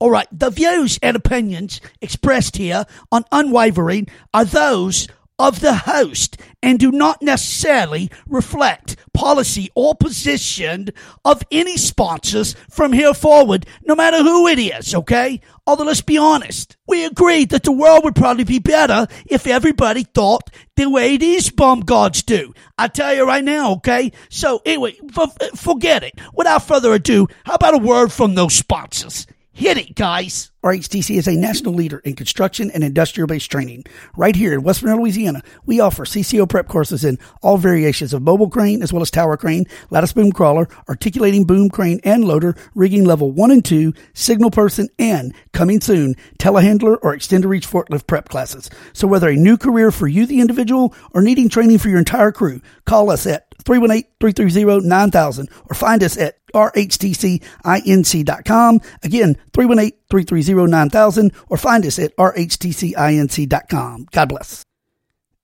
All right, the views and opinions expressed here on Unwavering are those of the host and do not necessarily reflect policy or position of any sponsors from here forward, no matter who it is, okay? Although let's be honest, we agreed that the world would probably be better if everybody thought the way these bum gods do. I tell you right now, okay? So anyway, forget it. Without further ado, how about a word from those sponsors? Hit it, guys. RHTC is a national leader in construction and industrial based training. Right here in West Monroe, Louisiana, we offer CCO prep courses in all variations of mobile crane as well as tower crane, lattice boom crawler, articulating boom crane and loader, rigging level one and two, signal person, and coming soon, telehandler or extended reach forklift prep classes. So whether a new career for you, the individual, or needing training for your entire crew, call us at 318-330-9000 or find us at rhtcinc.com. Again, 318-330-9000 or find us at rhtcinc.com. God bless.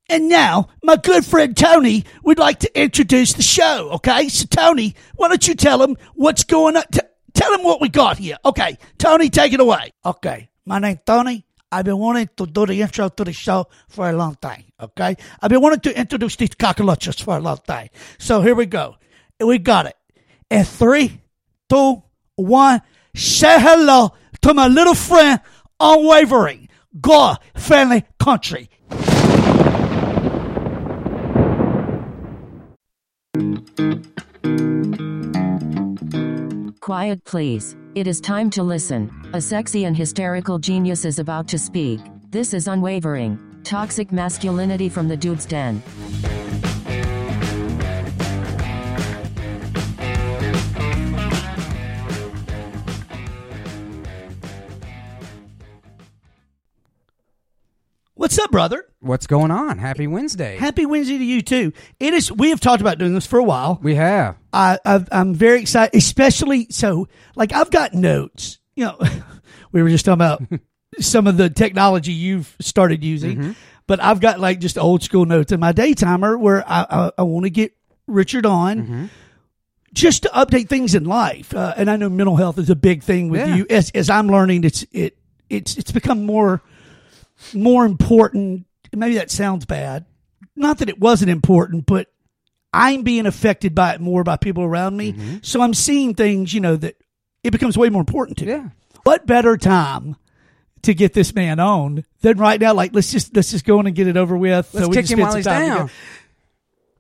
And now, my good friend Tony would like to introduce the show, okay? So, Tony, why don't you tell him what's going on? T- tell him what we got here. Okay, Tony, take it away. Okay, my name's Tony. I've been wanting to do the intro to the show for a long time, okay? I've been wanting to introduce these cockroaches for a long time. So here we go. We got it. In three, two, one, say hello to my little friend, Unwavering, God family, Country. Quiet, please. It is time to listen. A sexy and hysterical genius is about to speak. This is Unwavering. Toxic masculinity from the dude's den. Brother? What's going on? Happy Wednesday. Happy Wednesday to you too. It is. We have talked about doing this for a while. we have. I, I've, I'm very excited, especially so. Like I've got notes. You know, we were just talking about some of the technology you've started using, but I've got like just old school notes in my day timer where I I, I want to get Richard on. Just to update things in life, uh, and I know mental health is a big thing with Yeah. you. As as I'm learning, it's it it's it's become more more important. Maybe that sounds bad. Not that it wasn't important, but I'm being affected by it more by people around me. Mm-hmm. So I'm seeing things, you know, that it becomes way more important to me. Yeah. What better time to get this man on than right now? Like, let's just let's just go in and get it over with. Let's we kick him while he's down. together.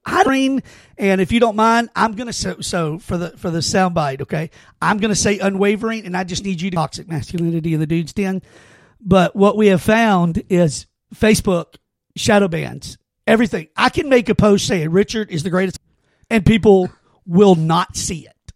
I mean, and if you don't mind, I'm gonna so so for the for the soundbite, okay? I'm gonna say unwavering, and I just need you to toxic masculinity in the dude's den. But what we have found is Facebook shadow bans everything. I can make a post saying Richard is the greatest, and people will not see it.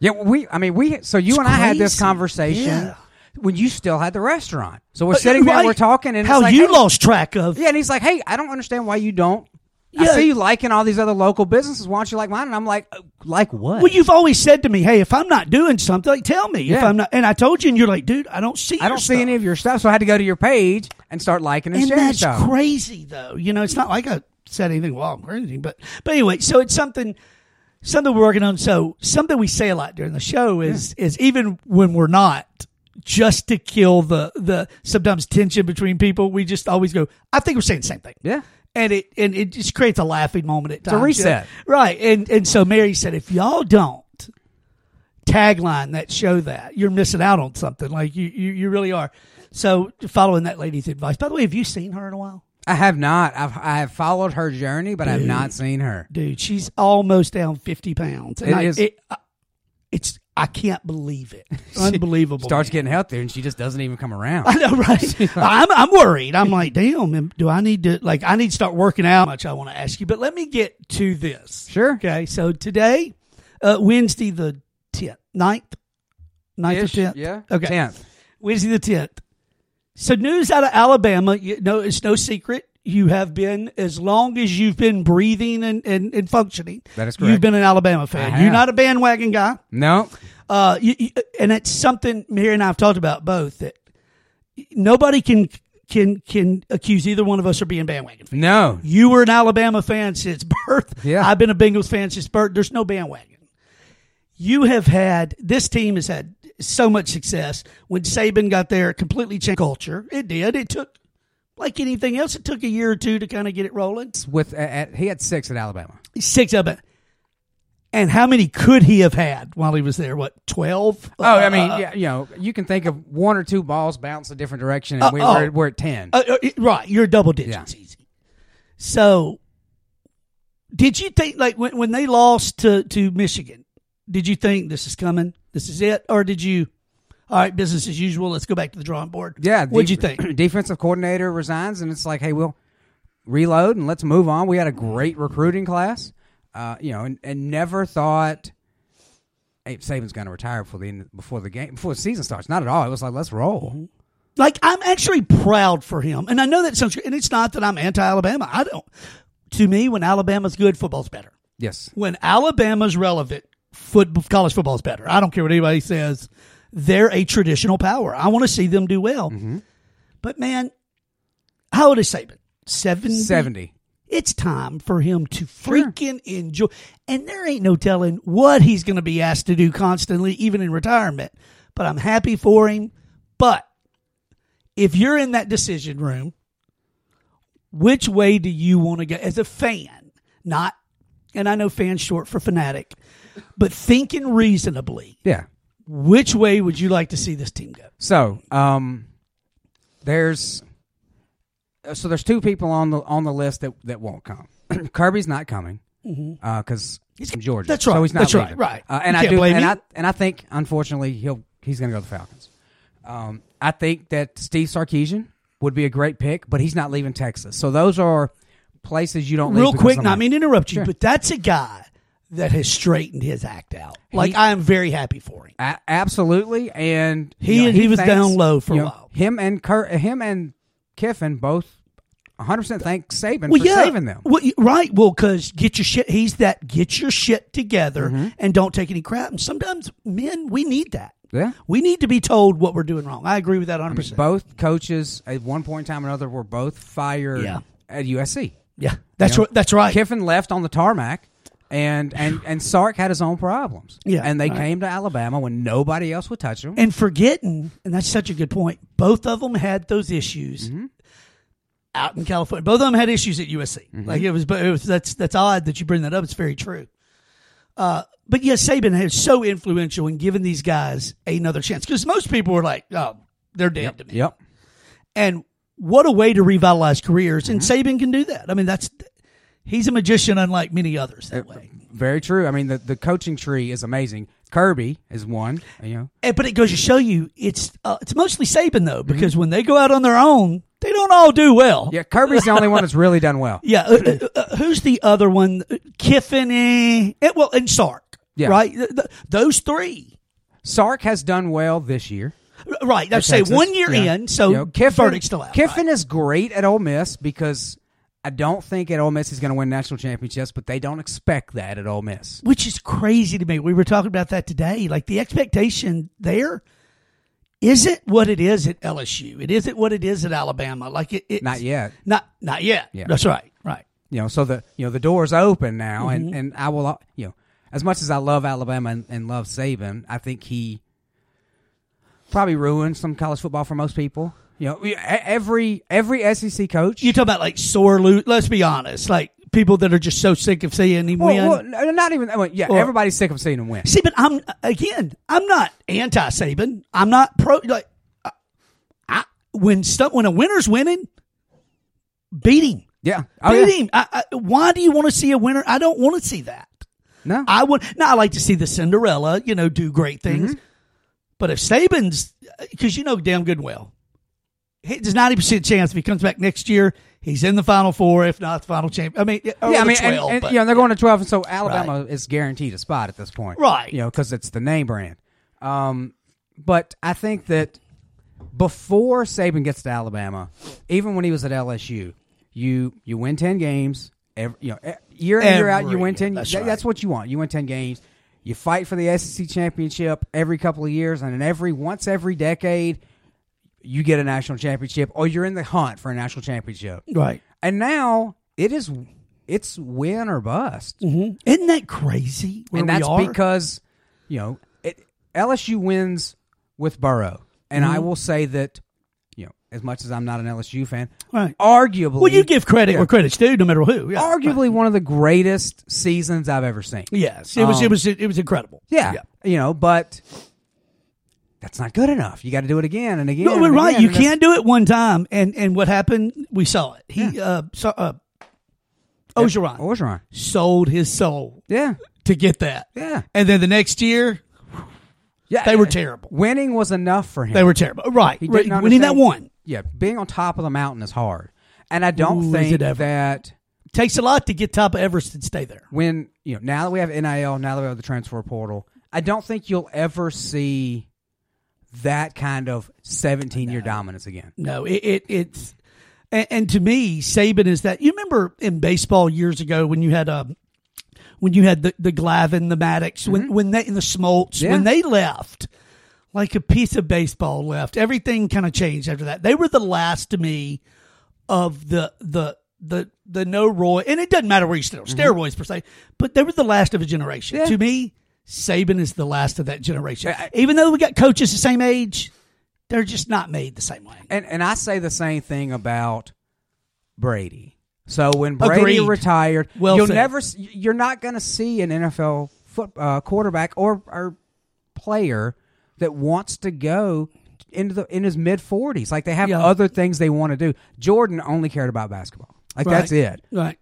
Yeah, we. I mean, we. So you It's and I had this conversation Yeah. when you still had the restaurant. So we're sitting there, we're talking, and how it's like, you hey- lost track of. Yeah, and he's like, "Hey, I don't understand why you don't." Yeah. I see you liking all these other local businesses. Why don't you like mine? And I'm like, "Uh, "Like what?" Well, you've always said to me, "Hey, if I'm not doing something, like tell me." If I'm not, and I told you, and you're like, "Dude, I don't see. I don't see any of your stuff, so I had to go to your page and start liking and, and sharing that's stuff. crazy though you know it's not like i said anything wrong or anything but but anyway so it's something something we're working on so something we say a lot during the show is is even when we're not just to kill the the sometimes tension between people we just always go i think we're saying the same thing Yeah. And it and it just creates a laughing moment at times. a reset. right? And and so Mary said, if y'all don't tagline that show that, you're missing out on something. Like you you, you really are. So following that lady's advice. By the way, have you seen her in a while? I have not. I've I have followed her journey, but I've not seen her. Dude, she's almost down fifty pounds. And It I, is- It, I- it's I can't believe it. Unbelievable. Starts man. getting healthier, and she just doesn't even come around. I know, right? I'm, I'm worried. I'm like, damn, do I need to, like, I need to start working out much I want to ask you. But let me get to this. Sure. Okay. So today, uh, Wednesday the 10th, 9th, 9th or Ish, 10th? Yeah. Okay. Tenth. Wednesday the 10th. So news out of Alabama, you know, it's no secret. You have been, as long as you've been breathing and, and, and functioning. That is You've been an Alabama fan. You're not a bandwagon guy. No. Uh, you, you, and it's something Mary and I have talked about both that nobody can can can accuse either one of us of being bandwagon fans. No. You were an Alabama fan since birth. Yeah. I've been a Bengals fan since birth. There's no bandwagon. You have had this team has had so much success. When Saban got there, it completely changed culture. It did. It took, like anything else, it took a year or two to kind of get it rolling. With at, he had six at Alabama. Six of it. And how many could he have had while he was there? What, 12? Oh, I mean, yeah, you know, you can think of one or two balls bounce a different direction, and Uh, we, oh. we're, we're at ten. Uh, uh, right, you're double digits easy. So, did you think like when when they lost to to Michigan? Did you think this is coming? This is it, or did you? All right, business as usual. Let's go back to the drawing board. yeah, what'd you think? Defensive coordinator resigns, and it's like, hey, we'll reload and let's move on. We had a great recruiting class, uh, you know, and, and never thought. Hey, Saban's going to retire before the end, before the game before the season starts. Not at all. It was like let's roll. Like I'm actually proud for him, and I know that sounds. And it's not that I'm anti-Alabama. I don't. To me, when Alabama's good, football's better. Yes, when Alabama's relevant, foot, college football's better. I don't care what anybody says. They're a traditional power. I want to see them do well. Mm-hmm. But man, how old is Saban? 70? seventy. It's time for him to freaking enjoy. And there ain't no telling what he's going to be asked to do constantly, even in retirement. But I'm happy for him. But if you're in that decision room, which way do you want to go as a fan? Not, and I know fan's short for fanatic, but thinking reasonably, Yeah. Which way would you like to see this team go? So, um, there's so there's two people on the on the list that that won't come. Kirby's not coming because he's from Georgia. That's right. So he's not That's right. leaving. Right. Uh, and I do, and. I and I think unfortunately he'll he's going to go to the Falcons. Um, I think that Steve Sarkisian would be a great pick, but he's not leaving Texas. So those are places you don't leave Real quick, not mean to interrupt you, Sure. but that's a guy that has straightened his act out. Like I am very happy for him. A- absolutely, and He- you know, he was thanks- down low for a know, while. Him and Kurt, him and Kiffin both 100 percent thank Saban Well, for yeah, saving them. Well, right. Well, because get your shit. He's that get your shit together Mm-hmm. and don't take any crap. And sometimes, men, we need that. Yeah, We need to be told what we're doing wrong. I agree with that 100. percent both coaches at one point in time or another were both fired Yeah. at USC. Yeah, that's You know, right. That's right. Kiffin left on the tarmac, and and and Sark had his own problems. Yeah, and they right. came to Alabama when nobody else would touch them. and forgetting, and that's such a good point. Both of them had those issues Mm-hmm. out in California. Both of them had issues at USC. Mm-hmm. Like it was, but it was that's that's odd that you bring that up. It's very true. Uh, but yes, Saban is so influential in giving these guys another chance because most people were like, "Oh, they're dead to me." Yep. And what a way to revitalize careers! And Mm-hmm. Saban can do that. I mean, that's he's a magician unlike many others that way. Very true. I mean, the, the coaching tree is amazing. Kirby is one. You know, And, but it goes to show you, it's uh, it's mostly Saban though, Mm-hmm. because when they go out on their own, they don't all do well. yeah, Kirby's the only one that's really done well. Yeah, uh, uh, uh, who's the other one? Uh, Kiffin, eh, eh, well, and Sark. Yeah. right. Th- th- those three. Sark has done well this year. Right. I say Texas. one year Yeah. in, so You know, Kiffin, verdict's still out. Kiffin right. is great at Ole Miss because I don't think at Ole Miss he's going to win national championships, but they don't expect that at Ole Miss. which is crazy to me. We were talking about that today. Like the expectation there isn't what it is at LSU. It isn't what it is at Alabama. Like it, it's Not yet. Not not yet. Yeah. That's right. Right. You know, so the you know the door's open now, Mm-hmm. and and I will you know as much as I love Alabama and, and love Saban, I think he probably ruined some college football for most people. You know, every every SEC coach. You talk about like sore loot. Let's be honest. Like people that are just so sick of seeing him well, win. well, not even. well, Yeah, Or- everybody's sick of seeing him win. See, but I'm again. I'm not anti Saban. I'm not pro. Like, I, when stuff when a winner's winning, beat him. Yeah, oh, beat yeah. him. I, I, why do you want to see a winner? I don't want to see that. No, I would. Now I like to see the Cinderella. You know, do great things. Mm-hmm. But if Saban's, because you know damn good well, there's ninety percent chance if he comes back next year, he's in the Final Four. If not, the final champ. I mean, yeah, I mean, and- 12, and, but- you know, they're going to twelve, and so Alabama is guaranteed a spot at this point, Right. You know, because it's the name brand. Um, but I think that before Saban gets to Alabama, even when he was at LSU, you you win ten games, every, you know, year in year out, you Every win year, ten. that's that- right. that's what you want. You win ten games. You fight for the SEC championship every couple of years, and in every once every decade, you get a national championship, or you're in the hunt for a national championship. right. And now it is it's win or bust. hmm Isn't that crazy? And that's because you know it, LSU wins with Burrow, and Mm-hmm. I will say that you know, as much as I'm not an LSU fan, Right. arguably, Well, you give credit Yeah. where credit's due, no matter who. Yeah, arguably one of the greatest seasons I've ever seen. Yes, it was. Um, it was. It was incredible. Yeah, you know, but that's not good enough. You got to do it again and again. No, right. again, You can't do it one time, and and what happened? We saw it. He uh, so, uh Ogeron Orgeron. sold his soul Yeah, to get that. yeah, And then the next year, yeah. they were terrible. Winning was enough for him. They were terrible. Right. He right. Winning that one Yeah, being on top of the mountain is hard, and I don't Ooh, think it that takes a lot to get top of Everest and stay there. when you know now that we have NIL, now that we have the transfer portal, I don't think you'll ever see that kind of 17 year dominance again. No, it, it it's and, and to me, Saban is that. You remember in baseball years ago when you had um when you had the the Glavine, the Maddux, when when they in the Smoltz, Mm-hmm. Yeah. when they left, like a piece of baseball left. Everything kind of changed after that. They were the last to me of the the the the no Roy, and it doesn't matter where you still steroids per se, but they were the last of a generation. Mm-hmm. Yeah. To me, Saban is the last of that generation. Even though we got coaches the same age, they're just not made the same way. And and I say the same thing about Brady. So when Brady Agreed. retired, Well you'll said. never s- you're not going to see an NFL foot, uh, quarterback or or player that wants to go into the in his mid 40s. Like they have Yeah. other things they want to do. Jordan only cared about basketball. Like that's Right. it. Right.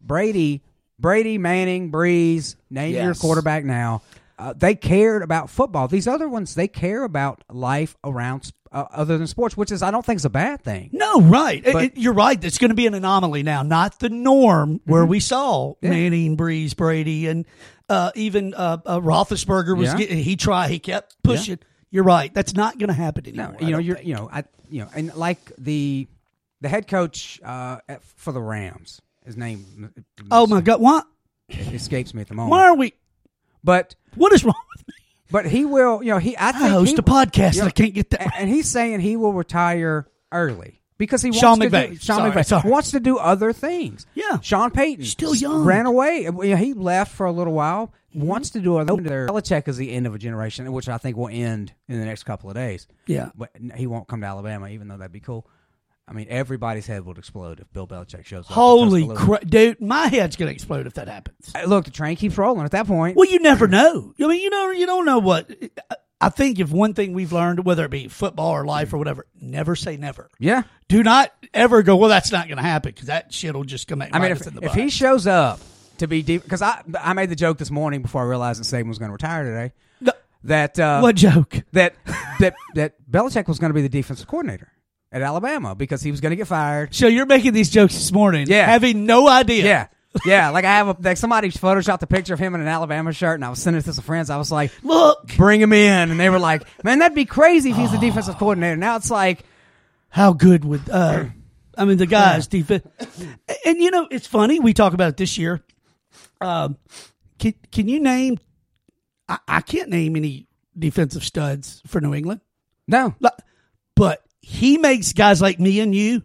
Brady, Brady, Manning, Brees, name your quarterback now. Uh, they cared about football. These other ones, they care about life around uh, other than sports, which is I don't think is a bad thing. No, right. But- it- you're right. It's going to be an anomaly now, not the norm where Mm-hmm. we saw Manning, Brees, Brady, and uh, even uh, uh, Roethlisberger was. Yeah. Getting, he tried. He kept pushing. You're right. That's not going to happen anymore. No, you know, you're think. you know, I you know, and like the the head coach uh, at, for the Rams, his name Oh my God! What? escapes me at the moment. Why are we? But What is wrong with me? but he will, you know, he I think I host he, a podcast Yeah. and I can't get that. and he's saying he will retire early because he Sean wants to McVay. do, Sean Sorry, McVay sorry. wants to do other things. Yeah. Sean Payton Still young. ran away. He left for a little while. Wants to do other. Belichick is the end of a generation, which I think will end in the next couple of days. Yeah. but he won't come to Alabama, even though that'd be cool. I mean, everybody's head would explode if Bill Belichick shows up. Holy crap, dude! My head's going to explode if that happens. Hey, Look, the train keeps rolling. At that point, Well, you never know. I mean, you know, you don't know what. I think if one thing we've learned, whether it be football or life or whatever, never say never. yeah. Do not ever go. Well, that's not going to happen because that shit will just come. I mean, if, if he shows up to be deep, because I I made the joke this morning before I realized that Saban was going to retire today. No, That uh, what joke? that that that Belichick was going to be the defensive coordinator at Alabama because he was going to get fired. So you're making these jokes this morning, Yeah. having no idea. Yeah. Yeah, like I have a like somebody photoshopped a picture of him in an Alabama shirt, and I was sending it to some friends. I was like, Look "Bring him in," and they were like, "Man, that'd be crazy if he's the defensive coordinator." Now it's like, how good would uh, I mean the guys defense, and you know it's funny we talk about it this year. Um, can can you name? I, I can't name any defensive studs for New England. no, But he makes guys like me and you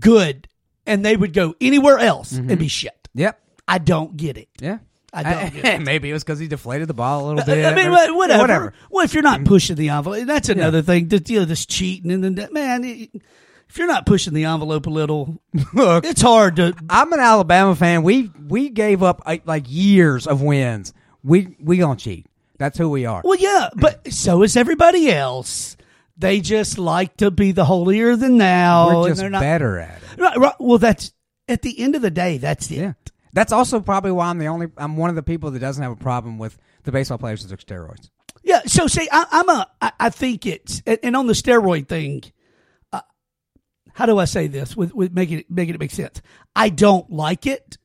good, and they would go anywhere else and be shit. yep, I don't get it. yeah. I don't get it. Maybe it was because he deflated the ball a little bit. I mean, whatever. Whatever. Well, if you're not pushing the envelope, that's another thing. That you know, this cheating and then man, it- if you're not pushing the envelope a little, Look, it's hard to. I'm an Alabama fan. We we gave up uh, like years of wins. We we gonna cheat. That's who we are. Well, yeah, but so is everybody else. They just like to be the holier than thou. We're just they're not, better at it. Right, right. Well, that's at the end of the day. That's it. Yeah. That's also probably why I'm the only. I'm one of the people that doesn't have a problem with the baseball players that took steroids. Yeah. So see, I, I'm a. I, I think it's and, and on the steroid thing. Uh, how do I say this with with making it making it make sense? I don't like it.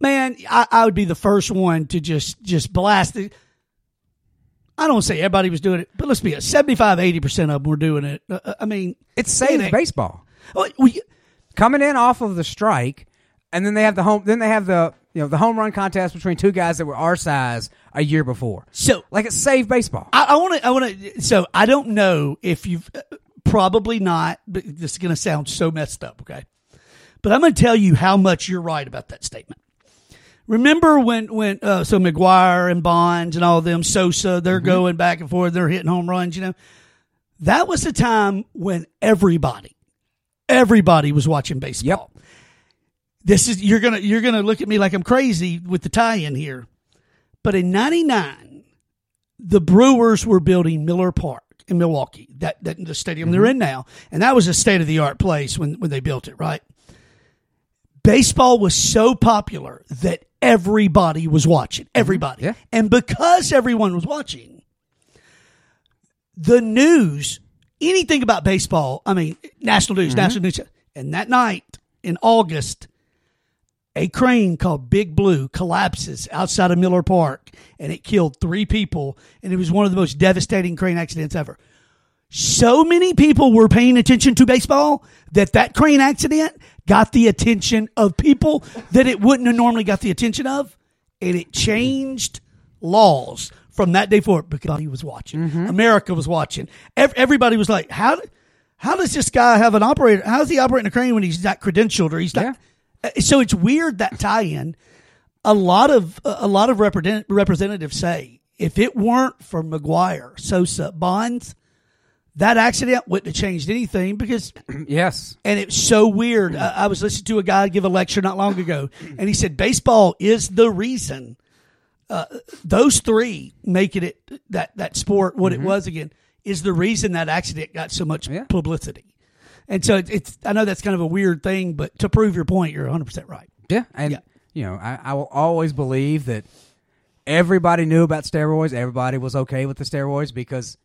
Man, I, I would be the first one to just just blast it. I don't say everybody was doing it, but let's be honest, 75, 80 percent of them were doing it. Uh, I mean, It saved ain't- baseball well, we, coming in off of the strike, and then they have the home. Then they have the you know the home run contest between two guys that were our size a year before. so Like it saved baseball. I want to. I want to. So I don't know if you've uh, probably not. But this is going to sound so messed up. Okay, but I'm going to tell you how much you're right about that statement. Remember when when uh, so McGwire and Bonds and all of them Sosa they're Mm-hmm. going back and forth they're hitting home runs you know? That was the time when everybody everybody was watching baseball. This is you're gonna you're gonna look at me like I'm crazy with the tie-in here, but in '99 the Brewers were building Miller Park in Milwaukee that that the stadium they're in now, and that was a state of the art place when when they built it right baseball was so popular that everybody was watching. Mm-hmm. Everybody. Yeah. And because everyone was watching, the news, anything about baseball, I mean, national news, mm-hmm. national news. And that night in August, a crane called Big Blue collapses outside of Miller Park and it killed three people. And it was one of the most devastating crane accidents ever so many people were paying attention to baseball that that crane accident got the attention of people that it wouldn't have normally got the attention of and it changed laws from that day forward because he was watching. America was watching. Ev- everybody was like how how does this guy have an operator how does he operate a crane when he's not credentialed or he's not Uh, so it's weird that tie-in a lot of a lot of represent, representatives say if it weren't for mcgwire sosa bonds that accident wouldn't have changed anything because Yes. and it's so weird. I, I was listening to a guy give a lecture not long ago, and he said baseball is the reason. Uh, those three making it that that sport what it was again is the reason that accident got so much Yeah. publicity. And so it, it's I know that's kind of a weird thing, but to prove your point, you're 100 percent right. Yeah, and Yeah. you know, I, I will always believe that everybody knew about steroids. Everybody was okay with the steroids because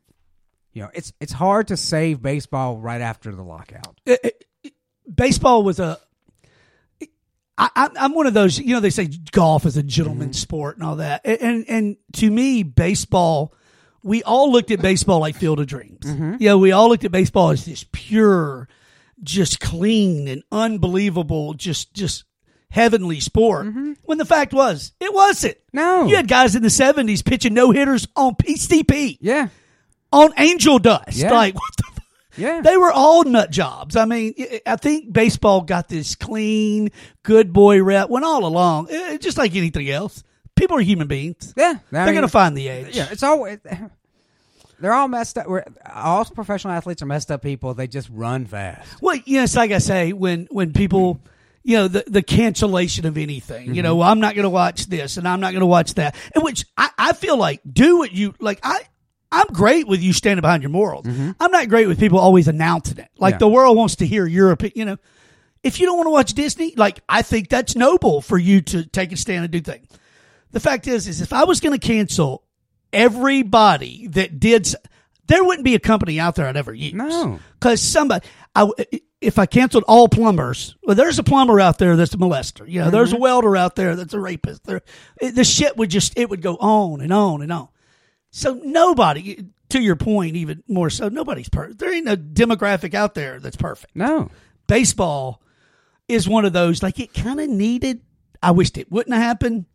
you know it's it's hard to save baseball right after the lockout. it- it- baseball was a. I, I'm- one of those. You know, they say golf is a gentleman's mm-hmm. sport and all that, and, and and to me, baseball. We all looked at baseball like Field of Dreams. Mm-hmm. Yeah, we all looked at baseball as this pure, just clean and unbelievable, just just heavenly sport. Mm-hmm. When the fact was, it wasn't. No. you had guys in the '70s pitching no hitters on PCP Yeah, on angel dust. Yeah. Like what the. Yeah, they were all nut jobs. I mean, I- think baseball got this clean, good boy rep. Went all along, Eh, just like anything else. People are human beings. yeah. I They're going to find the edge. Yeah, it's always they're all messed up. We're, all professional athletes are messed up people. They just run fast. Well, you know, it's like I say when when people, you know, the the cancellation of anything. You know, Mm-hmm. well, I'm not going to watch this and I'm not going to watch that. And which I, I feel like do what you like. I. I'm great with you standing behind your morals. I'm not great with people always announcing it. Like Mm-hmm. Yeah. the world wants to hear your opinion. You know, if you don't want to watch Disney, like I think that's noble for you to take a stand and do things. The fact is, is if I was going to cancel everybody that did, there wouldn't be a company out there I'd ever use. No. because somebody, I, if I canceled all plumbers, well, there's a plumber out there that's a molester. You know, there's a welder out there that's a rapist. There, it, the shit would just, it would go on and on and on. So nobody, to your point, even more so, nobody's perfect. There ain't no demographic out there that's perfect No, baseball is one of those like it kind of needed i wished it wouldn't have happened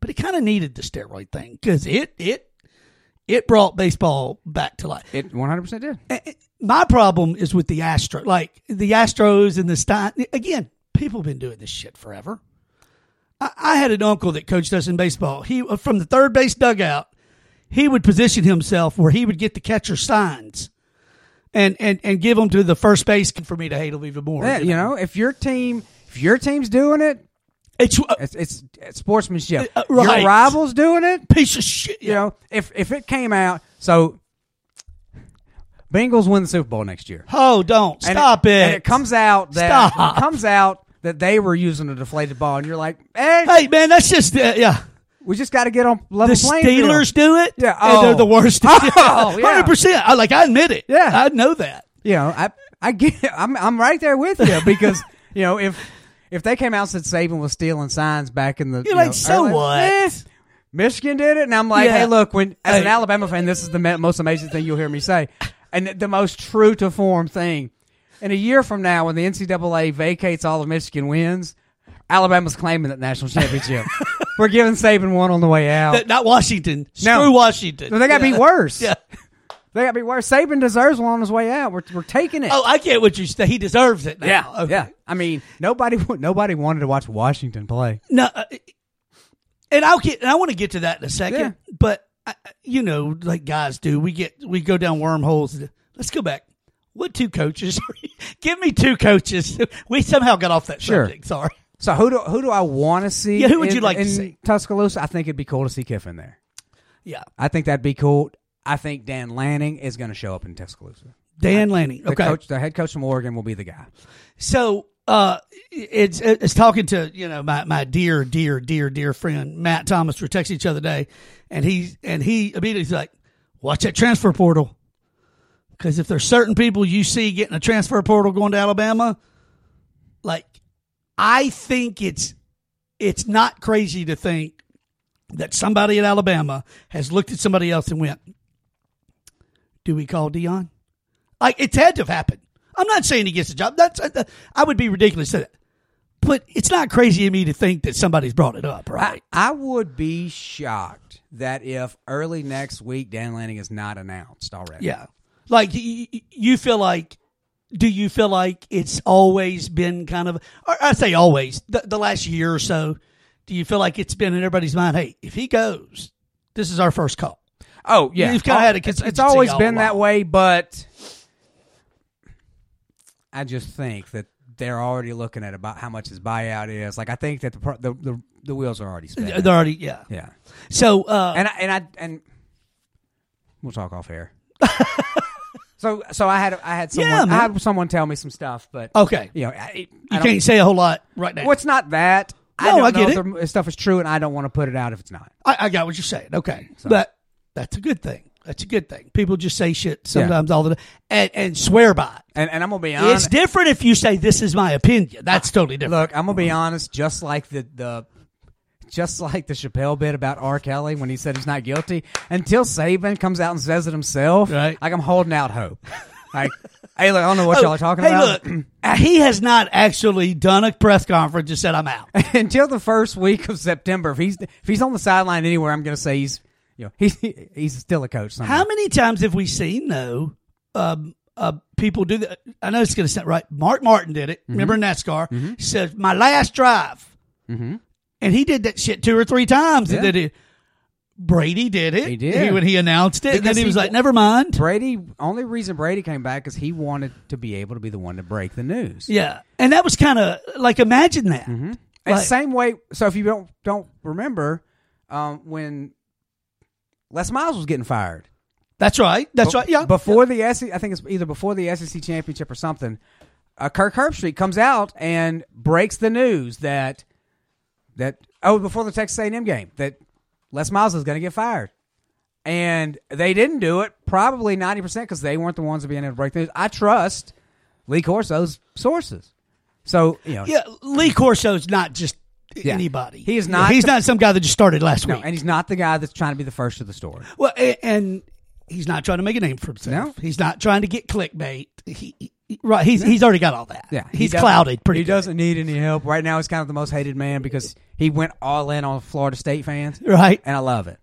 but it kind of needed the steroid thing because it it it brought baseball back to life it 100 percent did. My problem is with the astro like the astros and the stein again people have been doing this shit forever I, I had an uncle that coached us in baseball he uh, from the third base dugout he would position himself where he would get the catcher signs and, and, and give them to the first base for me to hate them even more. Yeah, you know, if your team, if your team's doing it, It's a it's it's, it's sportsmanship. Uh, right. Your rivals doing it, piece of shit. you know, if if it came out, so Bengals win the Super Bowl next year. Oh, don't And stop it. And it comes out that it comes out that they were using a deflated ball, and you're like, hey, Hey, man, that's just uh, yeah. We just got to get on level The playing field. Steelers do it. Yeah, and they're oh. the worst. Oh, yeah. hundred percent. I like. I admit it. Yeah. I know that. You know, I I get, I'm I'm right there with you because you know if if they came out and said Saban was stealing signs back in the, You're you like, know, so early- what? eh, Michigan did it, and I'm like, Yeah. hey, look, when as an Alabama fan, this is the most amazing thing you'll hear me say, and the most true to form thing. In a year from now, when the NCAA vacates all of Michigan wins, Alabama's claiming that national championship. We're giving Saban one on the way out. That- not Washington. Screw Washington. They got to Yeah. be worse. Yeah. They got to be worse. Saban deserves one on his way out. We're, we're taking it. Oh, I get what you say. He deserves it. Now. Yeah, Okay. yeah. I mean, nobody nobody wanted to watch Washington play. No, uh, and I'll get, and I want to get to that in a second. Yeah. But I, you know, like guys do, we get we go down wormholes. Let's go back. What two coaches? Give me two coaches. We somehow got off that Sure. subject. Sorry. So who do who do I want to see? Yeah, who would in- you like to in see? Tuscaloosa? I think it'd be cool to see Kiffin there. Yeah, I think that'd be cool. I think Dan Lanning is going to show up in Tuscaloosa. Dan Lanning. The Okay, coach, the head coach from Oregon, will be the guy. so uh, it's it's talking to you know my my dear dear dear dear friend Matt Thomas. We're texting each other today, and he and he immediately's like, "Watch that transfer portal." Because if there's certain people you see getting a transfer portal going to Alabama, I think it's it's not crazy to think that somebody at Alabama has looked at somebody else and went, "Do we call Deion?" Like it's had to have happened. I'm not saying he gets the job. That's uh, I would be ridiculous to that, but it's not crazy of me to think that somebody's brought it up, right? I, I would be shocked that if early next week Dan Lanning is not announced already. yeah, like you feel like. Do you feel like it's always been kind of, or I say always, the, the last year or so? Do you feel like it's been in everybody's mind? Hey, if he goes, this is our first call. Oh yeah, You've kinda had a it's, it's always been that way, but I just think that they're already looking at about how much his buyout is. Like I think that the the the, the wheels are already spinning. They're already, yeah. yeah, So, uh, and I, and I and we'll talk off air. so so I had I had someone Yeah. I had someone tell me some stuff, but okay, you know I, I you can't say a whole lot right now. Well, it's not that. I No, don't I know get if the stuff is true, and I don't want to put it out if it's not. I, I got what you're saying. Okay, but that's a good thing. That's a good thing. People just say shit sometimes all the time and, and swear by it. And, and I'm gonna be honest. It's different if you say this is my opinion. That's totally different. Look, I'm gonna be honest. Just like the the, just like the Chappelle bit about R. Kelly when he said he's not guilty, until Saban comes out and says it himself, Right. Like I'm holding out hope. Like, hey, look, I don't know what y'all are talking Oh, hey, about. look, uh, he has not actually done a press conference and said I'm out. until the first week of September, if he's if he's on the sideline anywhere, I'm gonna say he's you know he's he's still a coach. Somewhere. How many times have we seen though? Um, uh, people do that. I know it's going to sound right. Mark Martin did it. Mm-hmm. Remember NASCAR? He said my last drive, and he did that shit two or three times. Mm-hmm. Yeah. And then it, Brady did it. He did. when he announced it, and then he he was like, "Never mind." Brady? Only reason Brady came back is he wanted to be able to be the one to break the news. Yeah, and that was kind of like imagine that. And Like- same way. So if you don't don't remember, um, when Les Miles was getting fired, That's right. That's Be- right. Yeah. Before the SEC, I think it's either before the SEC championship or something. Uh, Kirk Herbstreit comes out and breaks the news that that oh before the Texas A&M game that Les Miles is going to get fired, and they didn't do it probably ninety percent because they weren't the ones being able to break the news. I trust Lee Corso's sources, so you know yeah, Lee Corso's not just Yeah. anybody. He is not He's the- not some guy that just started last no, week. and he's not the guy that's trying to be the first of the story. Well, and he's not trying to make a name for himself. No. He's not trying to get clickbait. He- right. He's he's already got all that. Yeah, he he's doesn't- clouded pretty. He good. doesn't need any help right now. He's kind of the most hated man because he went all in on Florida State fans, right. and I love it.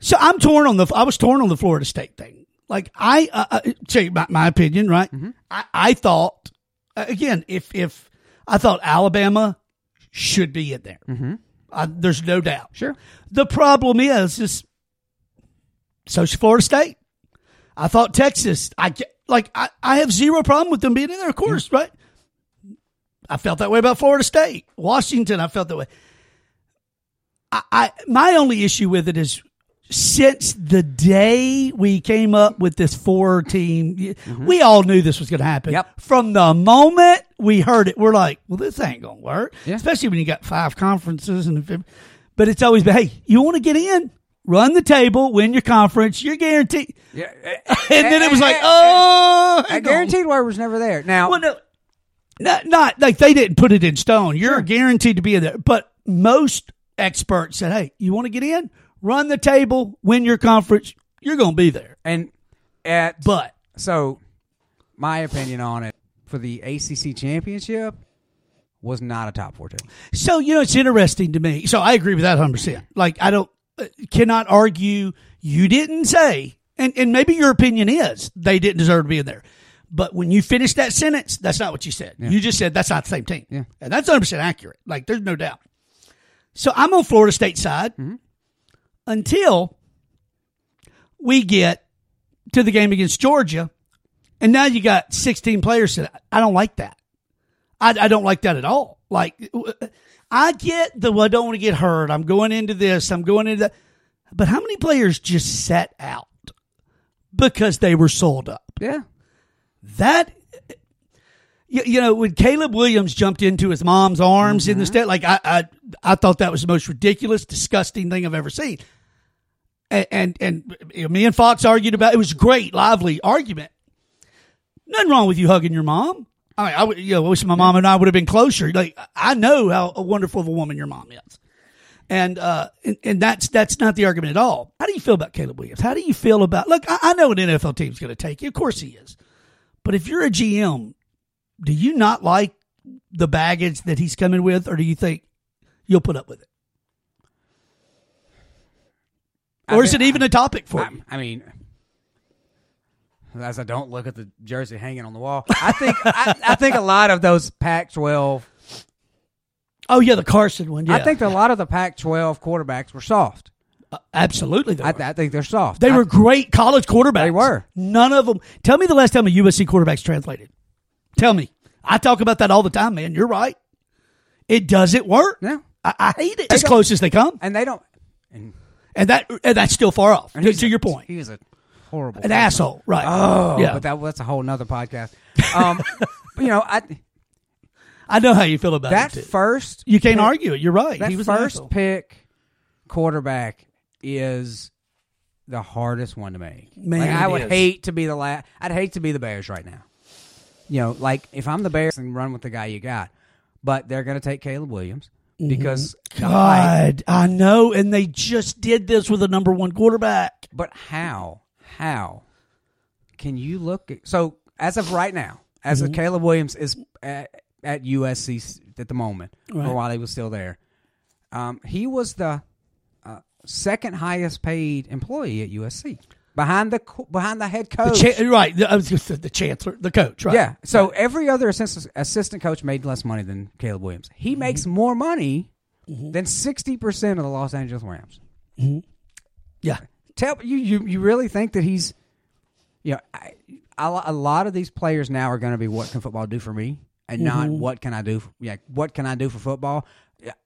So I'm torn on the. I was torn on the Florida State thing. Like I, uh, uh, tell you my, my opinion, right? Mm-hmm. I, I thought uh, again, if if I thought Alabama should be in there, mm-hmm. I, there's no doubt. Sure. The problem is, is so Florida State. I thought Texas. I like. I, I have zero problem with them being in there. Of mm-hmm. course, right? I felt that way about Florida State, Washington. I felt that way. I, I my only issue with it is since the day we came up with this four team, mm-hmm. we all knew this was going to happen. Yep. From the moment we heard it, we're like, well, this ain't going to work. Yeah. Especially when you got five conferences and, but it's always been, hey, you want to get in? Run the table, win your conference, you're guaranteed. Yeah, eh, And then eh, it was eh, like, oh, I guaranteed word was never there. Now, Well, no, not, not like they didn't put it in stone. You're guaranteed to be in there. But most experts said, hey, you want to get in? Run the table, win your conference. You're going to be there. and at But so, my opinion on it for the ACC championship was not a top four team. so, you know, it's interesting to me. So I agree with that 100%. Like, I don't, Uh, cannot argue. You didn't say, and, and maybe your opinion is they didn't deserve to be in there. But when you finish that sentence, that's not what you said. You just said that's not the same team. Yeah. And that's 100% accurate. Like, there's no doubt. So I'm on Florida State side mm-hmm. until we get to the game against Georgia, and now you got 16 players. That I don't like that. I, I don't like that at all. Like uh, I get the well, I don't want to get hurt. I'm going into this. I'm going into that. But how many players just sat out because they were sold up? Yeah. that you, you know when Caleb Williams jumped into his mom's arms in the mm-hmm. state like I, I I thought that was the most ridiculous disgusting thing I've ever seen and and, and me and Fox argued about it was great lively argument nothing wrong with you hugging your mom I mean I would you know wish my mom and I would have been closer like I know how wonderful of a woman your mom is and uh, and, and that's that's not the argument at all. How do you feel about Caleb Williams? How do you feel about look? I, I know an NFL team's going to take you, of course he is, but if you're a GM, do you not like the baggage that he's coming with, or do you think you'll put up with it, I or is it even a topic for I, you? I mean, as I don't look at the jersey hanging on the wall, I think I, I think a lot of those Pac-12. Oh yeah, the Carson one. Yeah, I think a lot of the Pac-12 quarterbacks were soft. Uh, absolutely. They I. I think they're soft. they I- were great college quarterbacks. They were. None of them. Tell me the last time a USC quarterback's translated. Tell me. I talk about that all the time, man. You're right. It doesn't work. Yeah. I, I hate it. As close as they come, and they don't. And, and that and that's still far off. To, to your point, he was a horrible an asshole, right? Oh, yeah. but that, that's a whole nother podcast. Um, but, you know, I, I know how you feel about that it. First You can't pick- argue it. You're right. That he was first pick quarterback is the hardest one to make. Man, Like, I would is. hate to be the last. I'd hate to be the Bears right now. You know, like if I'm the Bears and run with the guy you got, but they're going to take Caleb Williams Mm-hmm. because God, I know, and they just did this with a number one quarterback. But how? How can you look at so as of right now, as Mm-hmm. of Caleb Williams is at, at USC at the moment, Right. or while he was still there, um, he was the uh, second highest paid employee at USC behind the behind the head The coach. cha- right, the, I was the chancellor, the coach, right? Yeah. So every other assistant, assistant coach made less money than Caleb Williams. He Mm-hmm. makes more money than sixty percent of the Los Angeles Rams. yeah. Tell you you you really think that he's you know I, a a lot of these players now are going to be what can football do for me and not what can I do for, yeah what can I do for football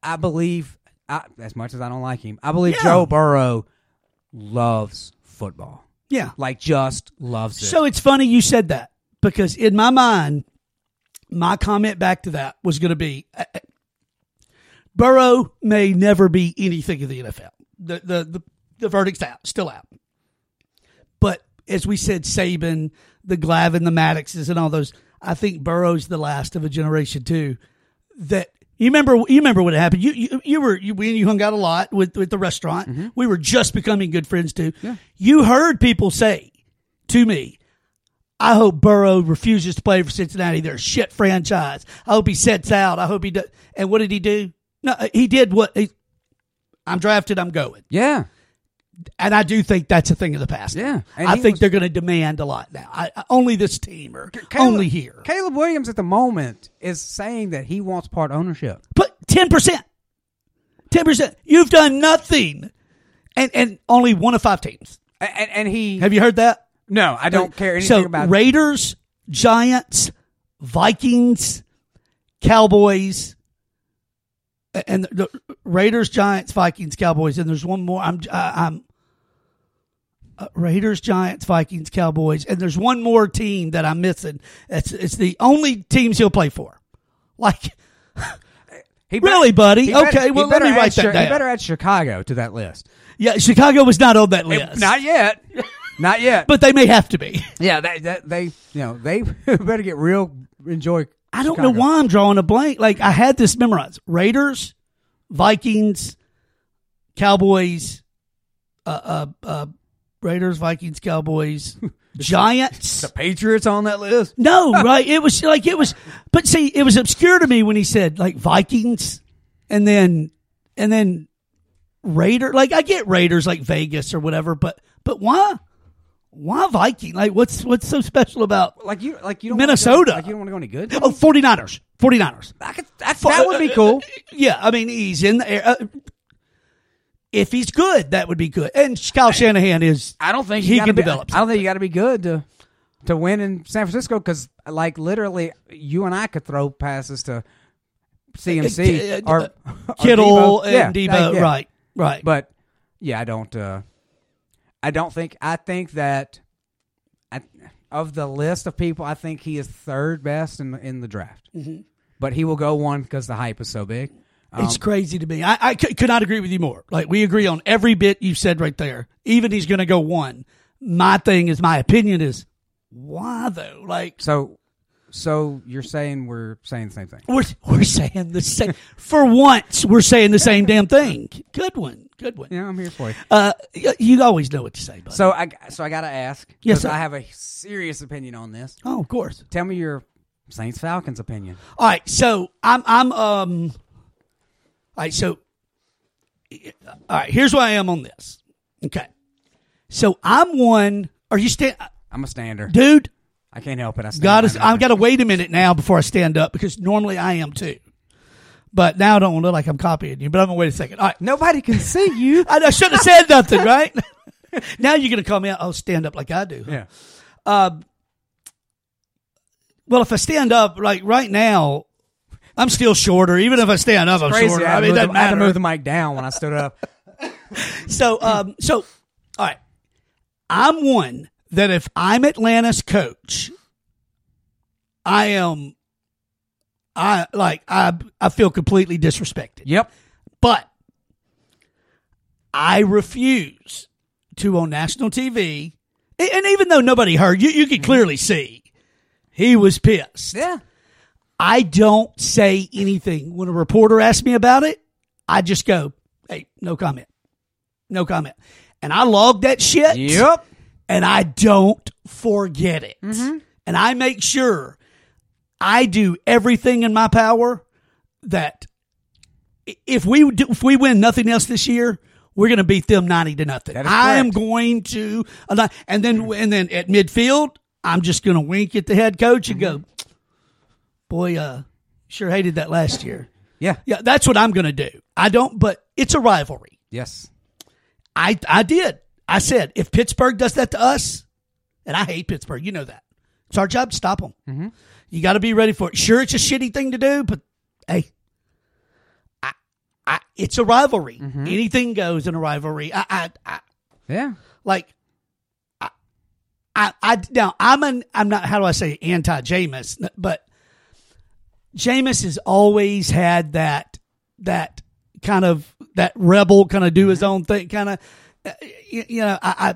I believe I, as much as I don't like him I believe Yeah. Joe Burrow loves football yeah. like just loves it So it's funny you said that because in my mind, my comment back to that was going to be uh, uh, Burrow may never be anything in the NFL. The, the, the, the verdict's out, still out. But as we said, Saban, the Glavine, the Madduxes, and all those, I think Burrow's the last of a generation too. That you remember, you remember what happened. You you, you were you, we and you hung out a lot with with the restaurant. Mm-hmm. We were just becoming good friends too. You heard people say to me, I hope Burrow refuses to play for Cincinnati. They're a shit franchise. I hope he sets out. I hope he does. And what did he do? No, he did what he. I'm drafted. I'm going. yeah And I do think that's a thing of the past. Yeah. I think was- they're going to demand a lot now. I, I- only this team or Caleb- only here. Caleb Williams at the moment is saying that he wants part ownership But ten percent, ten percent. You've done nothing, and and only one of five teams. and, and, he Have you heard that? no I don't uh, care anything so about Raiders, Giants, Vikings, Cowboys, and the Raiders, Giants, Vikings, Cowboys, and there's one more. I'm I'm uh, Raiders, Giants, Vikings, Cowboys, and there's one more team that I'm missing. It's it's the only teams he'll play for. Like He Really, buddy? he Okay, he well, let better me write that Chi- down. He better add Chicago to that list. yeah, Chicago was not on that list, Not yet. Not yet. but they may have to be. yeah, they, they, they you know, they better get real enjoy. I don't Chicago. know why I'm drawing a blank. Like I had this memorized: Raiders, Vikings, Cowboys, uh, uh, uh, Raiders, Vikings, Cowboys, Giants. The Patriots on that list. No, right? It was like it was, but see, it was obscure to me when he said like Vikings, and then and then Raider. Like I get Raiders, like Vegas or whatever, but but why? Why Viking? Like what's what's so special about? Like you, like you don't Minnesota. Go, like you don't want to go any good. Oh, 49ers. 49ers. I could, that, that would be cool. Yeah, I mean he's in the air. Uh, if he's good, that would be good. And Kyle Shanahan is. I don't think he can be, develop. I don't think you got to be good to to win in San Francisco because, like, literally, you and I could throw passes to CMC Uh, or, uh, or Kittle Debo. and Yeah, Debo, yeah. right, right. But yeah, I don't. Uh, I don't think. I think that I, of the list of people, I think he is third best in the, in the draft. Mm-hmm. But he will go one because the hype is so big. Um, it's crazy to me. I, I c- could not agree with you more. Like we agree on every bit you said right there. Even he's going to go one. My thing is, my opinion is, why though? Like so. So you're saying we're saying the same thing? we're we're saying the same. For once, we're saying the same damn thing. Good one. Good one. Yeah, I'm here for you. Uh, y- you always know what to say, bud. So I so I gotta ask. Yes, 'cause sir. I have a serious opinion on this. oh, of course. Tell me your Saints Falcons opinion. All right, so I'm I'm um. All right, so all right. Here's where I am on this. Okay, so I'm one. Are you stand, I'm a stander. dude? I can't help it. I stand God by is. nothing. I've got to wait a minute now before I stand up because normally I am too. But now I don't want to look like I'm copying you. But I'm gonna wait a second. All right, Nobody can see you. I, I shouldn't have said nothing, right? now you're gonna call me out. Oh, stand up like I do. yeah. Well, if I stand up, like right now, I'm still shorter. Even if I stand up, I'm shorter. I, I mean, it moved doesn't the, I had to move the mic down when I stood up. So, um, so, all right. I'm one that if I'm Atlanta's coach, I am, I like, I, I feel completely disrespected. yep. But I refuse to on national TV, and even though nobody heard, you, you could mm-hmm. clearly see he was pissed. Yeah. I don't say anything. When a reporter asks me about it, I just go, hey, no comment. No comment. And I log that shit. Yep. And I don't forget it. Mm-hmm. And I make sure I do everything in my power that if we do, if we win nothing else this year, we're going to beat them 90 to nothing. I am going to, and then, and then at midfield, I'm just going to wink at the head coach and go, boy, uh, sure hated that last year. Yeah. Yeah, that's what I'm going to do. I don't, but it's a rivalry. Yes. I I did. I said if Pittsburgh does that to us, and I hate Pittsburgh, you know that. It's our job to stop them. Mm-hmm. You got to be ready for it. Sure, it's a shitty thing to do, but hey, I, I, it's a rivalry. Mm-hmm. Anything goes in a rivalry. I, I, I Yeah. like. I, I, I now I'm an I'm not how do I say anti Jameis, but Jameis has always had that that kind of that rebel kind of do his own thing kind of you, you know I,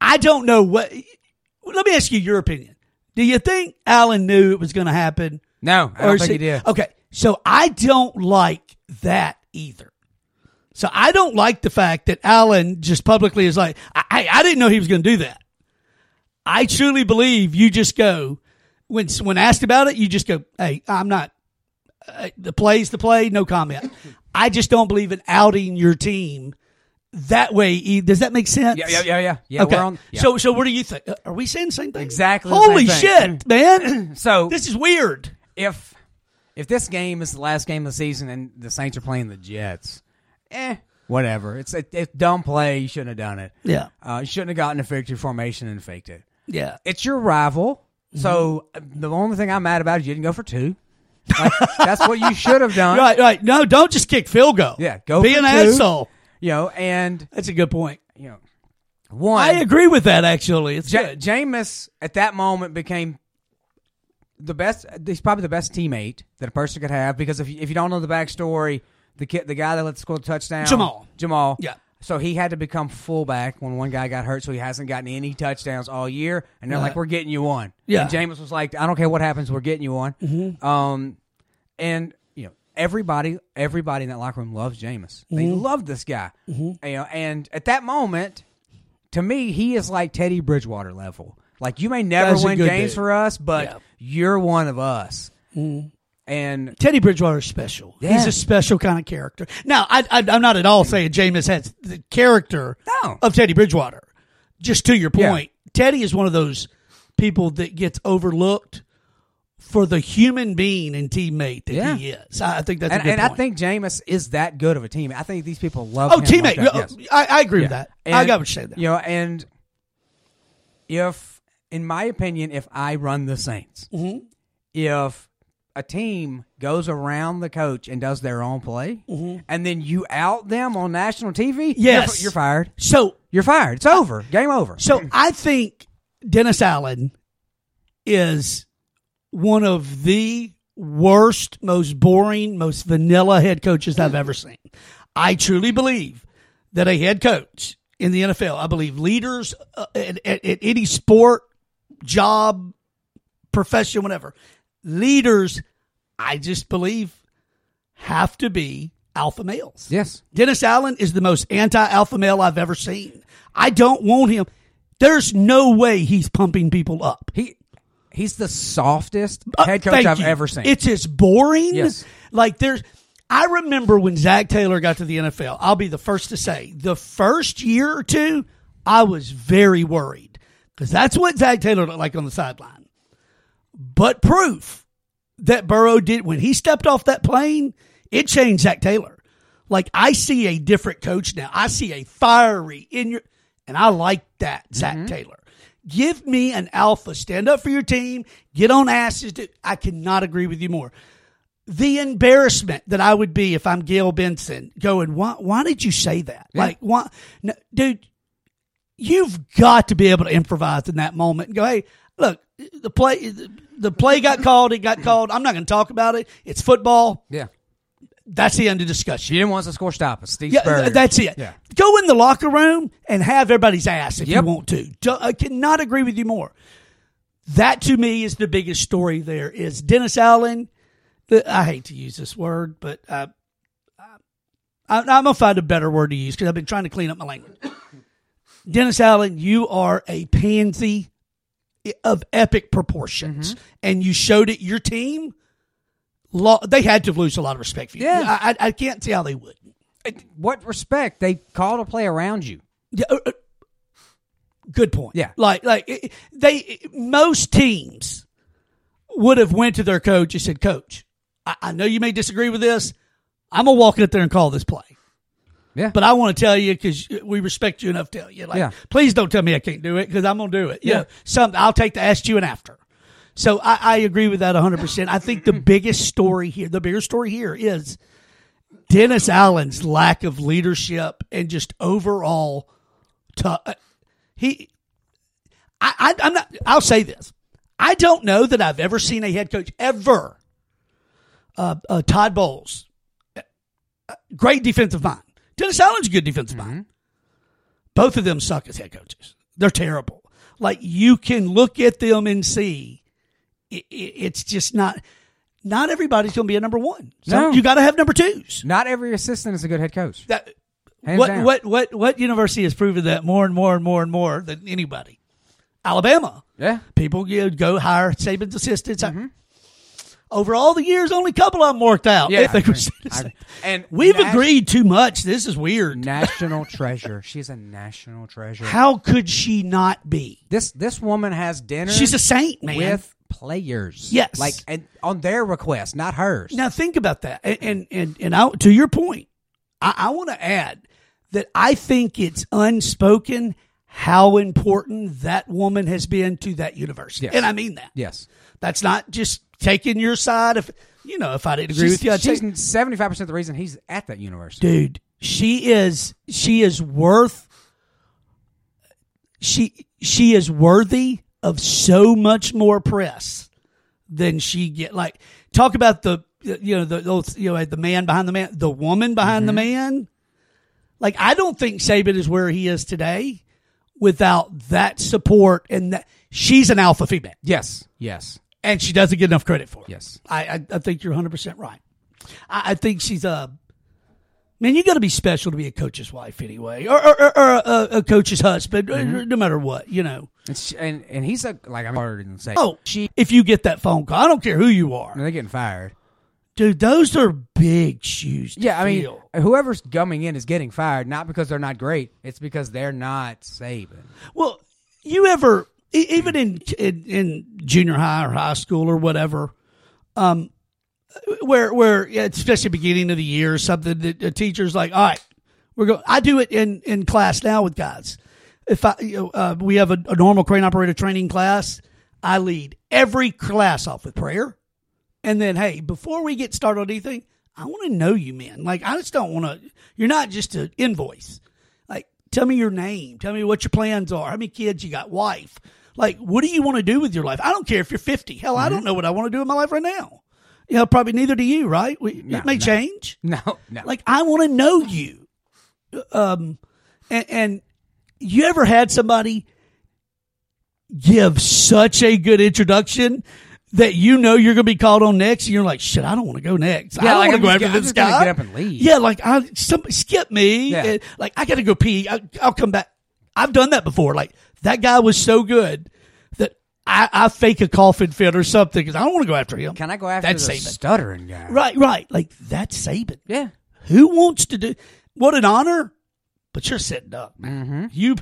I I don't know what let me ask you your opinion. Do you think Allen knew it was going to happen? No, I don't think he did. Okay, so I don't like that either. So I don't like the fact that Allen just publicly is like, I, I, I didn't know he was going to do that. I truly believe you just go when when asked about it, you just go, "Hey, I'm not. Uh, the play's the play, no comment." I just don't believe in outing your team that way. e- Does that make sense? Yeah, yeah, yeah, yeah. Yeah, okay. we're on. yeah. So, so what do you think? Uh, Are we saying the same thing? Exactly Holy same thing. shit, man! So this is weird. if if this game is the last game of the season and the Saints are playing the Jets, eh, whatever. It's a it's dumb play. You shouldn't have done it. Yeah, Uh, you shouldn't have gotten a victory formation and faked it. yeah. It's your rival. So uh, the only thing I'm mad about is you didn't go for two. Like, that's what you should have done. Right, right. No, don't just kick field goal. Yeah, go Be an two. asshole. You know, and That's a good point. you know, one. I agree with that. Actually, it's Ja- good. Jameis at that moment became the best. He's probably the best teammate that a person could have because if you, if you don't know the backstory, the kid, the guy that let score the touchdown, Jamaal. Jamaal, Yeah. So he had to become fullback when one guy got hurt, so he hasn't gotten any touchdowns all year. And they're like, "We're getting you one." Yeah. And Jameis was like, "I don't care what happens, we're getting you one." Mm-hmm. Um, and everybody, everybody in that locker room loves Jameis. They Mm-hmm. love this guy. You know, and at that moment, to me, he is like Teddy Bridgewater level. Like you may never win games for us, but Yeah. Mm-hmm. you're one of us. And Teddy Bridgewater is special. Yeah. He's a special kind of character. Now, I, I, I'm not at all saying Jameis has the character No. of Teddy Bridgewater. Just to your Yeah. point, Teddy is one of those people that gets overlooked for the human being and teammate that Yeah. he is. I I think that's and, a good and I think Jameis is that good of a team. I think these people love. oh, teammate, like that. Yes. I, I agree with Yeah. that. I And, got what you're saying. There. You know, and if, in my opinion, if I run the Saints, Mm-hmm. if a team goes around the coach and does their own play, and then you out them on national TV, you're- Mm-hmm. Yes. you're, fired. So You're fired. It's over. Game over. So I think Dennis Allen is one of the worst, most boring, most vanilla head coaches I've ever seen. I truly believe that a head coach in the NFL, I believe leaders uh, at, at, at any sport, job, profession, whatever, leaders, I just believe have to be alpha males. yes. Dennis Allen is the most anti alpha male I've ever seen. I don't want him. There's no way he's pumping people up. He he's the softest Uh, head coach I've you. ever seen. It's as boring. Yes. Like there's. I remember when Zac Taylor got to the NFL. I'll be the first to say the first year or two, I was very worried because that's what Zac Taylor looked like on the sideline. But proof that Burrow did when he stepped off that plane, it changed Zac Taylor. Like I see a different coach now. I see a fiery in your, and I like that Zac Taylor. Give me an alpha. Stand up for your team. Get on asses. Do- I cannot agree with you more. The embarrassment that I would be if I'm Gayle Benson going, why, why did you say that? Like, why, no, dude, you've got to be able to improvise in that moment and go, hey, look, the play, the play got called. It got called. I'm not going to talk about it. It's football. yeah. That's the end of discussion. She didn't want us to score stop us. Steve Yeah, Spurrier. that's it. Yeah. Go in the locker room and have everybody's ass if Yep. you want to. I cannot agree with you more. That to me is the biggest story. There is Dennis Allen. The, I hate to use this word, but uh, I, I'm gonna find a better word to use because I've been trying to clean up my language. Dennis Allen, you are a pansy of epic proportions, Mm-hmm. and you showed it. Your team, lo- they had to lose a lot of respect for you. Yeah. I, I, can't see how they would. what respect? They called a play around you. Yeah, uh, uh, good point. Yeah. like like it- they most teams would have went to their coach and said, "Coach, I, I know you may disagree with this. I'm gonna walk up there and call this play, Yeah. but I want to tell you because we respect you enough to tell you. Like, Yeah. please don't tell me I can't do it because I'm gonna do it. Yeah. Yeah, some I'll take the ask you and after. So I, I agree with that 100. percent I think the biggest story here, the bigger story here is Dennis Allen's lack of leadership and just overall. To, he, I, I, I'm not. I'll say this. I don't know that I've ever seen a head coach ever. Uh, uh, Todd Bowles, uh, great defensive mind. Dennis Allen's a good defensive mind. Both of them suck as head coaches. They're terrible. Like you can look at them and see, i i it's just not. Not everybody's going to be a number one. So No. you got to have number twos. Not every assistant is a good head coach. That, what down. what what what university has proven that more and more and more and more than anybody? Alabama. Yeah. People you know, go hire Saban's assistants. Mm-hmm. Over all the years, only a couple of them worked out. Yeah, I were agree. citizens. I- and We've Nash- agreed too much. This is weird. National treasure. She's a national treasure. How could she not be? This this woman has dinner. She's a saint, man. with players. Yes. like and on their request, not hers. Now think about that, and and and, and I, to your point, I, I want to add that I think it's unspoken how important that woman has been to that university, Yes. and I mean that. Yes, That's not just taking your side. If you know, if I didn't agree she's, with you, I'd she's seventy five percent the reason he's at that university. dude, she is she is worth she she is worthy of so much more press than she get. Like talk about the you know the you know the man behind the man, the woman behind the mm-hmm. man. Like I don't think Saban is where he is today without that support and that she's an alpha female Yes, yes, and she doesn't get enough credit for it. yes. I, I, I think you're 100 percent right. I, I think she's a man. You got to be special to be a coach's wife anyway, or or, or, or a, a coach's husband, Mm-hmm. no matter what, you know. And and, and he's a like I'm harder than say. Oh, she. If you get that phone call, I don't care who you are, they're getting fired. dude. Those are big shoes. Yeah, I mean, fill. whoever's coming in is getting fired, not because they're not great. It's because they're not Saban. well, you ever even in, in in junior high or high school or whatever, um, where where yeah, especially beginning of the year or something, that the teacher's like, all right, we're going. I do it in in class now with guys. If I you know, uh, we have a, a normal crane operator training class, I lead every class off with prayer, and then hey, before we get started on anything, I want to know you, man. Like I just don't want to. You're not just an invoice. Like tell me your name. Tell me what your plans are. How many kids you got? Wife. Like what do you want to do with your life? I don't care if you're 50. Hell, I don't know what I want to do in my life right now. You know, probably neither do you, right? We, No, it may no. change. No, no. Like I want to know you. Um, and, and you ever had somebody give such a good introduction that you know you're going to be called on next, and you're like, shit, I don't want to go next. I Yeah, don't like, want to go after I'm this guy. get up and leave. Yeah, like I some skip me. Yeah. and, like I got to go pee. I, I'll come back. I've done that before. Like that guy was so good I, I fake a coughing fit or something because I don't want to go after him. Can I go after That's the Saban. stuttering guy? Right, right. Like that's Saban. Yeah. Who wants to do what an honor? But you're sitting up, man. Mm-hmm. You,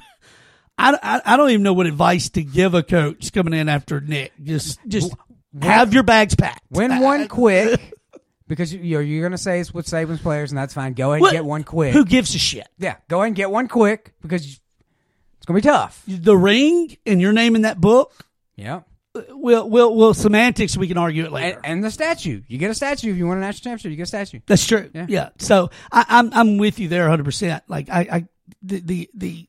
I, I, I don't even know what advice to give a coach coming in after Nick. Just, just have your bags packed. Win one quick because you, you're, you're going to say it's with Saban's players, and that's fine. Go ahead and What- get one quick. Who gives a shit? yeah, go ahead and get one quick because it's going to be tough. The ring and your name in that book. Yeah. Well, well, well. Semantics. We can argue it later. And, and the statue. You get a statue if you win a national championship. You get a statue. That's true. Yeah. Yeah. So I, I'm I'm with you there 100. percent Like I, I the the, the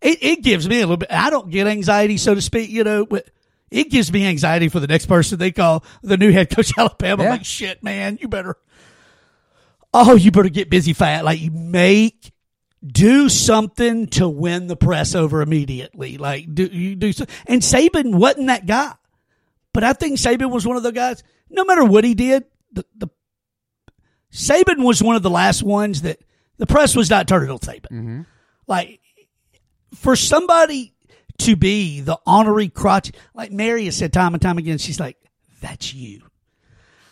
it, it gives me a little bit. I don't get anxiety, so to speak. You know, but it gives me anxiety for the next person they call the new head coach Alabama. I'm Yeah. like shit, man, you better. Oh, you better get busy fat. Like you make do something to win the press over immediately. Like do you do so, and Saban wasn't that guy, but I think Saban was one of the guys. No matter what he did, the, the Saban was one of the last ones that the press was not turning on Saban. Mm-hmm. Like for somebody to be the honorary crotch, like Mary has said time and time again, she's like, "That's you."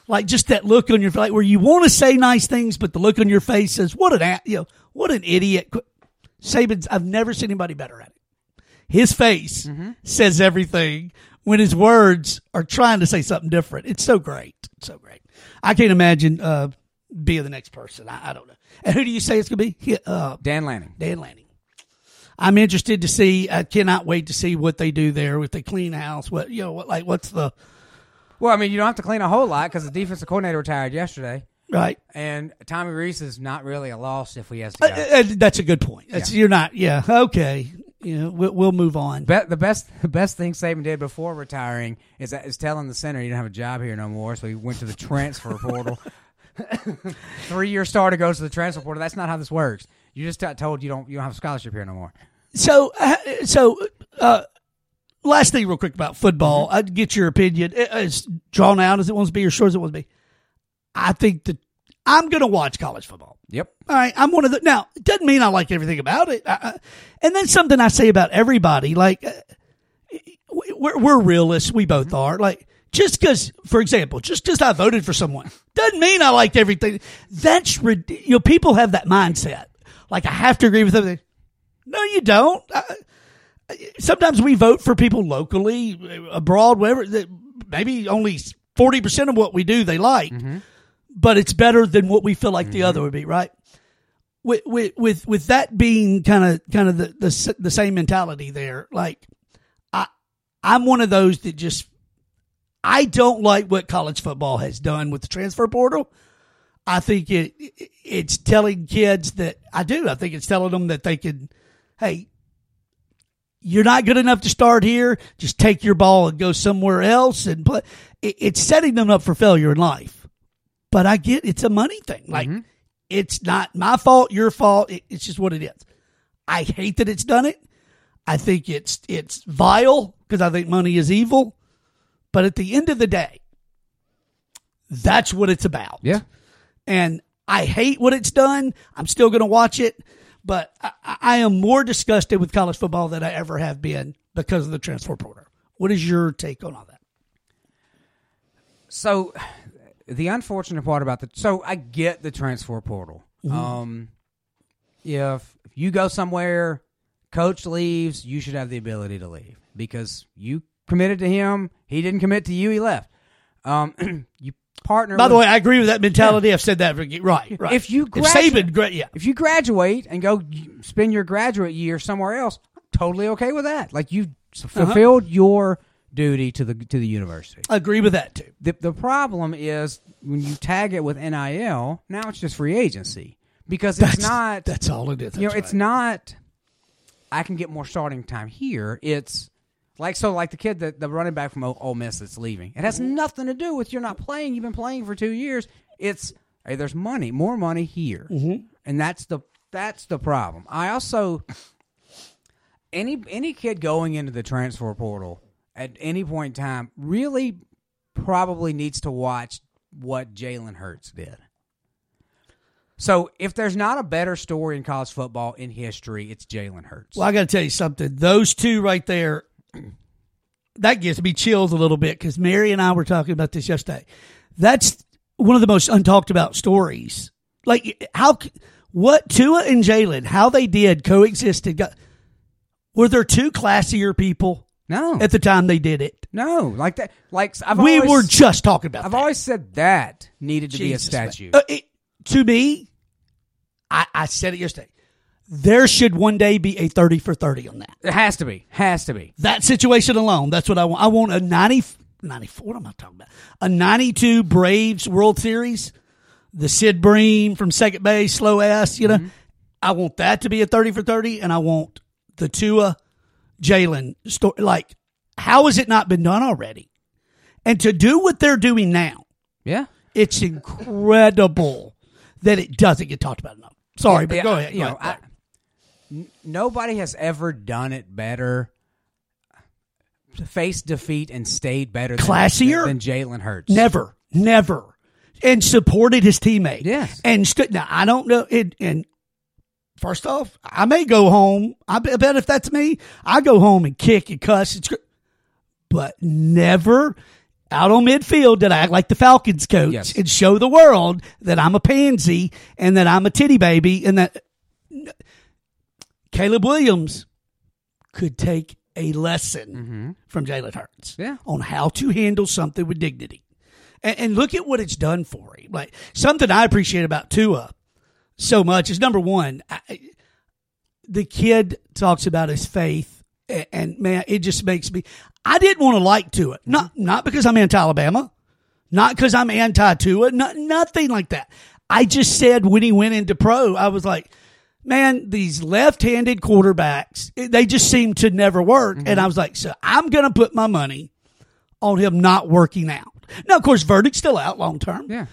Like just that look on your face, like where you want to say nice things, but the look on your face says, "What an a- you know, what an idiot." Saban's. I've never seen anybody better at it. His face says everything when his words are trying to say something different. It's so great. It's so great. I can't imagine uh, being the next person. I, I don't know. And who do you say it's going to be? He- Uh, Dan Lanning. Dan Lanning. I'm interested to see. I cannot wait to see what they do there with the clean house. What you know, what like what's the Well, I mean, you don't have to clean a whole lot because the defensive coordinator retired yesterday, right? and Tommy Rees is not really a loss if he has to Uh, go. uh, that's a good point. That's, You're not. Yeah. Okay. You know, we'll, we'll move on. Be- the best the best thing Saban did before retiring is that is telling the center he didn't have a job here no more, so he went to the transfer portal. Three year starter goes to the transfer portal. That's not how this works. You just got told you don't you don't have a scholarship here no more. So, uh, so uh, last thing, real quick about football. I'd get your opinion. As drawn out as it wants to be, or short as it wants to be. I think that I'm going to watch college football. Yep. All right, I'm one of the. Now, it doesn't mean I like everything about it. I, I, and then something I say about everybody, like uh, we're, we're realists. We both are. Like just because, for example, just because I voted for someone doesn't mean I liked everything. That's you know people have that mindset. Like I have to agree with everything. No, you don't. I, sometimes we vote for people locally, abroad, whatever. That maybe only forty percent of what we do they like, but it's better than what we feel like the mm-hmm. other would be, right? With with with, with that being kind of kind of the, the the same mentality there, like I I'm one of those that just I don't like what college football has done with the transfer portal. I think it it's telling kids that I do. I think it's telling them that they can, hey, you're not good enough to start here. Just take your ball and go somewhere else and play. It's setting them up for failure in life. But I get it's a money thing. Like mm-hmm. it's not my fault, your fault. It, it's just what it is. I hate that it's done it. I think it's it's vile because I think money is evil. But at the end of the day, that's what it's about Yeah. and I hate what it's done. I'm still going to watch it, but I, I am more disgusted with college football than I ever have been because of the transfer portal. What is your take on all that? So the unfortunate part about the so I get the transfer portal. Um, if, if you go somewhere, coach leaves, you should have the ability to leave because you committed to him. He didn't commit to you. He left. Um, you partner. By the way, I agree with that mentality. I've said that right, right. If you if gradu- Saban, gra- yeah, if you graduate and go spend your graduate year somewhere else, I'm totally okay with that. Like you Uh-huh. fulfilled your duty to the to the university. I agree with that too. The the problem is when you tag it with NIL, now it's just free agency because it's That's not. That's all it is. you know, That's it's right. not. I can get more starting time here. It's like so, like the kid that the running back from Ole Miss that's leaving. It has mm-hmm. nothing to do with you're not playing. You've been playing for two years. It's hey, there's money, more money here, mm-hmm. and that's the that's the problem. I also any any kid going into the transfer portal at any point in time really probably needs to watch what Jalen Hurts did. So if there's not a better story in college football in history, it's Jalen Hurts. Well, I got to tell you something. Those two right there, that gives me chills a little bit because Mary and I were talking about this yesterday. That's one of the most untalked about stories. Like how, what Tua and Jalen, how they did coexisted. Got, were there two classier people no, at the time they did it? no, like that. Like I've we always, were just talking about. I've that. always said that needed to Jesus, be a statue. Uh, it- to me, I, I said it yesterday. There should one day be a thirty for thirty on that. it has to be. Has to be. that situation alone, that's what I want. I want a 90, 94, what am I talking about? A 92 Braves World Series, the Sid Bream from second base, slow ass, you know. I want that to be a 30 for 30, and I want the Tua Jalen story. Like, how has it not been done already? And to do what they're doing now, Yeah. it's incredible that it doesn't get talked about enough. Sorry, but Yeah, go ahead. Go know, ahead. I, nobody has ever done it better. Faced defeat and stayed better, than, Classier? than Jalen Hurts. Never, never, and supported his teammate. Yes. and stood. Now I don't know. It, and first off, I may go home. I bet if that's me, I go home and kick and cuss. It's, gr- but never out on midfield did I act like the Falcons coach Yes. and show the world that I'm a pansy and that I'm a titty baby and that Caleb Williams could take a lesson from Jalen Hurts Mm-hmm. Yeah. on how to handle something with dignity. And, and look at what it's done for him. Like something I appreciate about Tua so much is number one, I, the kid talks about his faith, and, and man, it just makes me. I didn't want to like Tua, not mm-hmm. not because I'm anti-Alabama, not because I'm anti-Tua, not, nothing like that. I just said when he went into pro, I was like, man, these left-handed quarterbacks, they just seem to never work, and mm-hmm. I was like, so I'm gonna put my money on him not working out. Now, of course, verdict's still out long term. Yeah.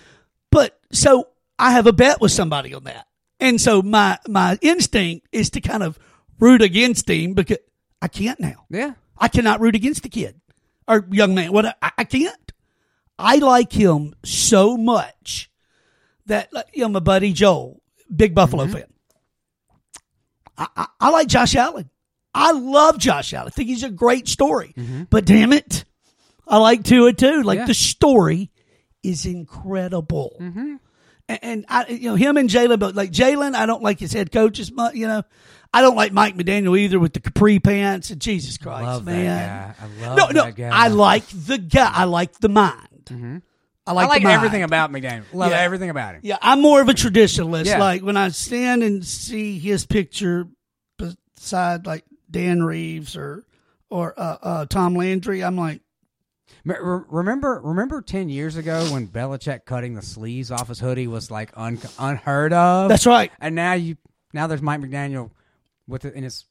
But so I have a bet with somebody on that. And so my my instinct is to kind of root against him because I can't now. Yeah. I cannot root against the kid or young man. What I, I can't. I like him so much that like, you know my buddy Joel, big Buffalo mm-hmm. fan. I, I, I like Josh Allen. I love Josh Allen. I think he's a great story. Mm-hmm. But damn it, I like Tua too. Like Yeah. the story is incredible. Mm-hmm. And, and I, you know, him and Jalen, but like Jalen, I don't like his head coach as much. You know, I don't like Mike McDaniel either with the capri pants. And Jesus Christ, Love man. I love no, no, guy. I like the guy. I like the mind. I like, I like the mind. everything about McDaniel. Love Yeah. everything about him. Yeah, I'm more of a traditionalist. Yeah. Like when I stand and see his picture beside like Dan Reeves or or uh, uh, Tom Landry, I'm like, Remember, remember ten years ago when Belichick cutting the sleeves off his hoodie was like un- unheard of. that's right. And now you, now there's Mike McDaniel with it in his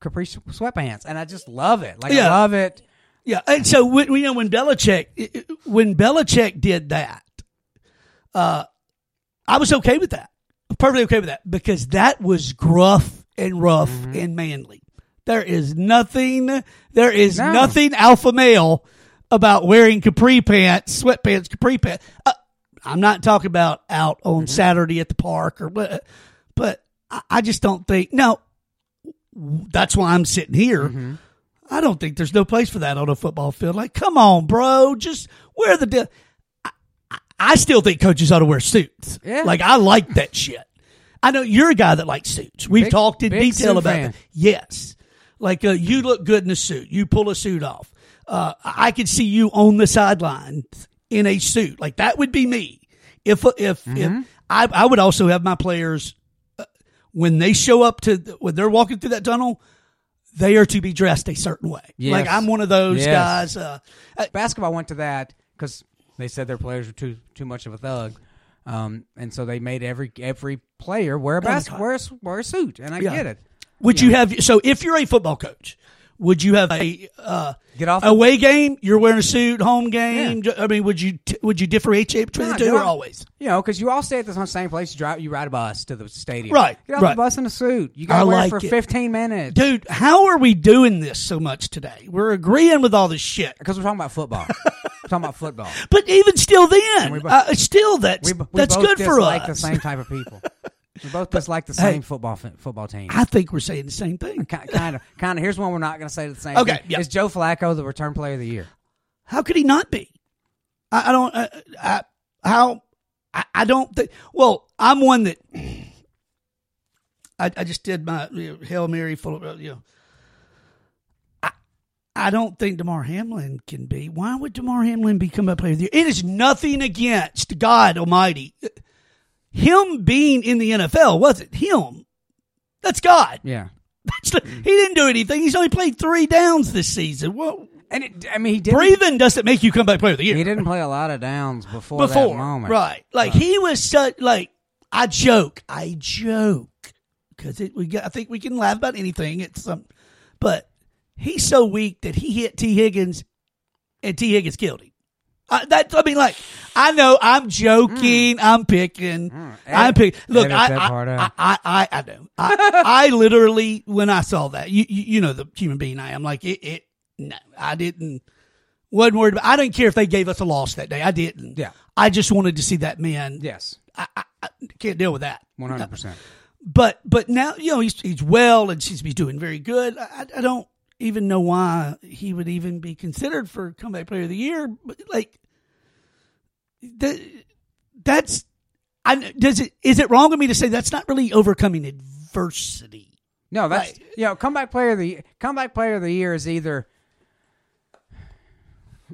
capri sweatpants, and I just love it. Like Yeah. I love it. Yeah, and so when, you know when Belichick when Belichick did that, uh, I was okay with that, perfectly okay with that because that was gruff and rough Mm-hmm. and manly. There is nothing, there is No. nothing alpha male about wearing capri pants, sweatpants, capri pants. Uh, I'm not talking about out on Mm-hmm. Saturday at the park or what, but I, just don't think. No, that's why I'm sitting here. Mm-hmm. I don't think there's no place for that on a football field. Like, come on, bro, just wear the. Di- I, I- still think coaches ought to wear suits. Yeah. Like, I like that shit. I know you're a guy that likes suits. We've Big- talked in detail about fan. it. Yes, like uh, you look good in a suit. You pull a suit off. Uh, I could see you on the sideline in a suit. Like that would be me. If if Mm-hmm. if I I would also have my players uh, when they show up to when they're walking through that tunnel. They are to be dressed a certain way. Yes. Like I'm one of those Yes. guys. Uh, basketball went to that because they said their players were too too much of a thug, um, and so they made every every player wear a bas- wear a, wear a suit, and I Yeah. get it. Would you have so if you're a football coach, would you have a uh, Get off away game? You're wearing a suit. Home game. I mean, would you t- would you differentiate between Nah, the two or always? You know, because you all stay at the same place. You drive, you ride a bus to the stadium. Right, Get off right. the bus in a suit. You got to wear like it for it. 15 minutes. Dude, how are we doing this so much today? We're agreeing with all this shit, Because we're talking about football. we're talking about football. but even still, then uh, still that's We, we that's both good for us. the same type of people. We both dislike the hey, same football fi- football team. I think we're saying the same thing. Kind of, kind of. Here's one we're not going to say the same. Okay, thing. yeah. Is Joe Flacco the return player of the year? How could he not be? I, I don't. Uh, I, how? I, I don't think. Well, I'm one that. I, I just did my you know, hail mary full of uh, you know. I I don't think Damar Hamlin can be. Why would Damar Hamlin become a player of the year? It is nothing against God Almighty. Him being in the NFL wasn't him. That's God. Yeah. That's the, he didn't do anything. He's only played three downs this season. Well, And it, I mean, he didn't. breathing doesn't make you come back player of the year He didn't play a lot of downs before, before, that moment. right? Like he was such like I joke, I joke because it we got, I think we can laugh about anything. It's some, but he's so weak that he hit Tee Higgins, and Tee Higgins killed him. Uh, that I mean, like I know I'm joking, I'm picking, I'm picking. Look, I, I, I. I, I, I know. I, I literally when I saw that, you, you, you know the human being I am. Like it, it no, I didn't. Wasn't worried about. I didn't care if they gave us a loss that day. I didn't. Yeah. I just wanted to see that man. Yes. I, I, I can't deal with that. One hundred percent. But but now you know he's he's well and seems to be doing very good. I, I don't even know why he would even be considered for comeback player of the year. But like that that's I does it is it wrong of me to say that's not really overcoming adversity? No, that's Right. you know, comeback player of the comeback player of the year is either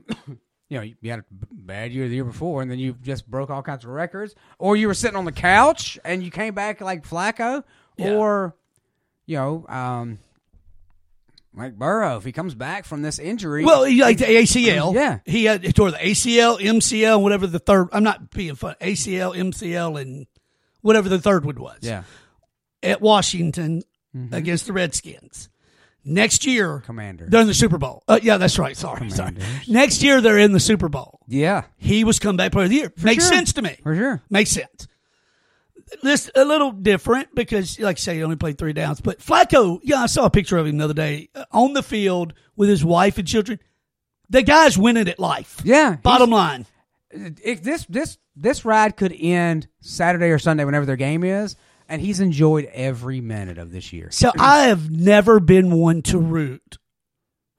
you know you had a bad year the year before, and then you just broke all kinds of records, or you were sitting on the couch and you came back like Flacco, Yeah. or you know, um, like Burrow if he comes back from this injury. Well, he like the ACL. Yeah. He had he tore the ACL, MCL, whatever the third. I'm not being fun. ACL, MCL, and whatever the third one was. yeah, At Washington against the Redskins. Next year, Commander. they're in the Super Bowl. Uh, yeah, that's right. Sorry, sorry. Next year, they're in the Super Bowl. yeah, He was comeback player of the year. Makes sure. sense to me. for sure. Makes sense. This a little different because, like I say, he only played three downs. But Flacco, yeah, I saw a picture of him the other day uh, on the field with his wife and children. The guy's winning at life. Yeah, Bottom line. if this this this ride could end Saturday or Sunday, whenever their game is, and he's enjoyed every minute of this year. So I have never been one to root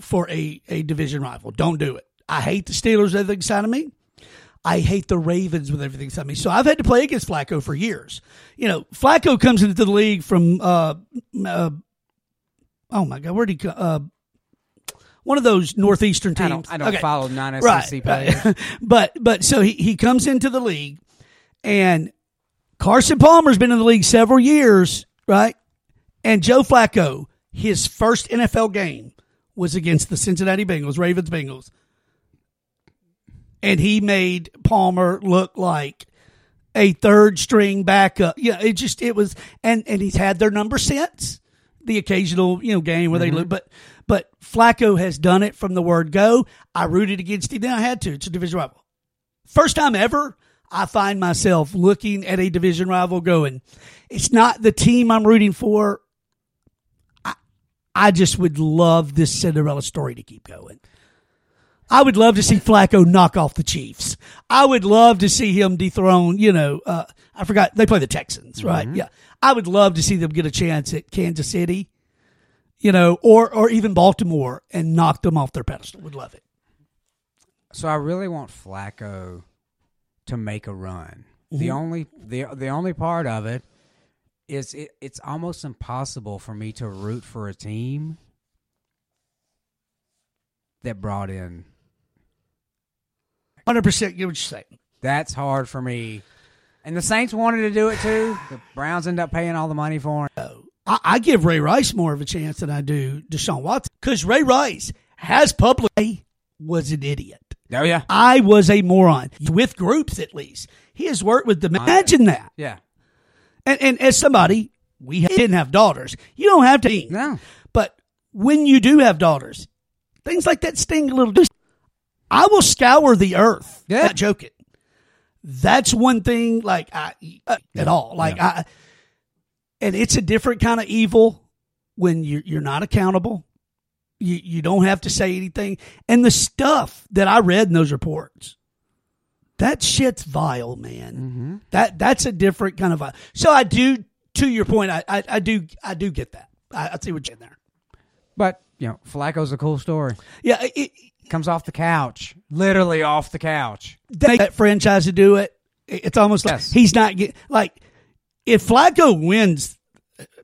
for a, a division rival. Don't do it. I hate the Steelers with everything inside of me. I hate the Ravens with everything inside me. So I've had to play against Flacco for years. You know, Flacco comes into the league from uh, uh oh my god, where'd he come? Uh, one of those northeastern teams. I don't I don't Okay. follow non right, SEC players. but but so he, he comes into the league and Carson Palmer's been in the league several years, right? And Joe Flacco, his first NFL game was against the Cincinnati Bengals, Ravens Bengals. And he made Palmer look like a third string backup. Yeah, it just it was and and he's had their number since the occasional, you know, game where they mm-hmm. lose, but but Flacco has done it from the word go. I rooted against him, then I had to. It's a division rival. First time ever, I find myself looking at a division rival going, it's not the team I'm rooting for. I, I just would love this Cinderella story to keep going. I would love to see Flacco knock off the Chiefs. I would love to see him dethrone, you know, uh, I forgot, they play the Texans, right? Yeah. I would love to see them get a chance at Kansas City, you know, or, or even Baltimore and knock them off their pedestal. Would love it. So I really want Flacco to make a run. The Mm-hmm. only the the only part of it is it, it's almost impossible for me to root for a team that brought in. Hundred percent. Get what you're saying. That's hard for me. And the Saints wanted to do it too. The Browns end up paying all the money for it. Oh, I, I give Ray Rice more of a chance than I do Deshaun Watson because Ray Rice has publicly was an idiot. Oh yeah, I was a moron with groups at least. He has worked with them. Imagine that. yeah. And, and as somebody, we didn't have daughters. You don't have to. No, But when you do have daughters, things like that sting a little. I will scour the earth. Yeah. Not joking. That's one thing, like I uh, at all. Like I, and it's a different kind of evil when you're you're not accountable. You you don't have to say anything. And the stuff that I read in those reports, that shit's vile, man. That that's a different kind of. vi- So I do. To your point, I I, I do I do get that. I, I see what you're in there. but you know, Flacco's a cool story. Yeah, it, Comes off the couch, literally off the couch. they that franchise to do it. It's almost like Yes. he's not get like if Flacco wins,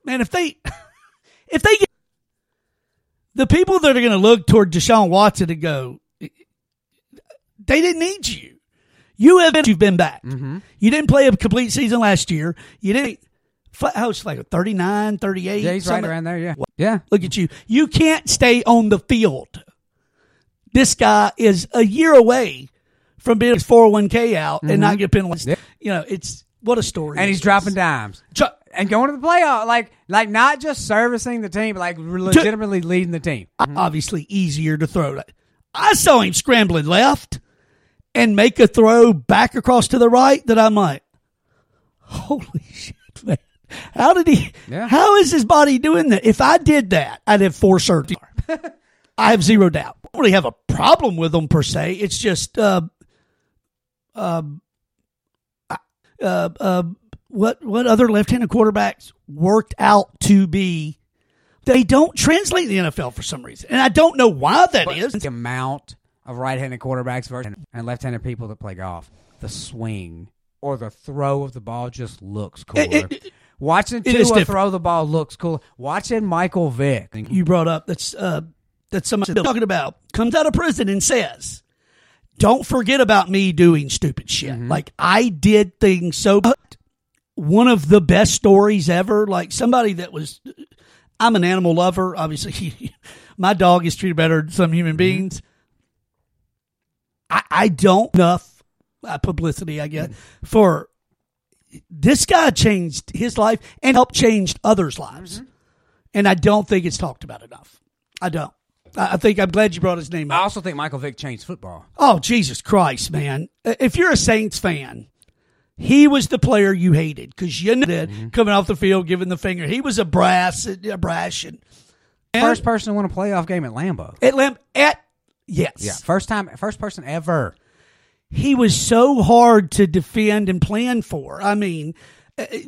man. If they if they get the people that are going to look toward Deshaun Watson to go, they didn't need you. You have been, you've been back. Mm-hmm. You didn't play a complete season last year. You didn't. How it's like a 39, 38. Yeah, he's right around there. Yeah, yeah. Look at you. You can't stay on the field. This guy is a year away from being his 401k out and not get penalized. Yeah. You know, it's what a story. Mm-hmm. And he's is. dropping dimes. And going to the playoff, like like not just servicing the team, but like legitimately leading the team. Obviously easier to throw. I saw him scrambling left and make a throw back across to the right that I'm like, holy shit, man. How did he? Yeah. How is his body doing that? If I did that, I'd have four surgery. I have zero doubt. I don't really have a problem with them per se. It's just, uh, um, uh, uh, what what other left-handed quarterbacks worked out to be? They don't translate in the NFL for some reason, and I don't know why that is. The amount of right-handed quarterbacks versus and left-handed people that play golf, the swing or the throw of the ball just looks cooler. It- it- Watching it Tua throw the ball looks cool. Watching Michael Vick, you brought up that's uh, that somebody talking about comes out of prison and says, "Don't forget about me doing stupid shit. Mm-hmm. Like I did things so." One of the best stories ever. Like somebody that was. I'm an animal lover. Obviously, my dog is treated better than some human mm-hmm. beings. I, I don't enough uh, publicity I get mm-hmm. for this guy changed his life and helped change others' lives and I don't think it's talked about enough. I don't. I think I'm glad you brought his name I also think Michael Vick changed football. Oh Jesus Christ, man! If you're a Saints fan, he was the player you hated because you knew that Mm-hmm. coming off the field, giving the finger. He was a brass, a brash, and First person to win a playoff game at Lambeau. at Lam- at yes, Yeah, first time, first person ever. he was so hard to defend and plan for. I mean, uh,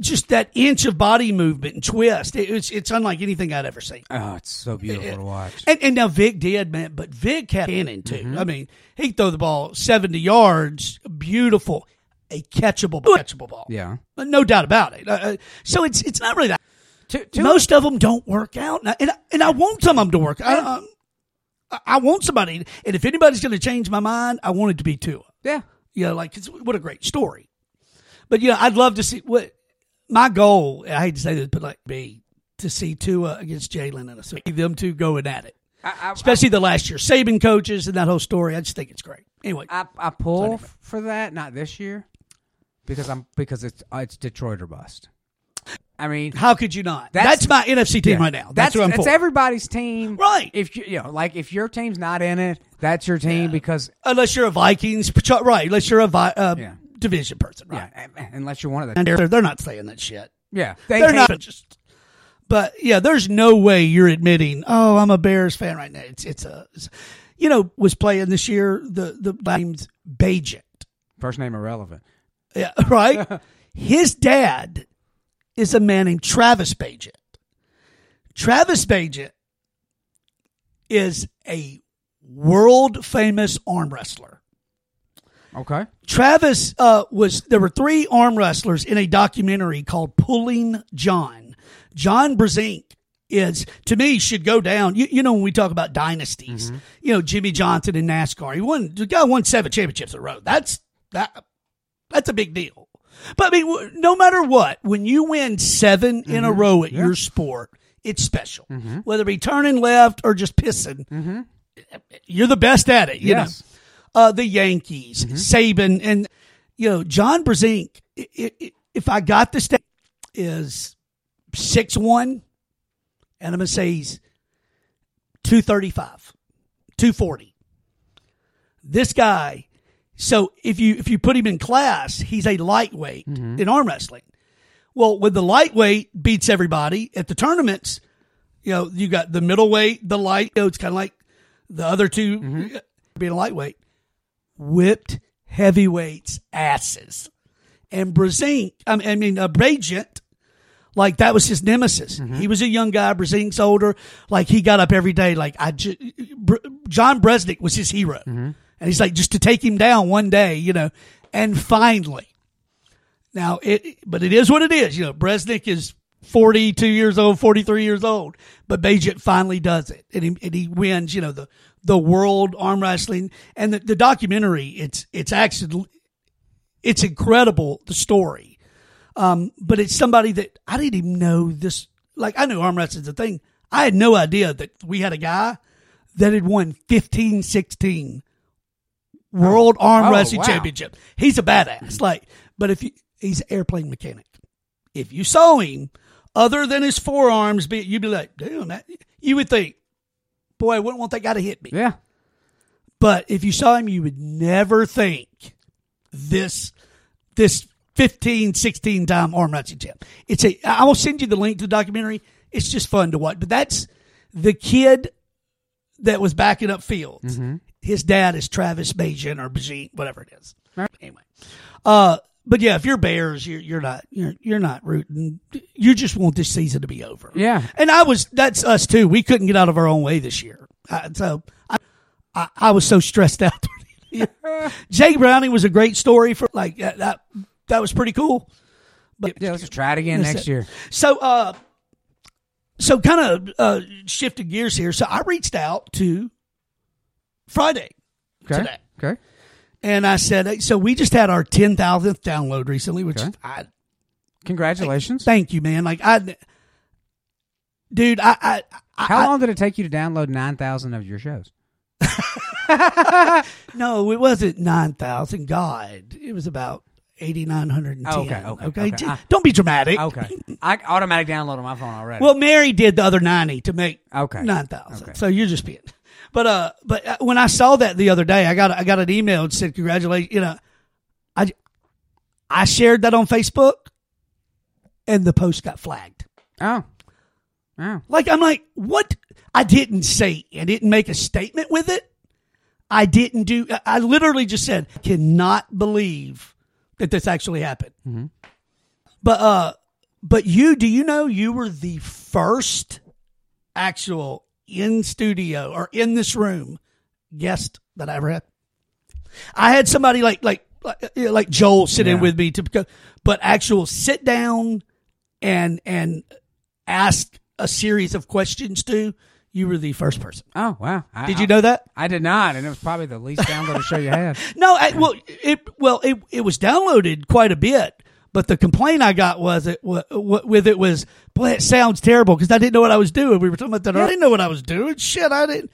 just that inch of body movement and twist. It, it's it's unlike anything I'd ever seen. Oh, it's so beautiful to watch. And, and now Vick did, man, but Vick had cannon too. Mm-hmm. I mean, he throw the ball seventy yards, beautiful, a catchable, catchable ball. Yeah. no doubt about it. Uh, Uh, so it's it's not really that. Two, two, Most of them don't work out, and I, and I, and I want some of them to work. I, I, I want somebody, and if anybody's going to change my mind, I want it to be Tua. yeah. You know, like it's, what a great story. But you know, I'd love to see what my goal. I hate to say this, but like be to see Tua against Jalen and I see them two going at it. I, I, Especially the last year, Saban coaches and that whole story. I just think it's great. Anyway, I, I pull f- for that, not this year, because I'm because it's it's Detroit or bust. I mean, how could you not? That's, That's- my NFC team right now. That's, that's what I'm it's for. everybody's team, Right. If you you know, like if your team's not in it, that's your team because Unless you're a Vikings, right? Unless you're a vi- uh, Yeah. Division person, right? yeah, unless you're one of the And they're, they're not saying that shit. yeah, they They're not just. But yeah, there's no way you're admitting, oh, I'm a Bears fan right now. It's it's a, it's- you know, was playing this year the the name's Bagent. first name irrelevant. Yeah, right. His dad is a man named Travis Bagent. Travis Bagent is a world famous arm wrestler. Okay. Travis uh, was there were three arm wrestlers in a documentary called Pulling John. John Brzenk is to me should go down. You, you know when we talk about dynasties, mm-hmm. you know Jimmie Johnson in NASCAR. He won the guy won seven championships in a row. That's that that's a big deal. But I mean, no matter what, when you win 7 in a mm-hmm. row at your sport, it's special. Mm-hmm. Whether it be turning left or just pissing, you're the best at it. You Yes. know, uh, the Yankees, mm-hmm. Saban, and you know John Brzenk. i- i- i- If I got the state, is six one, and I'm gonna say he's two thirty five, two forty. This guy. So if you if you put him in class, he's a lightweight mm-hmm. in arm wrestling. Well, when the lightweight beats everybody at the tournaments, you know, you got the middleweight, the light. You know, it's kind of like the other 2 mm-hmm. being a lightweight. Whipped heavyweights asses, and Brzenk. I mean, I mean, uh, Bagent, like that was his nemesis. He was a young guy. Brzenk's older. Like he got up every day. Like I, ju- Br- John Brzenk was his hero, and he's like just to take him down one day, you know, and finally. Now it, but it is what it is. You know, Brzenk is forty-two years old, forty-three years old, but Bagent finally does it, and he, and he wins. You know, the the world arm wrestling and the, the documentary. It's it's actually it's incredible the story, um, but it's somebody that I didn't even know this. Like I knew arm wrestling's a thing. I had no idea that we had a guy that had won 15, 16 world arm Oh, wrestling wow. championship. He's a badass. Like, but if you, he's an airplane mechanic. If you saw him, other than his forearms, be you'd be like, damn, that. You would think, boy, I wouldn't want that guy to hit me. Yeah. But if you saw him, you would never think this this 15, 16 time arm wrestling champ. It's a. I will send you the link to the documentary. It's just fun to watch. But that's the kid that was backing up Fields. His dad is Travis Bajan or Bajin, whatever it is. Anyway, uh, but yeah, if you're Bears, you're you're not you're you're not rooting. You just want this season to be over. Yeah. and I was. That's us too. We couldn't get out of our own way this year. Uh, so I, I I was so stressed out. Jake Browning was a great story for like that. That, that was pretty cool. But Yeah, let's just try it again next it. year. so, uh, so kind of uh, shifted gears here. So I reached out to Friday Okay. today, Okay. And I said, uh, "So we just had our ten thousandth download recently, which Okay. I Congratulations. thank you, man. Like I, dude, I, I, I How long did it take you to download 9,000 of your shows? no, it wasn't nine thousand. God, it was about eighty nine hundred and ten. Oh, okay, okay, okay. D- I- Don't be dramatic. Okay. I automatic download on my phone already. Well, Mary did the other ninety to make Okay. nine thousand. Okay. So you're just being. But uh, but uh, when I saw that the other day, I got I got an email and said congratulations. You know, I I shared that on Facebook, and the post got flagged. oh. Oh. Like I'm like, what? I didn't say. I didn't make a statement with it. I didn't do. I- I literally just said, cannot believe that this actually happened. But uh, but you, do you know you were the first actual in studio or in this room guest that I ever had? I had somebody like like like, like Joel sit in with me to but actual sit down and and ask a series of questions to. You were the first person. Oh, wow. I, Did you know that? I, I did not, and it was probably the least downloaded show you had. No, I, well, it well it it was downloaded quite a bit, but the complaint I got was it wa- wa- with it was boy, it sounds terrible because I didn't know what I was doing. We were talking about that. I didn't know what I was doing. Shit, I didn't.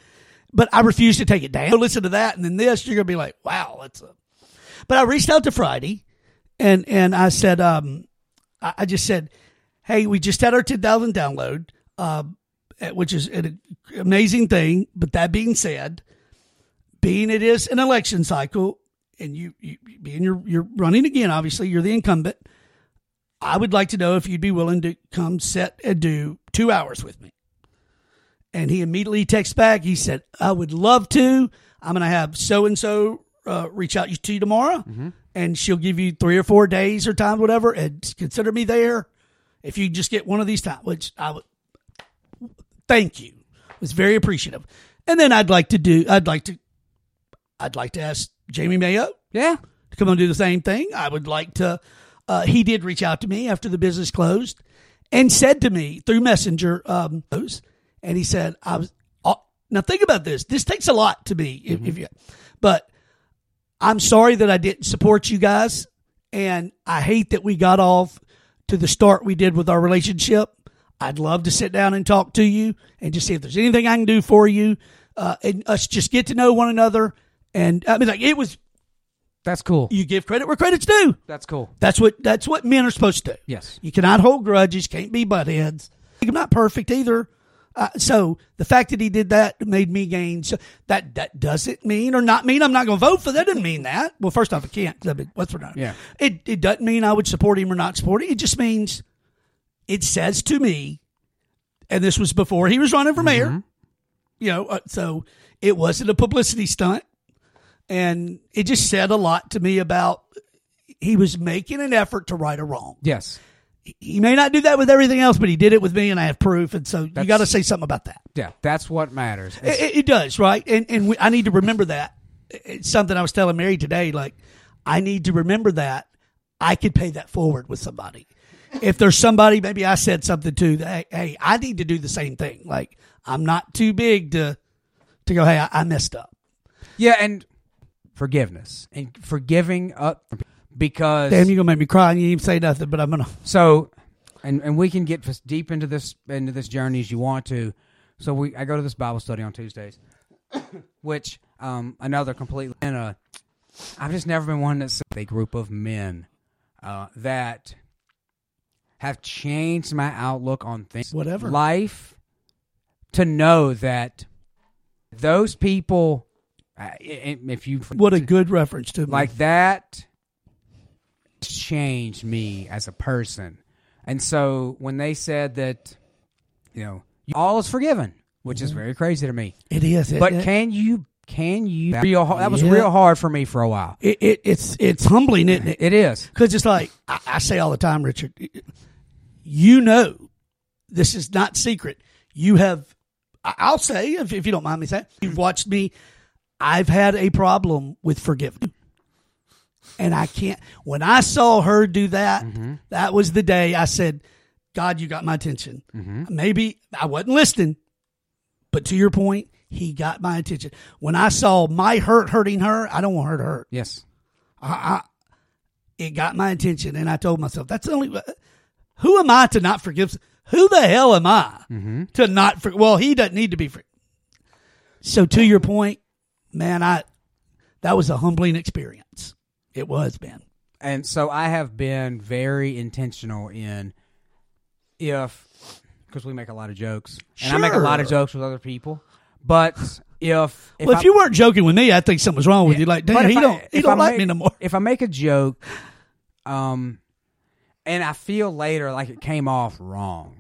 But I refused to take it down. Listen to that, and then this, you're gonna be like, wow, that's a. But I reached out to Friday, and and I said, um, I, I just said, hey, we just had our ten thousand download, eh, which is an amazing thing. But that being said, being it is an election cycle, and you, you being you're you're running again, obviously you're the incumbent. I would like to know if you'd be willing to come set and do two hours with me. And he immediately texts back. He said, "I would love to. I'm going to have so and so reach out to you tomorrow, mm-hmm. and she'll give you three or four days or time, whatever, and consider me there. If you just get one of these times, which I would thank you, was very appreciative. And then I'd like to do. I'd like to. I'd like to ask Jamie Mayo Yeah. To come on do the same thing. I would like to. Uh, he did reach out to me after the business closed and said to me through Messenger, um, and he said, "I was uh, now think about this. This takes a lot to me, if, if you, but I'm sorry that I didn't support you guys, and I hate that we got off to the start we did with our relationship. I'd love to sit down and talk to you and just see if there's anything I can do for you, uh, and us just get to know one another. And I mean, like it was, That's cool. you give credit where credit's due. That's cool. That's what that's what men are supposed to do. Yes. You cannot hold grudges. Can't be butt heads. I'm not perfect either. Uh, so the fact that he did that made me gain. So that that doesn't mean or not mean I'm not going to vote for that. Doesn't mean that. Well, first off, it can't. I mean, what's for nothing. Yeah. It it doesn't mean I would support him or not support him. It just means it says to me, and this was before he was running for mayor. You know, uh, so it wasn't a publicity stunt, and it just said a lot to me about he was making an effort to right a wrong Yes. he may not do that with everything else, but he did it with me, and I have proof. And so you got to say something about that. Yeah. That's what matters. It, it- does, right? And and we, I need to remember that. It's something I was telling Mary today. Like I need to remember that I could pay that forward with somebody. If there's somebody, maybe I said something to that. Hey, hey, I need to do the same thing. Like I'm not too big to to go. Hey, I, I messed up. yeah, and forgiveness and forgiving up because Damn, you gonna make me cry. and You didn't even say nothing, but I'm gonna. So, and and we can get as deep into this into this journey as you want to. So we I go to this Bible study on Tuesdays, which um another completely and uh I've just never been one that's a group of men uh that have changed my outlook on things Whatever. life to know that those people if you What a good reference to me. like that changed me as a person. And so when they said that, you know, all is forgiven, which is mm-hmm. very crazy to me. it is. It, But it, can you? Can you? Be real, that was Yeah. real hard for me for a while. it, it, it's it's humbling, isn't it? It is. Because it's like I, I say all the time, Richard. You know, this is not secret. You have, I'll say, if, if you don't mind me saying, you've watched me. I've had a problem with forgiveness, and I can't. When I saw her do that, mm-hmm. that was the day I said, "God, you got my attention." Mm-hmm. Maybe I wasn't listening, but to your point, he got my attention. When I saw my hurt hurting her, I don't want her to hurt Yes. I. it got my attention, and I told myself, "That's the only. Who am I to not forgive? Who the hell am I mm-hmm. to not? For, well, he doesn't need to be free. So, to your point, man, I that was a humbling experience. It was, Ben. And so I have been very intentional in if because we make a lot of jokes and I make a lot of jokes with other people, but if if well, if I- you weren't joking with me, I think something was wrong with Yeah. you. Like, damn, he I- don't, he don't I like make- me no more. If I make a joke, um, and I feel later like it came off wrong,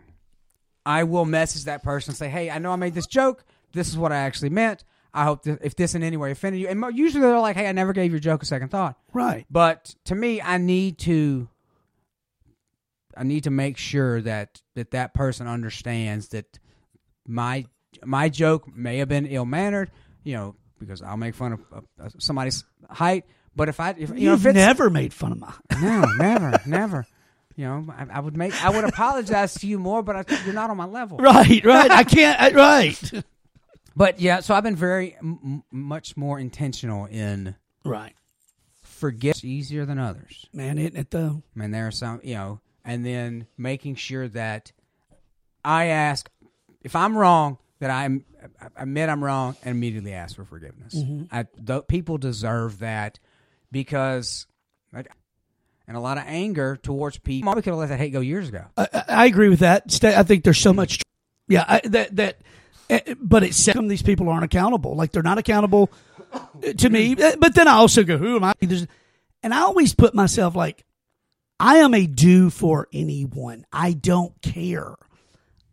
I will message that person and say, "Hey, I know I made this joke. This is what I actually meant. I hope that if this in any way offended you." And usually they're like, "Hey, I never gave your joke a second thought." Right. But to me, I need to. I need to make sure that that that person understands that my my joke may have been ill mannered, you know, because I'll make fun of uh, somebody's height. But if I, if, you You've if it's never made fun of my. no, never, never, you know, I, I would make, I would apologize to you more, but I, you're not on my level. Right, right. I can't. I, right, But yeah, so I've been very m- much more intentional in right. forget easier than others. Man, isn't it though? I mean, there are some, you know, and then making sure that I ask if I'm wrong, that I'm I admit I'm wrong and immediately ask for forgiveness. Mm-hmm. I, th- people deserve that because, like, and a lot of anger towards people. We could have let that hate go years ago. I, I- I agree with that. I think there's so much. Yeah, I, that that. Eh, But it's some of these people aren't accountable. Like they're not accountable to me. Eh, But then I also go, who am I? There's- And I always put myself like, I am a do for anyone. I don't care.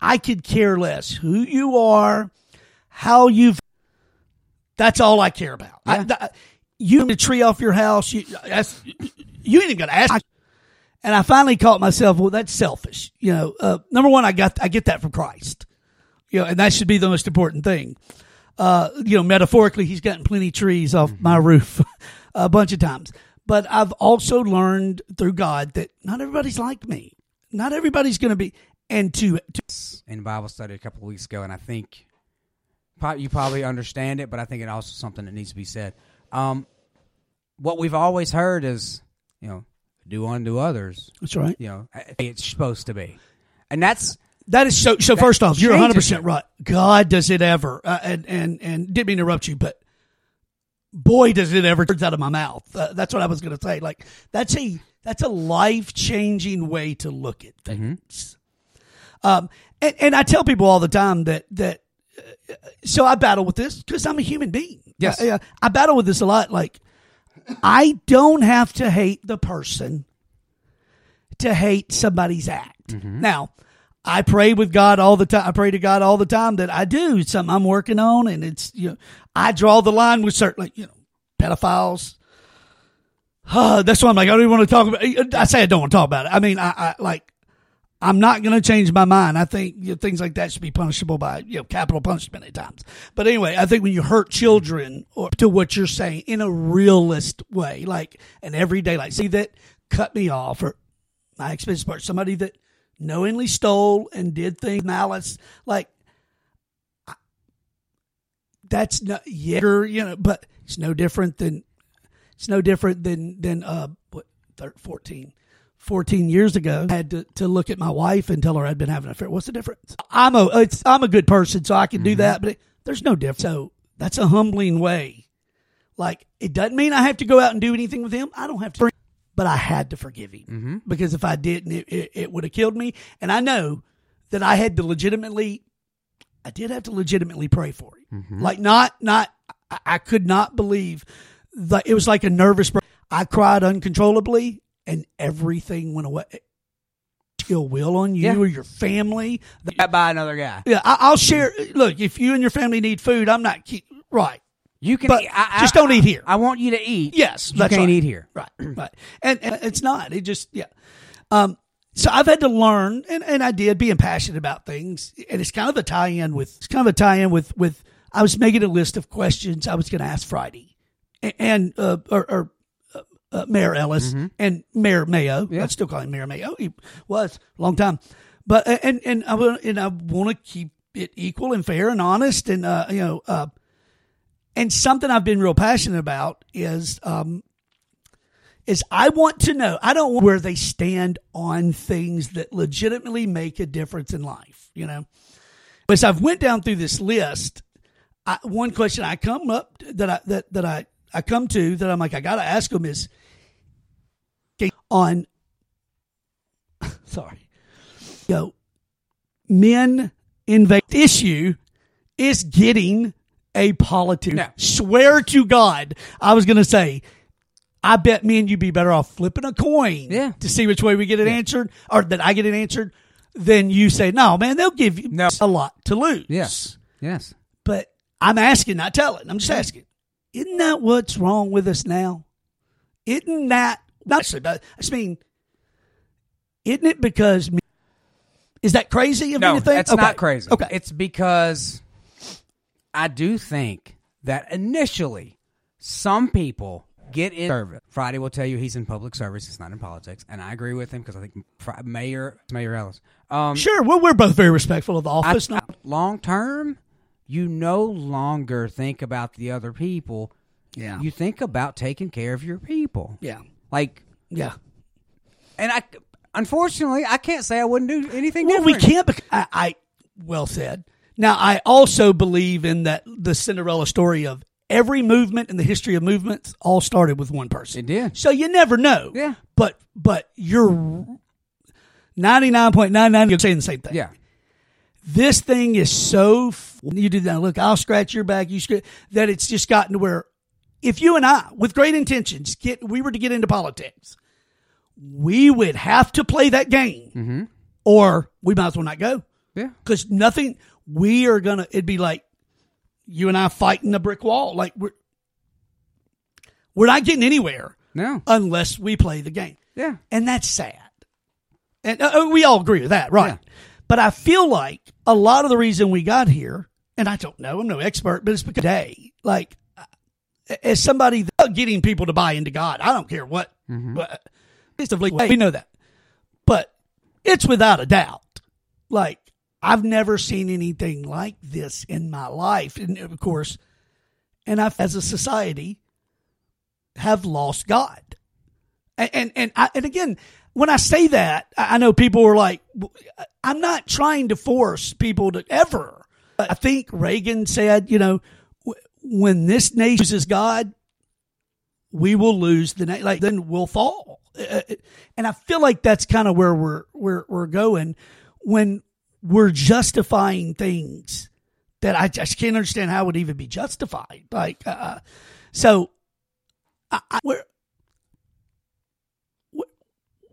I could care less who you are, how you've. That's all I care about. I, th- you need a tree off your house. You, that's, you ain't even to ask. And I finally caught myself. Well, that's selfish. You know, uh, number one, I got I get that from Christ. You know, and that should be the most important thing. Uh, you know, metaphorically, he's gotten plenty trees off my roof a bunch of times. but I've also learned through God that not everybody's like me. Not everybody's going to be. And to, to in Bible study a couple of weeks ago, and I think you probably understand it, but I think it also something that needs to be said. Um, what we've always heard is, you know, do unto others, that's right. you know, it's supposed to be, and that's That is so. So first off, you're 100 percent right. God does it ever, uh, and and and didn't mean to interrupt you, but boy, does it ever turns out of my mouth. Uh, that's what I was going to say. Like that's a that's a life changing way to look at things. Um, and and I tell people all the time that that. Uh, so I battle with this because I'm a human being. Yes. I, I battle with this a lot. Like I don't have to hate the person to hate somebody's act. Now, I pray with God all the time. I pray to God all the time that I do It's something I'm working on, and it's you know I draw the line with certain like you know pedophiles. Uh, that's why I'm like I don't even want to talk about. I say I don't want to talk about it. I mean I, I like I'm not going to change my mind. I think you know, things like that should be punishable by you know capital punishment at times. But anyway, I think when you hurt children or to what you're saying in a realist way, like an everyday, like see that cut me off or my expense part, somebody that knowingly stole and did things malice, like I- that's not yet, you know, but it's no different than it's no different than than uh what thir- 14 14 years ago I had to, to look at my wife and tell her I'd been having an affair. What's the difference? I'm a it's I'm a good person so I can do that, but it, there's no difference. So that's a humbling way. Like it doesn't mean I have to go out and do anything with him. I don't have to but I had to forgive him mm-hmm. because if I didn't, it, it, it would have killed me. And I know that I had to legitimately, I did have to legitimately pray for him. Mm-hmm. Like not, not, I, I could not believe that it was like a nervous. break. I cried uncontrollably, and everything went away. Ill will on you Yeah. or your family. Got by another guy. Yeah, I, I'll share. Look, if you and your family need food, I'm not keep, right. You can, But eat, I, just I- don't eat here. I want you to eat. Yes, you that's can't right. eat here. Right, right. And, and it's not. It just yeah. Um. So I've had to learn, and, and I did being passionate about things, and it's kind of a tie-in with it's kind of a tie-in with with I was making a list of questions I was going to ask Friday, and uh, or, or uh, uh, Mayor Ellis and Mayor Mayo. Yeah. I'd still call him Mayor Mayo. He was a long time, but and and I and I want to keep it equal and fair and honest, and uh, you know. Uh, and something I've been real passionate about is um, is I want to know. I don't want where they stand on things that legitimately make a difference in life. You know, as I've went down through this list, I, one question I come up that I that that I I come to that I'm like I got to ask them is on. Sorry, you know, men invade issue is getting a politician. No. Swear to God, I was going to say, I bet me and you'd be better off flipping a coin Yeah. to see which way we get it answered or that I get it answered than you say, no, man, they'll give you No. a lot to lose. Yes. Yes. But I'm asking, not telling. I'm just asking. Isn't that what's wrong with us now? Isn't that, not, but I just mean, isn't it because, is that crazy of me No, that's Okay. not crazy. Okay. It's because I do think that initially some people get in service. Friday will tell you he's in public service. It's not in politics, and I agree with him because I think Mayor Mayor Ellis. Um, Sure. Well, we're both very respectful of the I, office. no, long term, you no longer think about the other people. yeah. You think about taking care of your people. yeah. Like, Yeah. and I unfortunately I can't say I wouldn't do anything Well, we can't. bec- I, I well said. Now, I also believe in that the Cinderella story of every movement in the history of movements all started with one person. It did. So you never know. Yeah. But but you're ninety nine point nine nine. You're saying the same thing. Yeah. This thing is so. f- You do that. Look, I'll scratch your back. You scratch that. It's just gotten to where, if you and I, with great intentions, get we were to get into politics, we would have to play that game, mm-hmm. or we might as well not go Yeah. because nothing. We are gonna. It'd be like you and I fighting a brick wall. Like we're we're not getting anywhere No. unless we play the game, Yeah. and that's sad. And uh, uh, we all agree with that, right? Yeah. But I feel like a lot of the reason we got here, and I don't know, I'm no expert, but it's because today, like, uh, as somebody getting people to buy into God. I don't care what. Mm-hmm. But uh, basically, we know that. But it's without a doubt. Like I've never seen anything like this in my life, and of course, and I've as a society have lost God. And and and, I, and again, when I say that, I I know people are like, I'm not trying to force people to ever. I think Reagan said, you know, when this nation uses God, we will lose the nation. Like then we'll fall. Uh, And I feel like that's kind of where we're we're we're going when we're justifying things that I just can't understand how it would even be justified. Like, uh, so I, I, where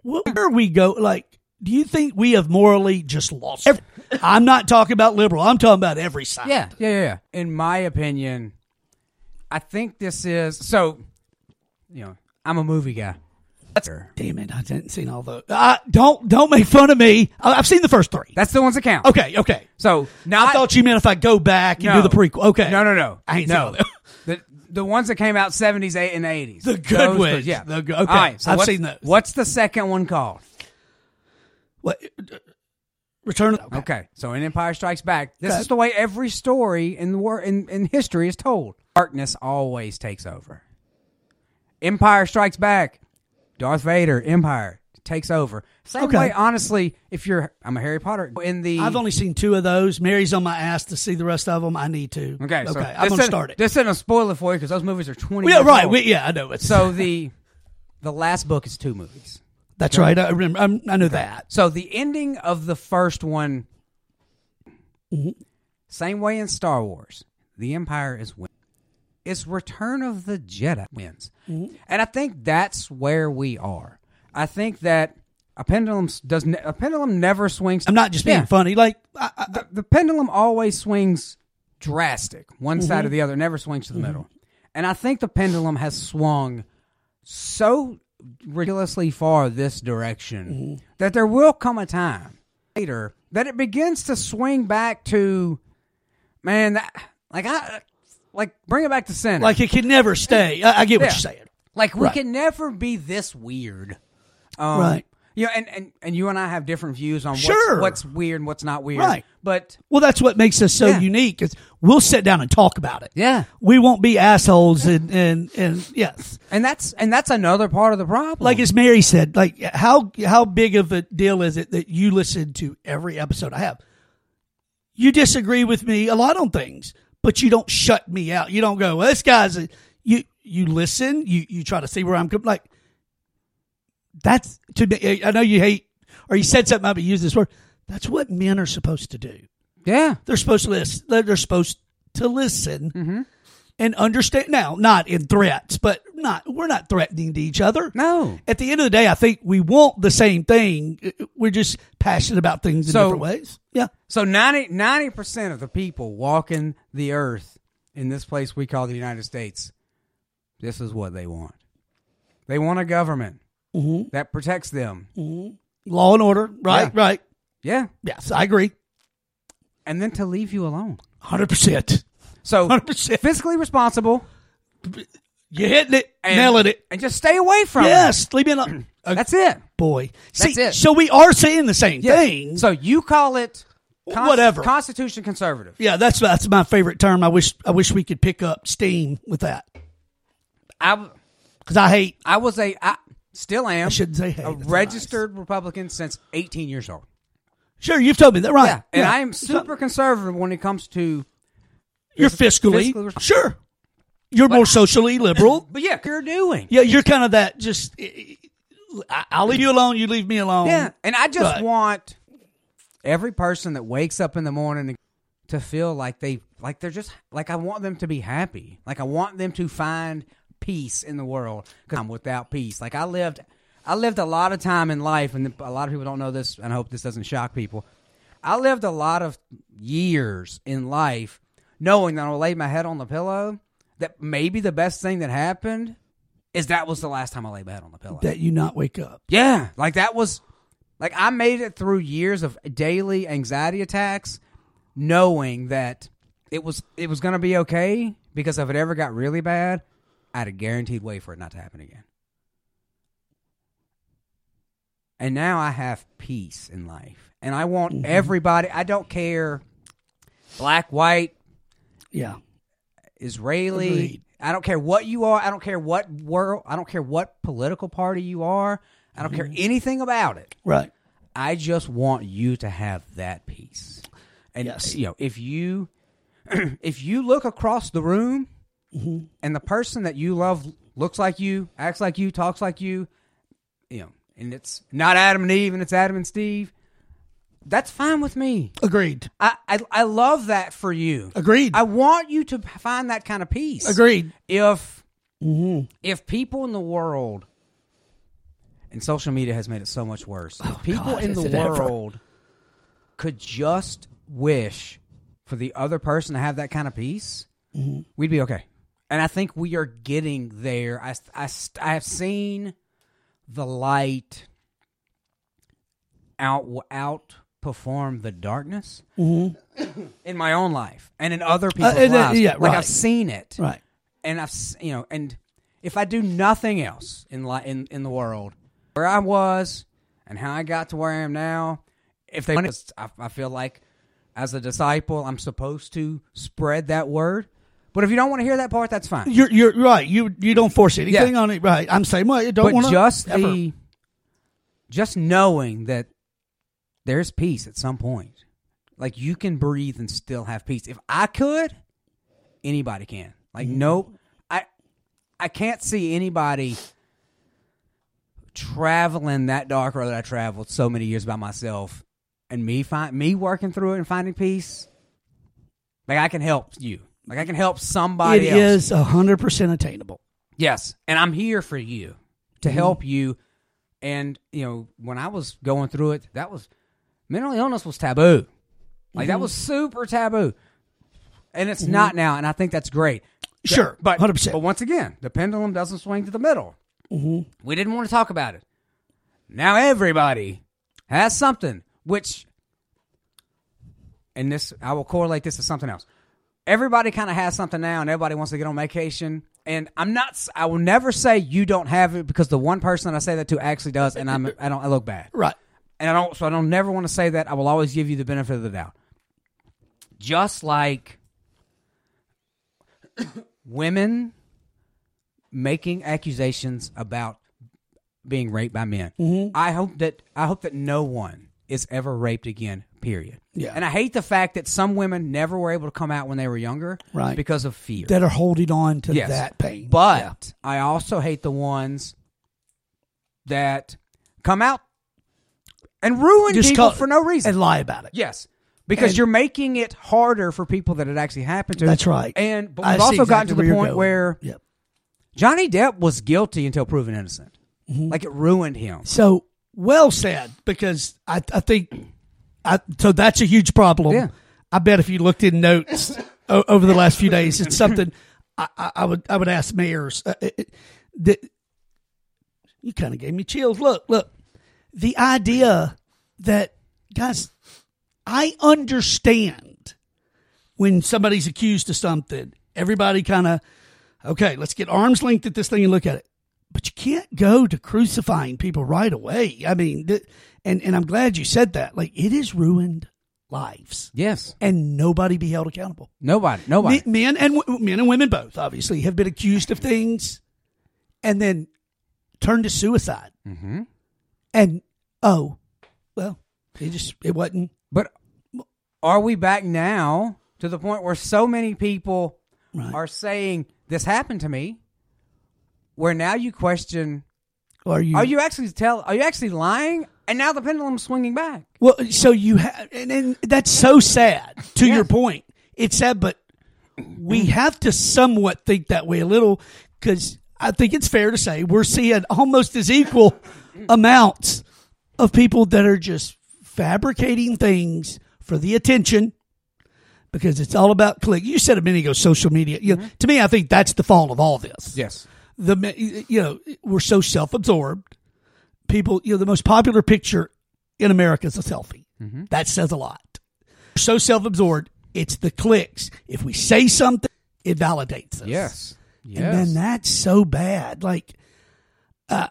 where where we go? Like, do you think we have morally just lost? Every, I'm not talking about liberal. I'm talking about every side. Yeah, yeah, yeah, yeah. In my opinion, I think this is so. You know, I'm a movie guy. That's Damn it! I didn't see all those. Uh, don't don't make fun of me. I- I've seen the first three. that's the ones that count. Okay, okay. So now I thought you meant if I go back and no. do the prequel. Okay. No, no, no. I ain't no. the the ones that came out 70s, 8 and 80s. The good ones. Yeah. The okay. All right. So I've seen those. What's the second one called? What? Return. Okay. Okay. So in Empire Strikes Back, this Okay. is the way every story in the wor- in, in history is told. Darkness always takes over. Empire Strikes Back, Darth Vader, Empire takes over. Same Okay. way, honestly, if you're I'm a Harry Potter in the I've only seen two of those. Mary's on my ass to see the rest of them. I need to. Okay, so okay. I'm this gonna start it. This isn't a spoiler for you because those movies are 20 yeah, years right. We, yeah, I know. It's, So the the last book is two movies. that's right. I remember. I'm, I know that. So the ending of the first one, Mm-hmm. same way in Star Wars, the Empire is win. It's Return of the Jedi wins, Mm-hmm. and I think that's where we are. I think that a pendulum does ne- a pendulum never swings. I'm not just being Yeah. funny. Like, I, I, the, the pendulum always swings drastic, one Mm-hmm. side or the other, never swings to the middle. And I think the pendulum has swung so ridiculously far this direction Mm-hmm. that there will come a time later that it begins to swing back to man that like I like bring it back to center. like it can never stay. I, I get what Yeah. you're saying. Like we Right. can never be this weird. Um, Right. You know, and, and, and you and I have different views on Sure. what's, what's weird and what's not weird. Right. But Well, that's what makes us so Yeah. unique. Is we'll sit down and talk about it. yeah. We won't be assholes and and and yes. And that's and that's another part of the problem. Like as Mary said, like how how big of a deal is it that you listen to every episode I have? You disagree with me a lot on things, but you don't shut me out. You don't go, well, "This guy's a, you." You listen. You you try to see where I'm coming. Like that's to me. I know you hate or you said something about me. Use this word. That's what men are supposed to do. yeah. They're supposed to listen. They're they're supposed to listen Mm-hmm. And understand. Now, not in threats, but not we're not threatening to each other. No. At the end of the day, I think we want the same thing. We're just passionate about things in So- different ways. Yeah. So 90 percent of the people walking the earth in this place we call the United States, this is what they want. They want a government Mm-hmm. that protects them. Law and order. Right. Yeah. Right. Yeah. Yes, I agree. And then to leave you alone. Hundred percent. So Hundred percent. fiscally responsible You're hitting it, and, nailing it. and just stay away from it. Yes, leave me alone. That's it. boy. See, That's it. So we are saying the same Yeah. thing. So you call it Whatever. Constitution conservative. yeah, that's that's my favorite term. I wish I wish we could pick up steam with that I because I hate. I was a I still am I shouldn't say hate. a registered Republican since 18 years old. Sure, you've told me that, right? Yeah, and Yeah. I am super conservative when it comes to. You're fiscally, fiscally sure. You're more socially liberal. But yeah, you're doing. Yeah, you're kind of that. Just I'll leave you alone. You leave me alone. Yeah, and I just Right. want every person that wakes up in the morning to feel like they like they're just like I want them to be happy. Like I want them to find peace in the world because I'm without peace. Like I lived, I lived a lot of time in life, and a lot of people don't know this, and I hope this doesn't shock people. I lived a lot of years in life knowing that I laid my head on the pillow. That maybe the best thing that happened is that was the last time I laid my head on the pillow. that you not wake up. Yeah, like that was like I made it through years of daily anxiety attacks knowing that it was it was going to be okay because if it ever got really bad, I had a guaranteed way for it not to happen again. And now I have peace in life. And I want Mm-hmm. everybody, I don't care black, white, Yeah. Israeli. Agreed. I don't care what you are. I don't care what world. I don't care what political party you are. I don't care mm-hmm. anything about it. Right. I just want you to have that peace. And Yes. you know, if you if you look across the room mm-hmm. and the person that you love looks like you, acts like you, talks like you, you know, and it's not Adam and Eve and it's Adam and Steve, that's fine with me. Agreed. I I, I love that for you. Agreed. I want you to find that kind of peace. Agreed. If mm-hmm. if people in the world and social media has made it so much worse. if oh, people God, in the it ever. world could just wish for the other person to have that kind of peace, mm-hmm. we'd be okay. And I think we are getting there. I, I, I have seen the light out out outperform the darkness in my own life and in other people's and, uh, lives. yeah, like right. I've seen it, Right. and I've you know, and if I do nothing else in li- in in the world, where I was and how I got to where I am now, if they, I, I feel like as a disciple, I'm supposed to spread that word. But if you don't want to hear that part, that's fine. You're you're right. You you don't force anything Yeah. on it. Right. I'm same way. You don't but want just ever. the just knowing that there's peace at some point. Like you can breathe and still have peace. If i could anybody can. Like Mm-hmm. nope. I i can't see anybody traveling that dark road that i traveled so many years by myself and me find me working through it and finding peace. Like i can help you. Like i can help It somebody else. is a hundred percent attainable. Yes, and I'm here for you to help you. And you know, when I was going through it, that was mental illness was taboo. Like that was super taboo, and it's not now. And I think that's great. Sure, but 100%. But once again, the pendulum doesn't swing to the middle. Mm-hmm. We didn't want to talk about it. Now everybody has something, which, and this I will correlate this to something else. Everybody kind of has something now, and everybody wants to get on vacation. And I'm not. I will never say you don't have it because the one person that I say that to actually does, and I'm. I don't. I look bad Right. And I don't. So I don't never want to say that. I will always give you the benefit of the doubt. Just like women making accusations about being raped by men, mm-hmm. I hope that I hope that no one is ever raped again. Period. Yeah. And I hate the fact that some women never were able to come out when they were younger, Right. Because of fear. That are holding on to Yes. that pain. But Yeah. I also hate the ones that come out and ruin Just people call- for no reason. and lie about it. yes. Because And- you're making it harder for people that it actually happened to. That's right. And but I we've see also gotten exactly to the you're point going. where Yep. Johnny Depp was guilty until proven innocent. Mm-hmm. Like it ruined him. So well said because I I think I so that's a huge problem. Yeah. I bet if you looked in notes o- over the last few days, it's something I, I, I would I would ask mayors. Uh, it, it- that you kind of gave me chills. Look, look, the idea that guys, I understand when somebody's accused of something. Everybody kind of okay. Let's get arms length at this thing and look at it but you can't go to crucifying people right away. I mean, th- and and I'm glad you said that. Like it is ruined lives, Yes. and nobody be held accountable. Nobody. Nobody. Me- Men and w- men and women both obviously have been accused of things, and then turned to suicide. mm-hmm. And oh, well, it just it wasn't. But are we back now to the point where so many people Right. are saying this happened to me? Where now you question Are you? Are you actually tell? Are you actually lying? And now the pendulum's swinging back. Well, so you have, and, and that's so sad. To Yes. your point, it's sad, but we have to somewhat think that way a little because I think it's fair to say we're seeing almost as equal Mm. amounts of people that are just fabricating things for the attention because it's all about click. You said a minute ago, social media. You know, mm-hmm. to me, I think that's the fault of all this Yes. the you know we're so self-absorbed people you know the most popular picture in america is a selfie mm-hmm. that says a lot we're so self-absorbed it's the clicks if we say something it validates us Yes. Yes. And then that's so bad. Like, uh,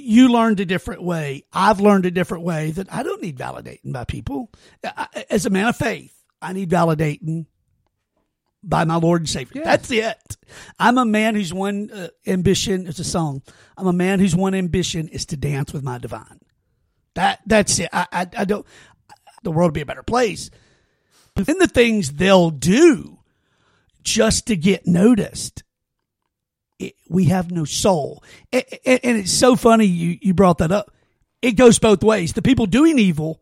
you learned a different way. I've learned a different way that I don't need validating by people. I, as a man of faith, I need validating by my Lord and Savior. That's it. I'm a man whose one uh, ambition is a song. I'm a man whose one ambition is to dance with my divine. That that's it. I I, I don't. The world would be a better place. And the things they'll do just to get noticed. It, we have no soul, and, it's so funny you you brought that up. It goes both ways. The people doing evil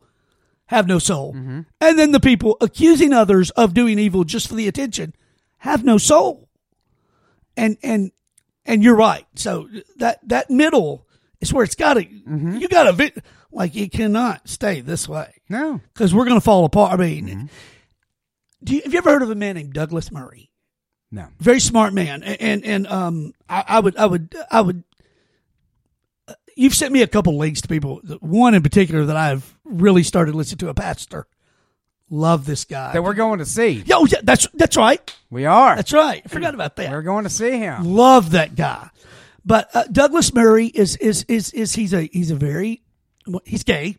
have no soul. Mm-hmm. And then the people accusing others of doing evil just for the attention have no soul. And and and you're right. So that that middle is where it's got to mm-hmm. you got to vi- like it cannot stay this way No. cuz we're going to fall apart. I mean, mm-hmm. do you, have you ever heard of a man named Douglas Murray? No. very smart man, and and, um, I, I would I would I would. uh, You've sent me a couple links to people. One in particular that I've really started listening to. A pastor, love this guy. That we're going to see. Yo, yeah, that's that's right. We are. That's right. I forgot about that. We're going to see him. Love that guy. But uh, Douglas Murray is is is is he's a he's a very he's gay.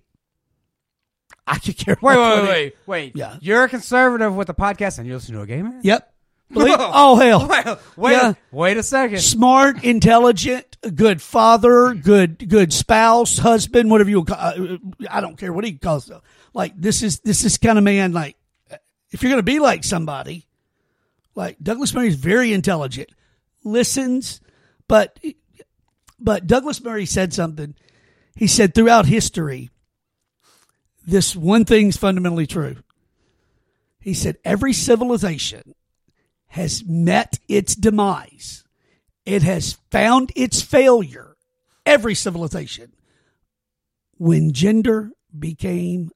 I could care. Wait, wait, wait, wait, wait. Yeah. You're a conservative with a podcast and you listen to a gay man? Yep. Believe- oh hell. Wait, wait, Yeah. wait a second. smart, intelligent, good father, good good spouse, husband, whatever you call. Uh, I don't care what he calls it. Like this is this is kind of man. Like if you're going to be like somebody, like Douglas Murray is very intelligent, listens, but but Douglas Murray said something. He said throughout history, this one thing's fundamentally true. He said every civilization has met its demise. It has found its failure, every civilization, when gender became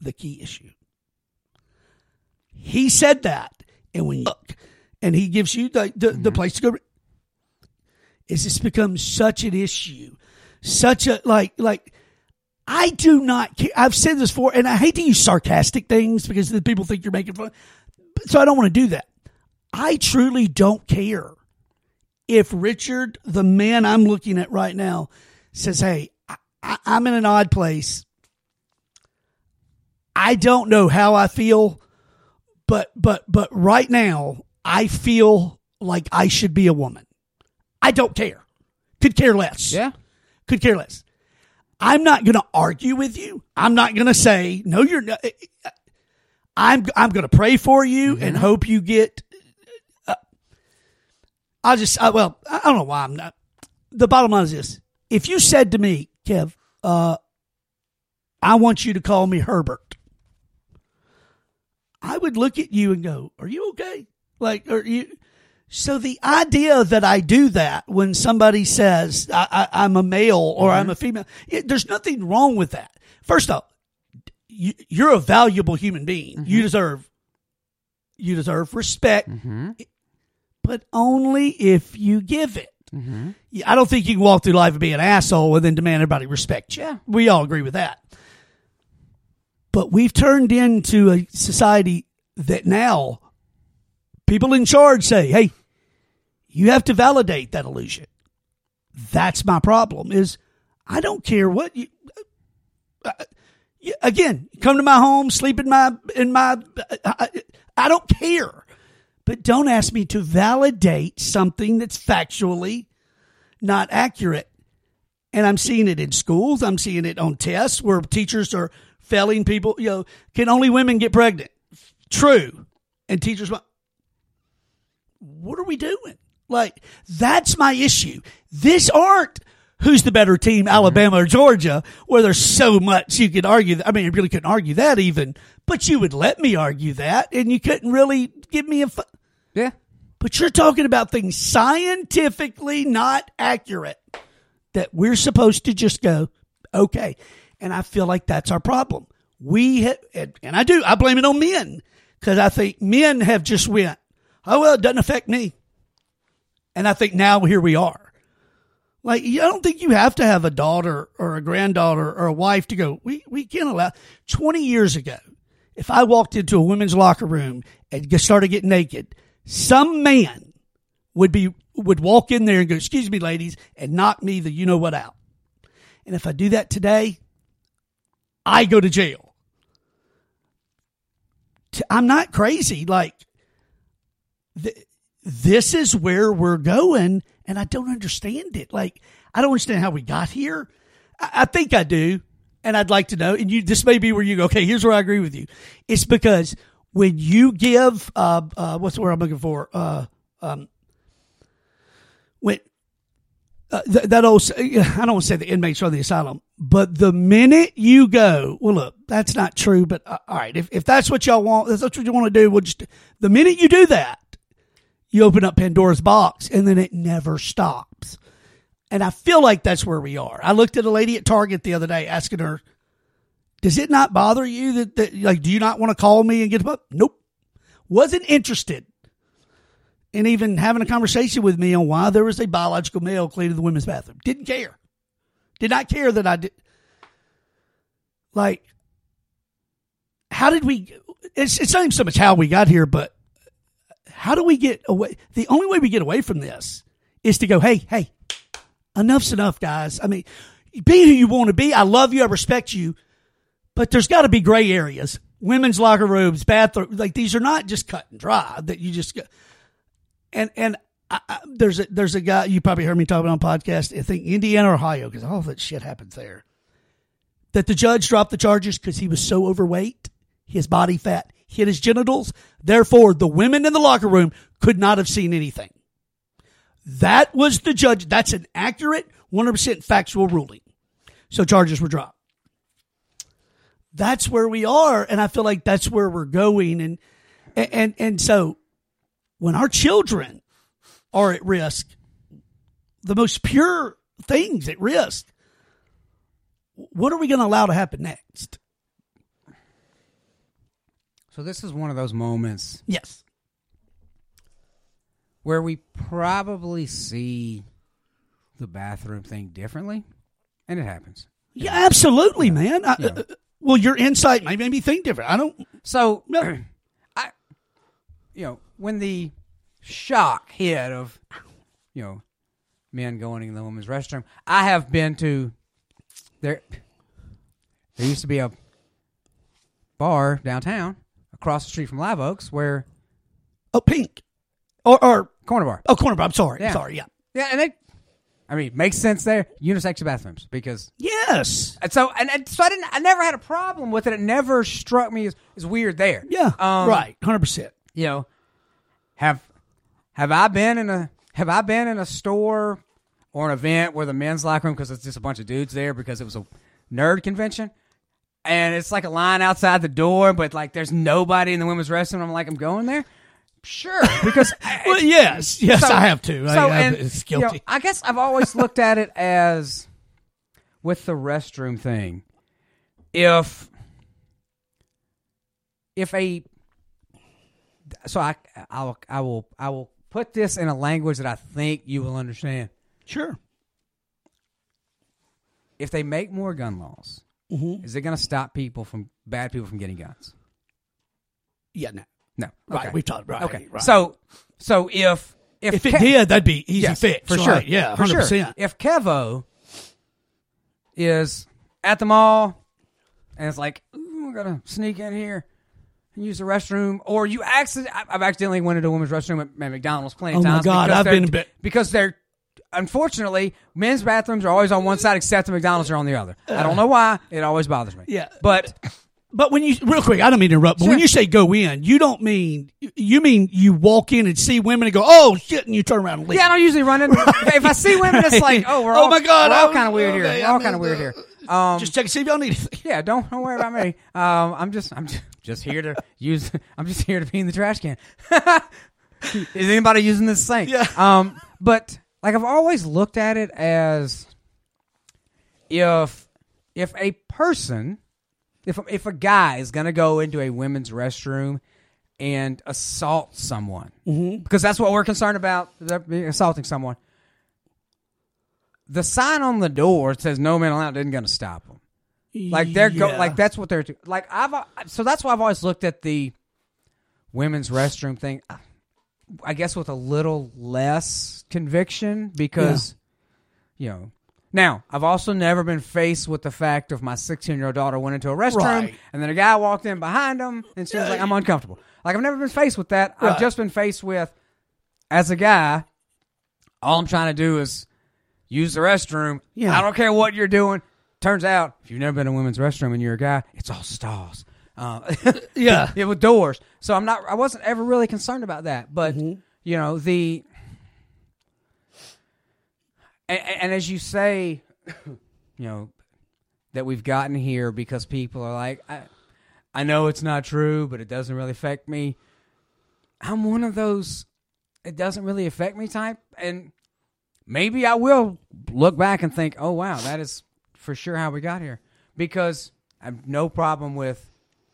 the key issue. He said that, and when you look, and he gives you the, the, the mm-hmm. place to go, is this become such an issue, such a like like. I do not care. I've said this before, and I hate to use sarcastic things because the people think you're making fun. So I don't want to do that. I truly don't care if Richard, the man I'm looking at right now, says, Hey, I, I'm in an odd place. I don't know how I feel, but, but, but right now, I feel like I should be a woman. I don't care. Could care less. Yeah. Could care less. I'm not going to argue with you. I'm not going to say, no, you're not. Eh, eh, I'm, I'm going to pray for you and hope you get Uh, I just, I, well, I don't know why I'm not. The bottom line is this: if you said to me, Kev, uh, I want you to call me Herbert, I would look at you and go, "Are you okay?" Like, are you? So the idea that I do that when somebody says I, I'm a male or I'm a mm-hmm. female, it, there's nothing wrong with that. First off, you, you're a valuable human being. You mm-hmm. deserve, you deserve respect mm-hmm. But only if you give it. Mm-hmm. Yeah, I don't think you can walk through life and be an asshole and then demand everybody respect you. We all agree with that. But we've turned into a society that now people in charge say, hey, you have to validate that illusion. That's my problem is I don't care what you, uh, uh again, come to my home, sleep in my, in my, I, I don't care but don't ask me to validate something that's factually not accurate. And I'm seeing it in schools. I'm seeing it on tests where teachers are failing people. You know, can only women get pregnant? True. And teachers, what are we doing? Like, that's my issue. This aren't who's the better team, mm-hmm. Alabama or Georgia, where there's so much you could argue. I mean, you really couldn't argue that even, but you would let me argue that, and you couldn't really give me a. Fu- Yeah. but you're talking about things scientifically not accurate that we're supposed to just go, okay. And I feel like that's our problem. We ha- and, and I do, I blame it on men because I think men have just went, oh, well, it doesn't affect me. And I think now here we are. Like, I don't think you have to have a daughter or a granddaughter or a wife to go, we, we can't allow. 20 years ago, if I walked into a women's locker room and started getting naked, some man would be would walk in there and go, "Excuse me, ladies," and knock me the you know what out. And if I do that today, I go to jail. I'm not crazy. Like, th- this is where we're going, and I don't understand it. Like, I don't understand how we got here. I, I think I do, and I'd like to know. And you, this may be where you go. Okay, here's where I agree with you. It's because when you give, uh, uh, what's the word I'm looking for? Uh, um, when uh, th- that old, I don't want to say the inmates or the asylum, but the minute you go, well, look, that's not true, but uh, all right, if, if that's what y'all want, that's what you want to do, we'll just, the minute you do that, you open up Pandora's box and then it never stops. And I feel like that's where we are. I looked at a lady at Target the other day asking her, does it not bother you that, that like, do you not want to call me and get up? Nope. Wasn't interested in even having a conversation with me on why there was a biological male cleaning the women's bathroom. Didn't care. Did not care that I did. Like, how did we? It's, it's not even so much how we got here, but how do we get away? The only way we get away from this is to go, hey, hey, enough's enough, guys. I mean, be who you want to be. I love you. I respect you. But there's got to be gray areas. Women's locker rooms, bathroom, like these are not just cut and dry that you just. And, and I, I, there's a, there's a guy, you probably heard me talking on podcast, I think Indiana Ohio, because all that shit happens there. That the judge dropped the charges because he was so overweight, his body fat hit his genitals. Therefore, the women in the locker room could not have seen anything. That was the judge. That's an accurate, 100% factual ruling. So charges were dropped. That's where we are. And I feel like that's where we're going. And, and, and so when our children are at risk, the most pure things at risk, what are we going to allow to happen next? So this is one of those moments Yes. Where we probably see the bathroom thing differently, and it happens. Yeah, absolutely, man. I, Yeah. uh, well, your insight make me think different. I don't. So, No. I, you know, when the shock hit of, you know, men going in the women's restroom, I have been to there. There used to be a bar downtown across the street from Live Oaks where Oh, pink, or or corner bar. oh, corner bar. I'm sorry. Yeah. Sorry. Yeah. Yeah, and they, I mean, makes sense there. Unisex bathrooms because Yes. and so and, and so I didn't. I never had a problem with it. It never struck me as, as weird there. Yeah. Um, right. Hundred percent. you know, have have I been in a have I been in a store or an event where the men's locker room because it's just a bunch of dudes there because it was a nerd convention, and it's like a line outside the door, but like there's nobody in the women's restroom. I'm like, I'm going there. Sure, because Well, yes. Yes, so- I have to. so, I, and, it's you know. I guess I've always looked at it as with the restroom thing. If if a so I I'll, I will I will put this in a language that I think you will understand. sure. If they make more gun laws, Mm-hmm. is it going to stop people from bad people from getting guns? Yeah. No. No. Right. Okay. We talked. Right. okay. Right. So so if if if it Ke- did, that'd be easy Yes, fix for right. sure. Yeah. for Hundred sure. percent. If Kevo is at the mall and it's like, Ooh, we're gonna sneak in here and use the restroom, or you accident, I've accidentally went into a women's restroom at, at McDonald's plenty of Oh my times. God, I've been a bit- because they're. Unfortunately, men's bathrooms are always on one side, except the McDonald's are on the other. I don't know why. It always bothers me. Yeah. but But when you real quick, I don't mean to interrupt. But when you say go in, you don't mean you mean you walk in and see women and go, oh shit, and you turn around and leave. yeah, I don't usually run into. if I see women, it's like, oh, we're Oh all, my God, we're all kind of weird here. okay, We're all kind of weird here. Um, Just check and see if y'all need anything. Yeah, don't don't worry about me. Um, I'm just I'm just, just here to use. I'm just here to be in the trash can. Is anybody using this sink? Yeah. Um, but like I've always looked at it as if if a person, if if a guy is gonna go into a women's restroom and assault someone, mm-hmm. because that's what we're concerned about, assaulting someone. The sign on the door says "No man allowed" isn't going to stop them. Like they're go like that's what they're do- like. I've uh, so that's why I've always looked at the women's restroom thing. I, I guess with a little less conviction because, you know. Now, I've also never been faced with the fact of my 16 year old daughter went into a restroom Right. and then a guy walked in behind them and she was like, I'm uncomfortable. Like, I've never been faced with that. Right. I've just been faced with, as a guy, all I'm trying to do is use the restroom. Yeah. I don't care what you're doing. Turns out, if you've never been in a women's restroom and you're a guy, it's all stalls. Uh, Yeah. yeah, with doors. So I'm not. I wasn't ever really concerned about that. But Mm-hmm. you know the, and, and as you say, you know that we've gotten here because people are like, I, I know it's not true, but it doesn't really affect me. I'm one of those. It doesn't really affect me type, and maybe I will look back and think, oh wow, that is for sure how we got here. Because I have no problem with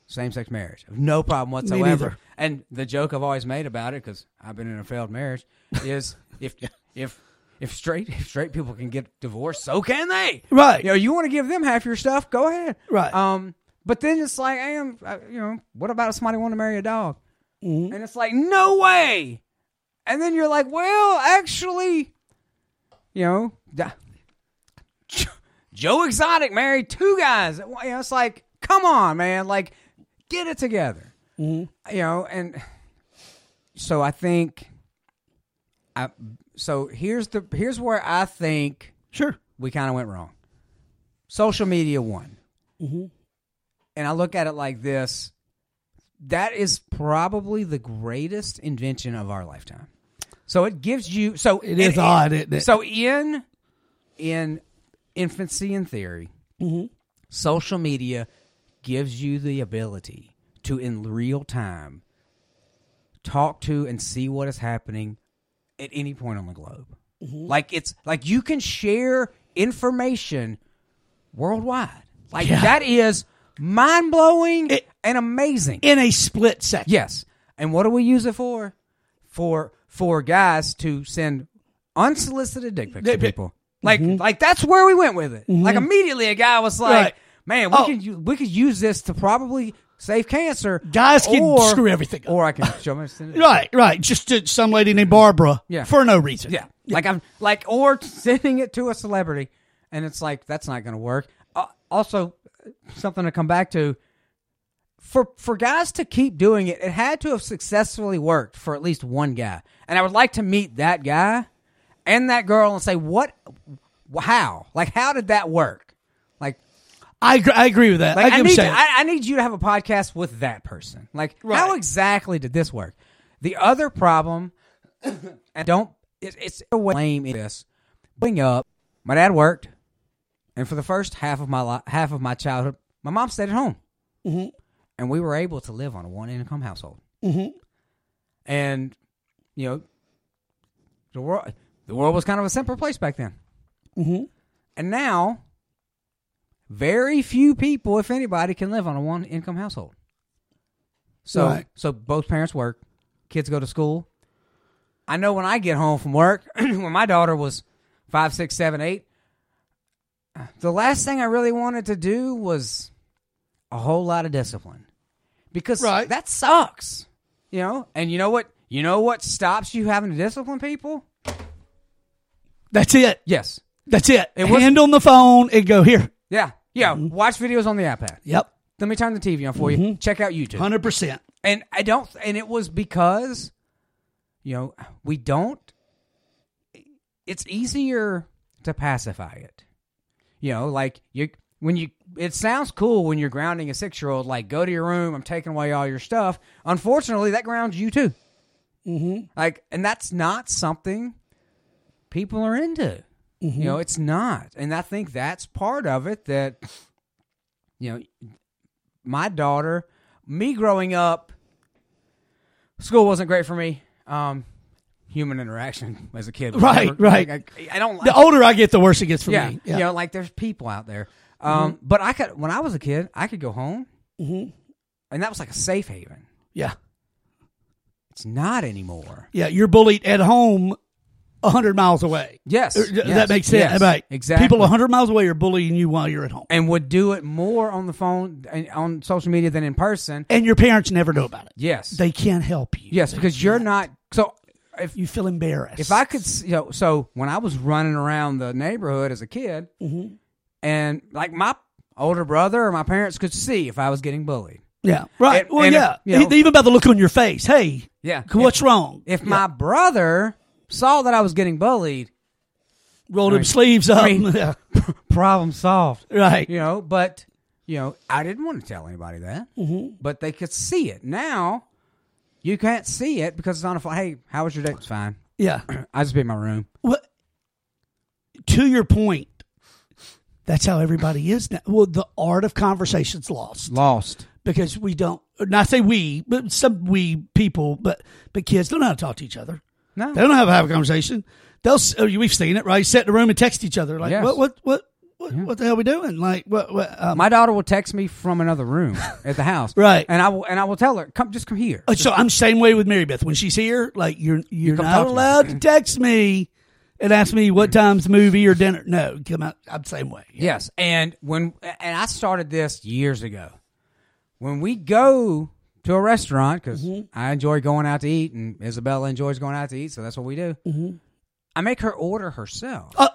same sex marriage. No problem whatsoever. And the joke I've always made about it, because I've been in a failed marriage, is if if if straight if straight people can get divorced, so can they. Right. You know, you want to give them half your stuff, go ahead. Right. Um, but then it's like, I am, you know, what about if somebody want to marry a dog? And it's like, no way. And then you're like, well, actually, you know, da- Joe Exotic married two guys. You know, it's like, come on, man, like, get it together. You know, and so I think, I so here's the here's where I think Sure. we kind of went wrong. Social media won. Mm-hmm. And I look at it like this that is probably the greatest invention of our lifetime. So it gives you so It is odd, isn't it? So in in infancy and theory, mm-hmm. social media gives you the ability to in real time talk to and see what is happening at any point on the globe. Mm-hmm. Like it's like you can share information worldwide. Like Yeah. that is mind blowing and amazing. In a split second. Yes. And what do we use it for? For for guys to send unsolicited dick pics to people. Like mm-hmm. like that's where we went with it. Like mm-hmm. immediately a guy was like, Right. "Man, we Oh. could we could use this to probably save cancer." Guys can or, screw everything up. Or I can show it- Right, right. Just to some lady named Barbara. Yeah. For no reason. Yeah. Like I'm like or sending it to a celebrity and it's like that's not going to work. Uh, also something to come back to for for guys to keep doing it, it had to have successfully worked for at least one guy. And I would like to meet that guy and that girl and say what how? Like how did that work? Like I, agree, I agree with that. like I, I, need I, I need you to have a podcast with that person. Like, how exactly did this work? The other problem, and don't it, it's a way lame in this. Bring up, my dad worked, and for the first half of my li- half of my childhood, my mom stayed at home, mm-hmm. and we were able to live on a one income household. Mm-hmm. And you know, the world the world was kind of a simpler place back then. Mm-hmm. And now very few people, if anybody, can live on a one income household. So Right. so both parents work, kids go to school. I know when I get home from work, when my daughter was five, six, seven, eight, the last thing I really wanted to do was a whole lot of discipline. Because Right. that sucks. You know? And you know what? You know what stops you having to discipline people? That's it. Yes. That's it. It Hand on the phone and go here. Yeah. Yeah. Watch videos on the iPad. Yep. Let me turn the TV on for you. Check out YouTube. 100%. And I don't, and it was because, you know, we don't, it's easier to pacify it. You know, like you, when you, it sounds cool when you're grounding a six year old, like, go to your room, I'm taking away all your stuff. Unfortunately, that grounds you too. Mm-hmm. Like, and that's not something people are into. You know, it's not. And I think that's part of it that, you know, my daughter, me growing up, school wasn't great for me. Um, human interaction as a kid, Right, never- right. like, I, I don't. Like, The older I get, the worse it gets for yeah, me. you know, like there's people out there. Um, but I could when I was a kid, I could go home, and that was like a safe haven. yeah. It's not anymore. Yeah. You're bullied at home 100 miles away. Yes, Uh, yes, that makes sense. yes, right. Exactly. People 100 miles away are bullying you while you're at home. and would do it more on the phone and on social media than in person. And your parents never know about it. Yes, They can't help you. Yes, because you're not. So if You feel embarrassed. if I could, you know, so when I was running around the neighborhood as a kid, Mm-hmm. and like my older brother or my parents could see if I was getting bullied. yeah, right. and- well, and if, yeah. you know- Even by the look on your face. Hey, Yeah. what's wrong? If my brother saw that I was getting bullied, Rolled him sleeves up. I mean- problem solved. Right. You know, but you know, I didn't want to tell anybody that, mm-hmm. but they could see it. Now you can't see it because it's on a phone. Hey, how was your day? It's fine. Yeah. I just be in my room. Well, to your point, that's how everybody is now. Well, the art of conversation's lost Lost. because we don't. Not say we, but some we people, but but kids don't know how to talk to each other. No. They don't how have a conversation. They'll. oh, We've seen it, right? Sit in a room and text each other like, Yes. what, what, what, what, what the hell are we doing? Like, what, what? Um, My daughter will text me from another room at the house, Right. And I will and I will tell her, come, just come here. Uh, so I'm same way with Mary Beth. When she's here, like you're you're come not talk to allowed to text me and ask me what time's the movie or dinner. No, come out. I'm the same way. Yes, and when and I started this years ago. When we go to a restaurant, because I enjoy going out to eat, and Isabella enjoys going out to eat, so that's what we do. I make her order herself, Uh,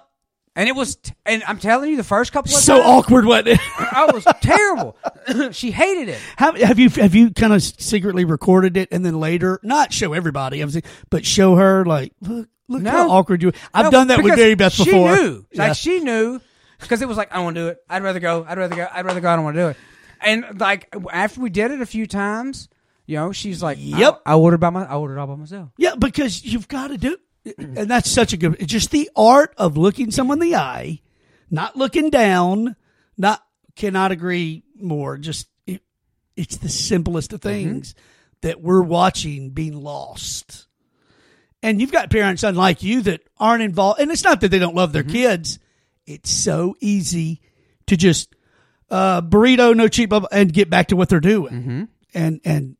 and it was. T- and I'm telling you, the first couple of so times, awkward, wasn't it? I was terrible. she hated it. How, have you have you kind of secretly recorded it and then later not show everybody, obviously, but show her like look look No. how awkward you. I've No, done that with Mary Beth before. She knew, Yeah. like she knew, because it was like I don't want to do it. I'd rather go. I'd rather go. I'd rather go. I don't want to do it. And like after we did it a few times, you know, she's like, Yep. I, I ordered by my. I ordered all by myself. Yeah, because you've got to do, and that's such a good. It's just the art of looking someone in the eye, not looking down. Not cannot agree more. Just it, it's the simplest of mm-hmm. things that we're watching being lost. And you've got parents unlike you that aren't involved, and it's not that they don't love their mm-hmm. kids. It's so easy to just uh, burrito, no cheap, and get back to what they're doing. And and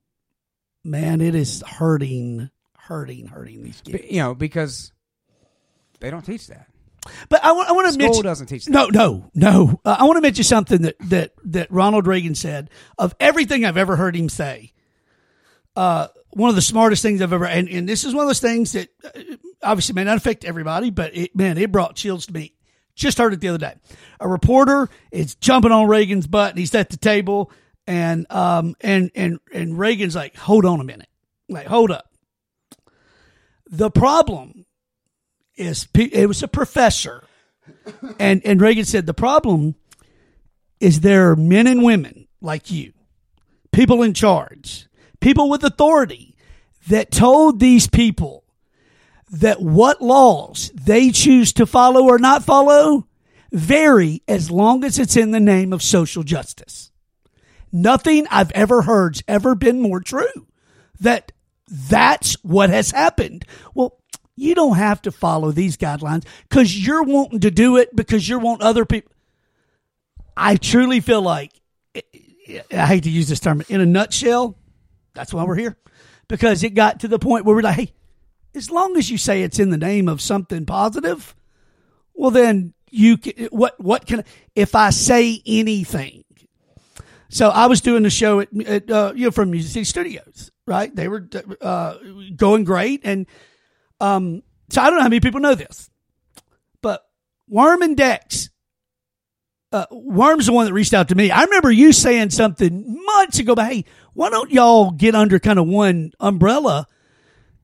man, it is hurting, hurting, hurting these kids. But, you know, because they don't teach that. But I want, I want to School mention. doesn't teach that. No, no, no. Uh, I want to mention something that that that Ronald Reagan said. Of everything I've ever heard him say, uh, one of the smartest things I've ever. And, and this is one of those things that uh, obviously may not affect everybody, but it man, it brought chills to me. Just heard it the other day. A reporter is jumping on Reagan's butt, and he's at the table, and um and and and Reagan's like, "Hold on a minute, like hold up." The problem is it was a professor and and Reagan said the problem is there are men and women like you people in charge people with authority that told these people that what laws they choose to follow or not follow vary as long as it's in the name of social justice nothing i've ever heard's ever been more true that that's what has happened. Well, you don't have to follow these guidelines because you're wanting to do it because you want other people. I truly feel like, I hate to use this term, in a nutshell, that's why we're here. Because it got to the point where we're like, hey, as long as you say it's in the name of something positive, well, then you can, what, what can, if I say anything, so I was doing the show at, at uh, you know from Music City Studios, right? They were uh, going great, and um, so I don't know how many people know this, but Worm and Dex, uh, Worm's the one that reached out to me. I remember you saying something months ago, but hey, why don't y'all get under kind of one umbrella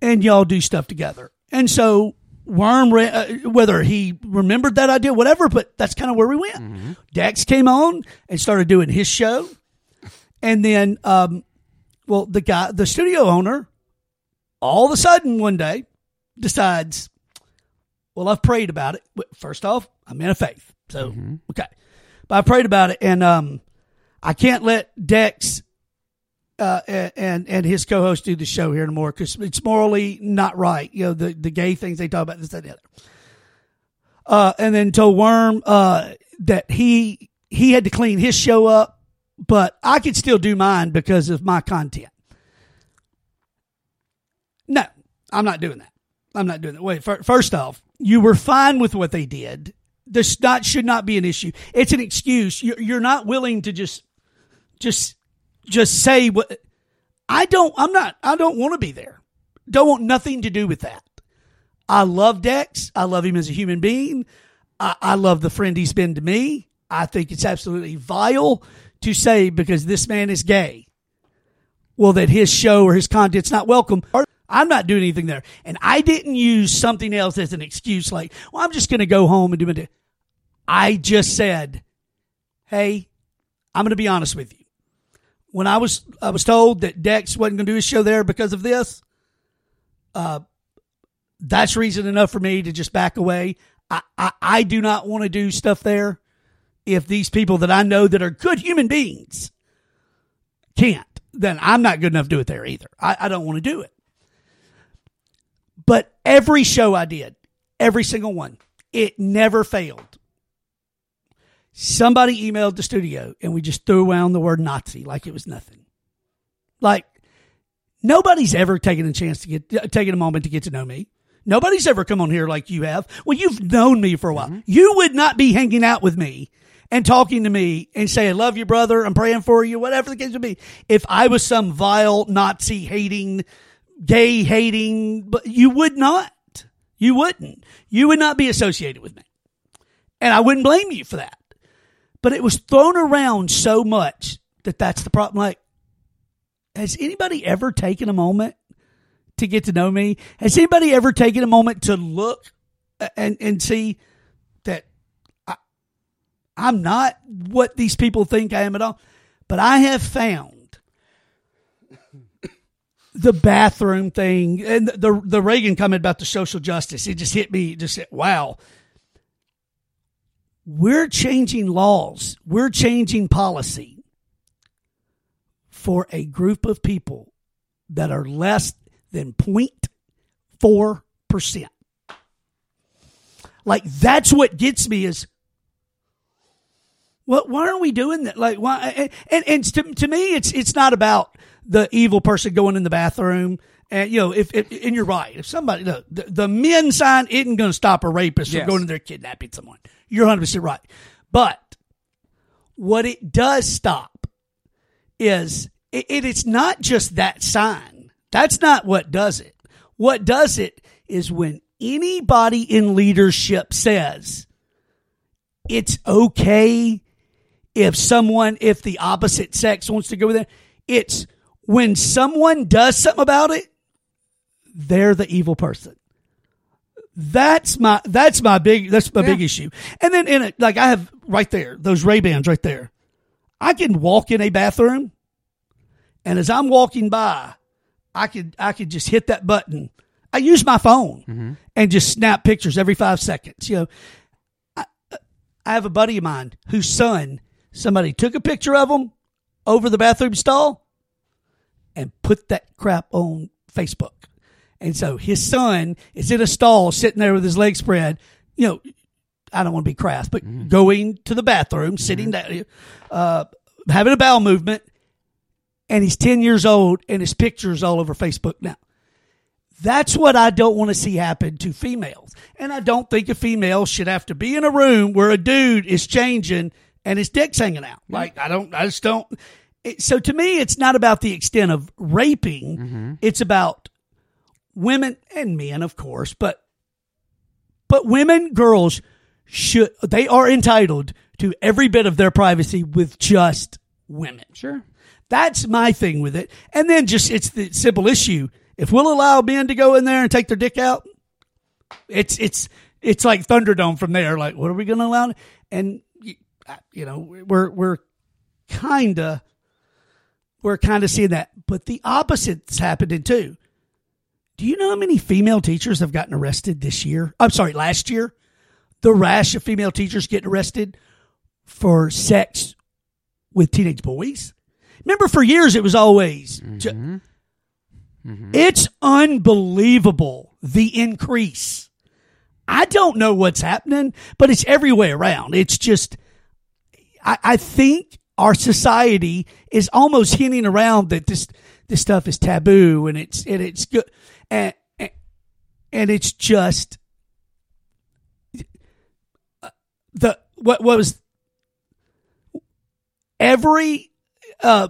and y'all do stuff together? And so Worm, uh, whether he remembered that idea, whatever, but that's kind of where we went. Dex came on and started doing his show, and then, um, well, the guy, the studio owner, all of a sudden one day decides, well, I've prayed about it. First off, I'm in a faith, so okay, but I prayed about it, and um, I can't let Dex uh, and and his co-host do the show here anymore because it's morally not right. You know the the gay things they talk about this and the other. Uh, and then told Worm uh, that he he had to clean his show up, but I could still do mine because of my content. No, I'm not doing that. I'm not doing that. Wait, fir- first off, you were fine with what they did. This not should not be an issue. It's an excuse. You're, you're not willing to just just just say what I don't I'm not I don't want to be there. Don't want nothing to do with that. I love Dex. I love him as a human being. I, I love the friend he's been to me. I think it's absolutely vile to say because this man is gay, well, that his show or his content's not welcome. I'm not doing anything there. And I didn't use something else as an excuse like, well, I'm just going to go home and do it. I just said, hey, I'm going to be honest with you. When I was I was told that Dex wasn't going to do his show there because of this, uh, that's reason enough for me to just back away. I, I, I do not want to do stuff there if these people that I know that are good human beings can't, then I'm not good enough to do it there either. I, I don't want to do it. But every show I did, every single one, it never failed. Somebody emailed the studio and we just threw around the word Nazi like it was nothing. Like nobody's ever taken a chance to get taken a moment to get to know me. Nobody's ever come on here like you have. Well, you've known me for a while. Mm-hmm. You would not be hanging out with me and talking to me and saying, I love you, brother. I'm praying for you, whatever the case would be. If I was some vile Nazi hating, gay hating, but you would not. You wouldn't. You would not be associated with me. And I wouldn't blame you for that. But it was thrown around so much that that's the problem. Like, has anybody ever taken a moment to get to know me? Has anybody ever taken a moment to look and, and see that I, I'm not what these people think I am at all? But I have found the bathroom thing and the the Reagan comment about the social justice. It just hit me. Just said, wow. We're changing laws. We're changing policy for a group of people that are less than 0.4%. Like that's what gets me is what why aren't we doing that? Like why and, and to, to me it's it's not about the evil person going in the bathroom and you know if, if and you're right if somebody the, the, the men sign isn't going to stop a rapist yes. from going in there kidnapping someone you're 100% right but what it does stop is it, it, it's not just that sign that's not what does it. What does it is when anybody in leadership says it's okay if someone, if the opposite sex wants to go with it. It's when someone does something about it, they're the evil person. That's my that's my big that's my yeah. big issue. And then in it, like I have right there those Ray Bans right there. I can walk in a bathroom, and as I'm walking by, I could I could just hit that button. I use my phone mm-hmm. and just snap pictures every five seconds. You know, I, I have a buddy of mine whose son somebody took a picture of him over the bathroom stall and put that crap on Facebook. And so his son is in a stall sitting there with his legs spread. You know, I don't want to be crass, but mm-hmm. going to the bathroom, sitting mm-hmm. down, uh, having a bowel movement, and he's 10 years old and his picture's all over Facebook now. That's what I don't want to see happen to females. And I don't think a female should have to be in a room where a dude is changing and his dick's hanging out. Like, I don't, I just don't. It, so to me, it's not about the extent of raping. Mm-hmm. It's about women and men, of course, but, but women, girls should, they are entitled to every bit of their privacy with just women. Sure. That's my thing with it. And then just it's the simple issue. If we'll allow men to go in there and take their dick out, it's it's it's like Thunderdome from there. Like, what are we going to allow? And uh, you know, we're we're kind of we're kind of seeing that, but the opposite's happening too. Do you know how many female teachers have gotten arrested this year? I'm sorry, last year. The rash of female teachers getting arrested for sex with teenage boys. Remember, for years it was always. Mm-hmm. Mm-hmm. It's unbelievable the increase. I don't know what's happening, but it's every way around. It's just, I, I think our society is almost hinting around that this this stuff is taboo and it's and it's good and and, it's just the what, what was every uh,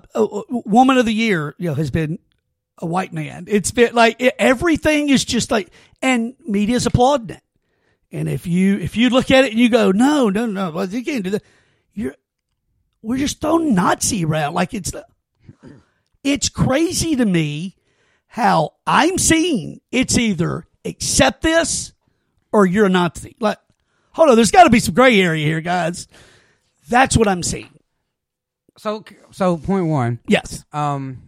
woman of the year, you know, has been a white man. It's been like everything is just like and media's applauding it. And if you if you look at it and you go, no, no, no, you can't do that. You're we're just throwing Nazi around like it's it's crazy to me how I'm seeing it's either accept this or you're a Nazi. Like, hold on, there's got to be some gray area here, guys. That's what I'm seeing. So, so point one. Yes. Um,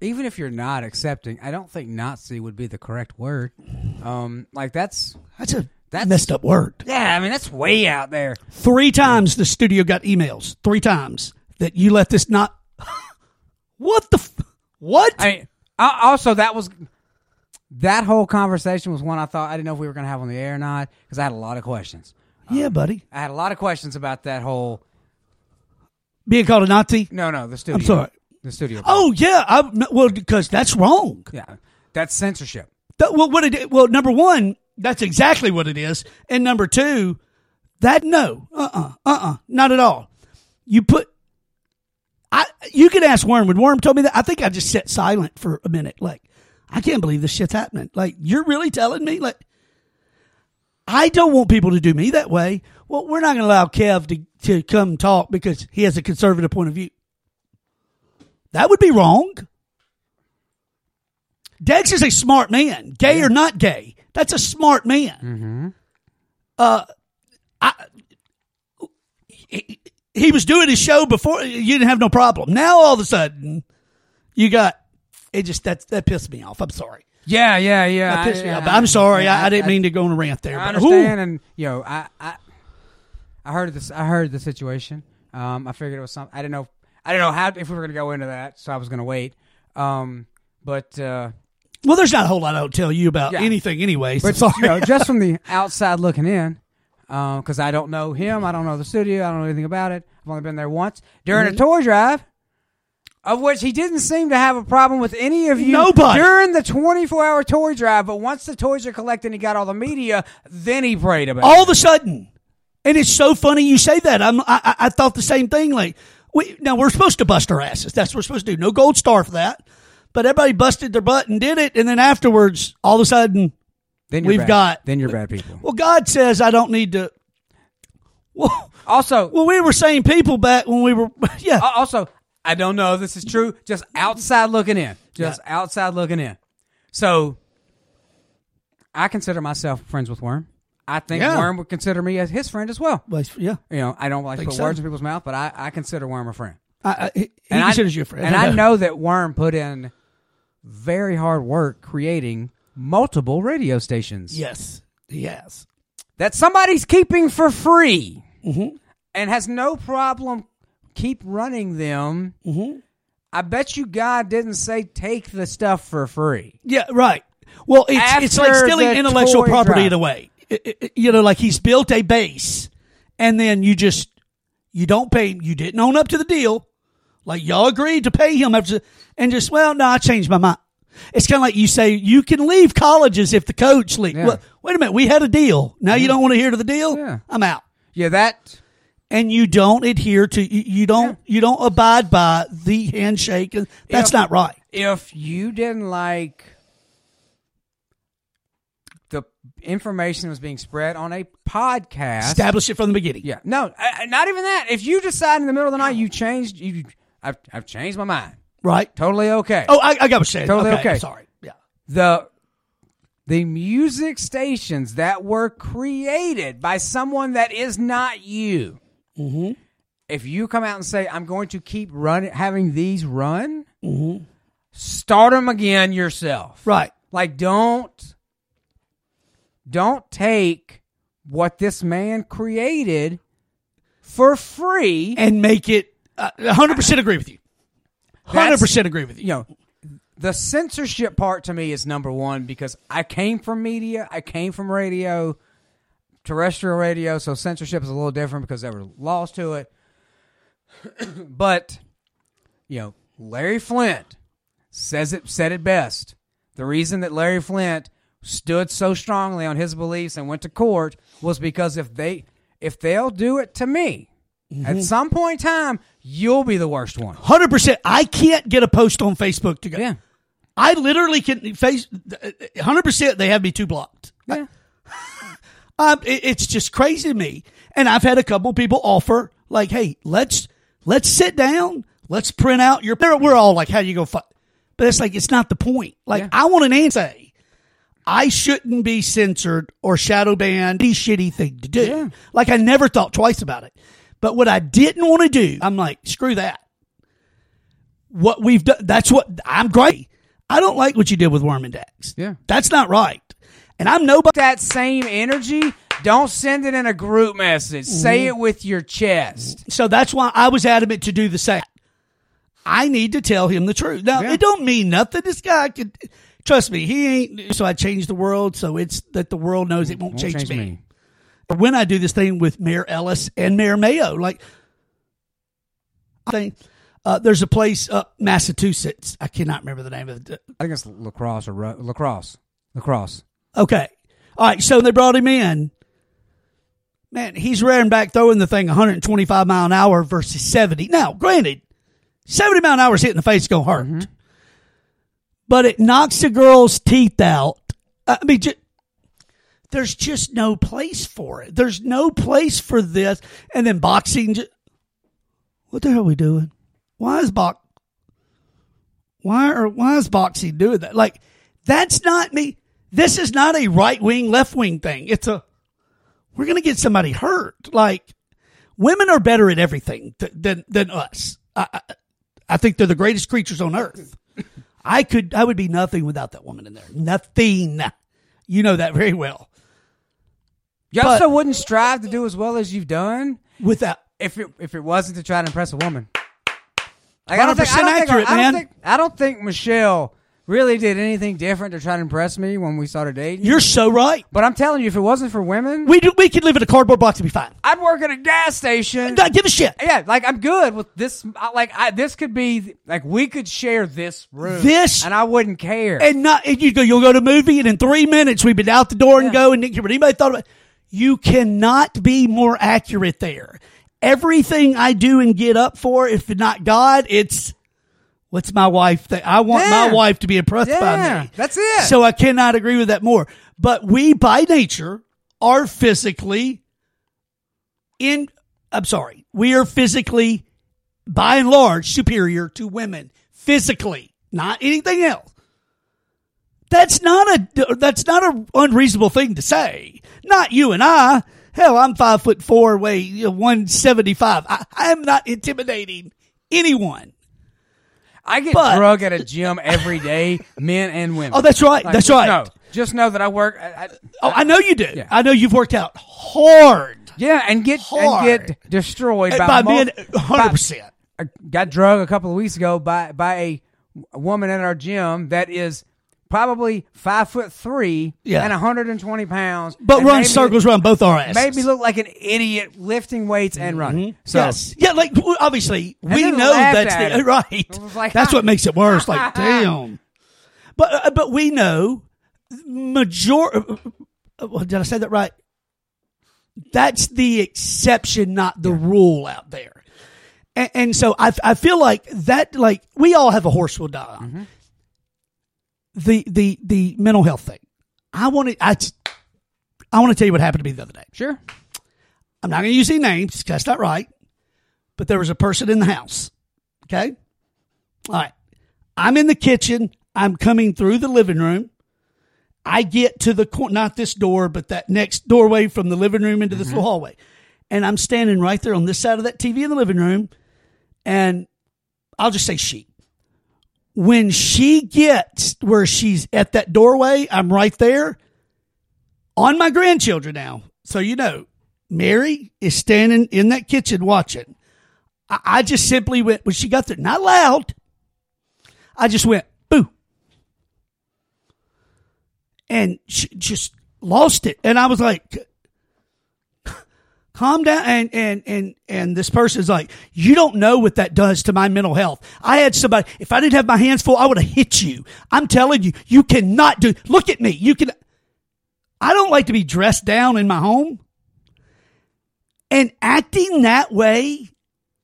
even if you're not accepting, I don't think Nazi would be the correct word. Um, like that's That's a That's- messed up word. yeah. I mean, that's way out there. Three times the studio got emails. Three times that you let this not. what the? F- what? I mean, also that was that whole conversation was one I thought I didn't know if we were going to have on the air or not because I had a lot of questions. yeah, buddy. I had a lot of questions about that whole. Being called a Nazi. No, no, the studio. I'm sorry. The studio. Oh yeah. I, well, because that's wrong. yeah, that's censorship. That, well, what it well, number one, that's exactly what it is, and number two, that no, uh, uh-uh, uh, uh not at all. You put, I, you can ask Worm. When Worm told me that, I think I just sat silent for a minute. Like, I can't believe this shit's happening. Like, you're really telling me, like, I don't want people to do me that way. Well, we're not going to allow Kev to to come talk because he has a conservative point of view. That would be wrong. Dex is a smart man, gay or not gay. That's a smart man. Uh, I, he, was doing his show before. You didn't have no problem. Now all of a sudden, you got it. Just that that pissed me off. I'm sorry. Yeah, yeah, yeah. That pissed I- me off. I- I'm sorry. yeah, I, I didn't mean to go on a rant there. I but understand, and know, I, I, I heard this. I heard the situation. Um, I figured it was something. I didn't know. I didn't know how if we were going to go into that, so I was going to wait. Um, but uh, Well, there's not a whole lot I don't tell you about Yeah. anything, anyway. So but sorry. you know, just from the outside looking in, because I don't know him, I don't know the studio, I don't know anything about it. I've only been there once during Mm-hmm. a toy drive, of which he didn't seem to have a problem with any of you. Nobody. during the 24 hour toy drive. But once the toys are collected, and he got all the media. Then he prayed about it. all of a sudden, and it's so funny you say that. I'm, I, I- I thought the same thing. Like, we, now we're supposed to bust our asses. That's what we're supposed to do. No gold star for that. But everybody busted their butt and did it, and then afterwards, all of a sudden, Then you're we've bad. got- then you're bad people. well, God says I don't need to. Well, Also, well, we were saying people back when we were, yeah. Uh, also, I don't know if this is true. Just outside looking in. Just outside looking in. So, I consider myself friends with Worm. I think Yeah. Worm would consider me as his friend as well. Well, yeah. You know, I don't like to put so. words in people's mouth, but I, I consider Worm a friend. I, I, he he And considers I, you a friend. And I know that Worm put in very hard work creating multiple radio stations Yes, he has. that somebody's keeping for free Mm-hmm. and has no problem keep running them. Mm-hmm. I bet you God didn't say take the stuff for free. Yeah, right. Well, it's it's like After stealing the intellectual toy property drive. in a way. You know, like he's built a base, and then you just you don't pay. You didn't own up to the deal. Like y'all agreed to pay him after, and just well, no, I changed my mind. It's kind of like you say you can leave colleges if the coach leaves. Yeah. Well, wait a minute, we had a deal. Now you mm-hmm. don't want to hear to the deal. Yeah. I'm out. Yeah, that And you don't adhere to you, don't you don't abide by the handshake. That's If- not right. if you didn't like the information that was being spread on a podcast. Establish it from the beginning. Yeah, no, not even that. If you decide in the middle of the night you changed, you, I've, I've changed my mind. Right. Totally okay. Oh, I, I got what you're saying. Totally okay. okay. Sorry. Yeah. the the music stations that were created by someone that is not you. Mm-hmm. If you come out and say, "I'm going to keep running, having these run," start them again yourself. Right. Like, don't don't take what this man created for free. And make it. Uh, 100% agree with you. 100% agree with you. you know, the censorship part to me is number one because I came from media, I came from radio, terrestrial radio, so censorship is a little different because there were laws to it. but you know, Larry Flynt says it said it best. The reason that Larry Flynt stood so strongly on his beliefs and went to court was because if they if they'll do it to me, at some point in time, you'll be the worst one. 100%. I can't get a post on Facebook to go. Yeah. I literally can face 100%. They have me two blocked. Yeah. Um, it, it's just crazy to me. And I've had a couple people offer, like, hey, let's let's sit down, let's print out your. We're all like, how do you go? Fi-? But it's like it's not the point. Like, Yeah. I want an answer. I shouldn't be censored or shadow banned. Any shitty thing to do. Yeah. Like I never thought twice about it. But what I didn't want to do, I'm like, screw that. What we've done, that's what I'm great. I don't like what you did with Worm and Dax. Yeah. That's not right. And I'm nobody. that same energy, don't send it in a group message. Say mm-hmm. it with your chest. So that's why I was adamant to do the same. I need to tell him the truth. Now, Yeah. it don't mean nothing. This guy could trust me. He ain't. So I changed the world. So it's that the world knows it won't, Won't change, change me. Or when I do this thing with Mayor Ellis and Mayor Mayo, like, I think uh, there's a place up Massachusetts. I cannot remember the name of it. I think it's lacrosse or ro- lacrosse. Lacrosse. Okay. All right. So they brought him in. Man, he's rearing back throwing the thing 125 mile an hour versus 70. Now, granted, 70 mile an hour is hitting the face going to hurt. Mm-hmm. But it knocks the girl's teeth out. Uh, I mean, ju- there's just no place for it. There's no place for this. And then boxing. What the hell are we doing? Why is box? Why are why is boxing doing that? Like, that's not me. This is not a right wing, left wing thing. It's a we're gonna get somebody hurt. Like, women are better at everything th- than than us. I, I, I think they're the greatest creatures on earth. I could I would be nothing without that woman in there. Nothing. You know that very well. You But- also wouldn't strive to do as well as you've done Without if it if it wasn't to try to impress a woman. Like, I don't think, 100% I don't think, accurate, I don't man. think, I don't think Michelle really did anything different to try to impress me when we started dating. you're so right. but I'm telling you, if it wasn't for women, We do, we could live in a cardboard box and be fine. I'd work at a gas station. Not give a shit. Yeah, like I'm good with this. Like I, this could be like we could share this room. This- and I wouldn't care. And not and you go, you'll go to a movie, and in three minutes we've been out the door and go and anybody thought about you cannot be more accurate there. Everything I do and get up for, if not God, it's what's my wife think? I want my wife to be impressed by me. that's it. So I cannot agree with that more. But we by nature are physically in I'm sorry, we are physically by and large superior to women. Physically, not anything else. That's not a that's not an unreasonable thing to say. Not you and I. Hell, I'm five foot four, weigh one seventy five. I, am not intimidating anyone. I get but- drug at a gym every day, men and women. Oh, that's right. Like, that's right. No, just know that I work. I, I, Oh, I know you do. Yeah. I know you've worked out hard. yeah, and get Hard. and get destroyed by, by men, hundred percent. I got drugged a couple of weeks ago by by a, a woman at our gym that is probably five foot three Yeah. and 120 pounds, But run circles around both our asses. Made me look like an idiot lifting weights and running. So Mm-hmm. yes, yeah, like obviously we know that's the right. Like, that's what makes it worse. Like, damn. But uh, but we know major. uh, uh, Did I say that right? That's the exception, not the rule out there. And, and so I I feel like that like we all have a horse will die. on. Mm-hmm. The the the mental health thing. I want to I. I want to tell you what happened to me the other day. sure. I'm not going to use any names because that's not right. But there was a person in the house. Okay. All right. I'm in the kitchen. I'm coming through the living room. I get to the corner, not this door, but that next doorway from the living room into this mm-hmm. little hallway. And I'm standing right there on this side of that TV in the living room. And I'll just say she. When she gets where she's at that doorway, I'm right there on my grandchildren now. So you know, Mary is standing in that kitchen watching. I, I just simply went when she got there, not loud. I just went boo, and she just lost it. And I was like, calm down. And and and and this person's like, you don't know what that does to my mental health. I had somebody. If I didn't have my hands full, I would have hit you. I'm telling you, you cannot do. Look at me. You can. I don't like to be dressed down in my home. And acting that way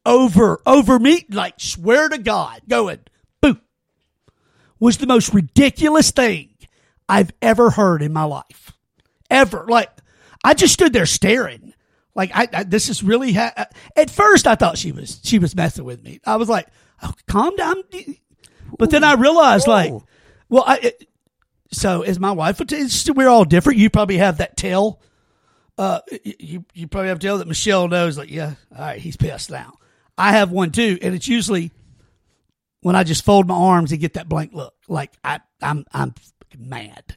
over over me, like swear to God, going, boo. was the most ridiculous thing I've ever heard in my life. Ever. Like, I just stood there staring. Like, I, I this is really, ha- at first I thought she was, she was messing with me. I was like, oh, calm down. But then I realized, like, well, I, it, so as my wife you, we're all different. You probably have that tell. Uh, you, you probably have tell that Michelle knows, like, yeah, all right, he's pissed now. I have one too, and it's usually when I just fold my arms and get that blank look, like I, I'm, I'm mad.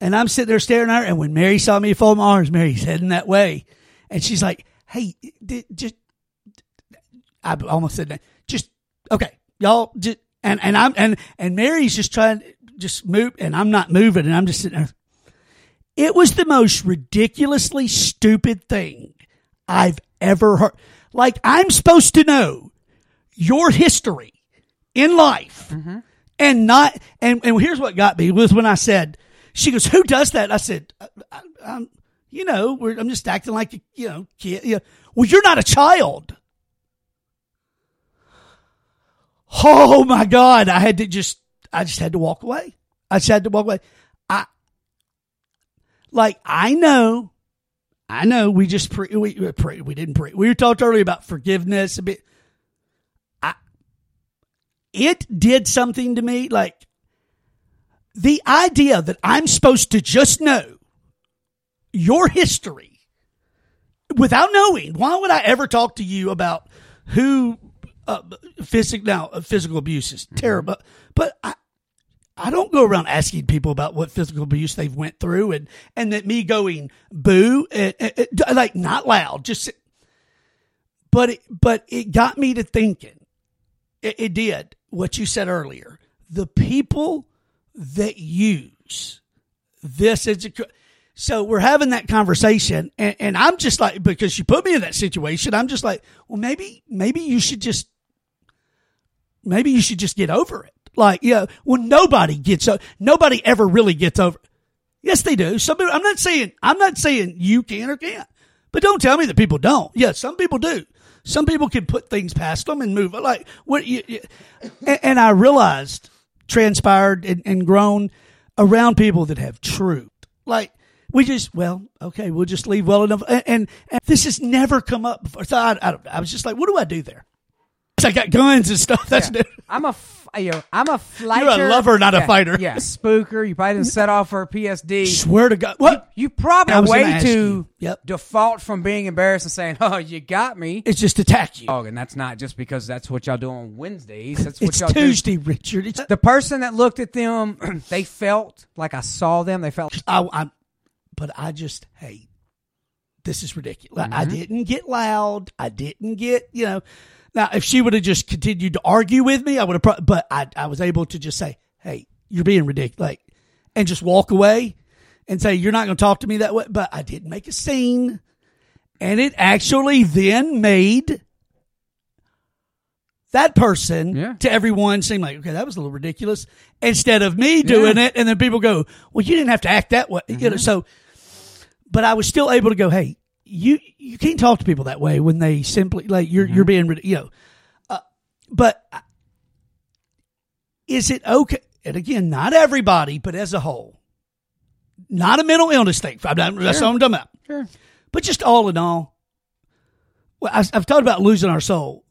And I'm sitting there staring at her, and when Mary saw me fold my arms, Mary's heading that way, and she's like, "Hey, did, just," I almost said that. Just okay, y'all. Just and and I'm and and Mary's just trying to just move, and I'm not moving, and I'm just sitting there. It was the most ridiculously stupid thing I've ever heard. Like I'm supposed to know your history in life mm-hmm. and not and and here's what got me was when I said she goes who does that I said I, I, I'm you know I'm just acting like a you know kid yeah. well you're not a child. Oh my god. I had to just I just had to walk away. I just had to walk away. I like I know I know we just pre we we, pre, we didn't pre we talked earlier about forgiveness a bit. I it did something to me like the idea that I'm supposed to just know your history without knowing why would I ever talk to you about who uh, physical now uh, physical abuse is terrible but I I don't go around asking people about what physical abuse they've went through and, and that me going boo, and, and- and- like not loud, just, but it, but it got me to thinking. It, it did what you said earlier. The people that use this as a, so we're having that conversation and, and I'm just like, because you put me in that situation, I'm just like, well, maybe, maybe you should just maybe you should just get over it. Like, yeah, well, nobody gets, nobody ever really gets over. Yes, they do. Some people, I'm not saying, I'm not saying you can or can't, but don't tell me that people don't. Yeah, some people do. Some people can put things past them and move. Like, what you, you and, and I realized, transpired and, and grown around people that have truth. Like, we just, well, okay, we'll just leave well enough. And, and, and this has never come up before. So I, I, I was just like, what do I do there? I got guns and stuff. That's Yeah. I'm a, f- you know, I'm a fighter. You're a lover, not a fighter. Yeah, spooker. You probably didn't set off for a PSD. swear to God. What? You probably was gonna way to. Yep. default from being embarrassed and saying, "Oh, you got me." It's just attack you. Oh, and that's not just because that's what y'all do on Wednesdays. That's what it's y'all Tuesday, Richard. It's. The person that looked at them, they felt like I saw them. They felt I, I, but I just, hey, this is ridiculous. I mm-hmm. didn't get loud. I didn't get, you know. Now, if she would have just continued to argue with me, I would have. Pro- but I, I was able to just say, "Hey, you're being ridiculous," like, and just walk away and say, "You're not going to talk to me that way." But I didn't make a scene, and it actually then made that person Yeah. to everyone seem like, okay, that was a little ridiculous. Instead of me doing it, and then people go, "Well, you didn't have to act that way," you know. Mm-hmm. So, but I was still able to go, "Hey, you you can't talk to people that way when they simply like you're you're being you know." Uh, but is it okay? And again, not everybody, but as a whole, not a mental illness thing. I'm not, That's what I'm talking about. Sure. But just all in all, well, I, I've talked about losing our soul.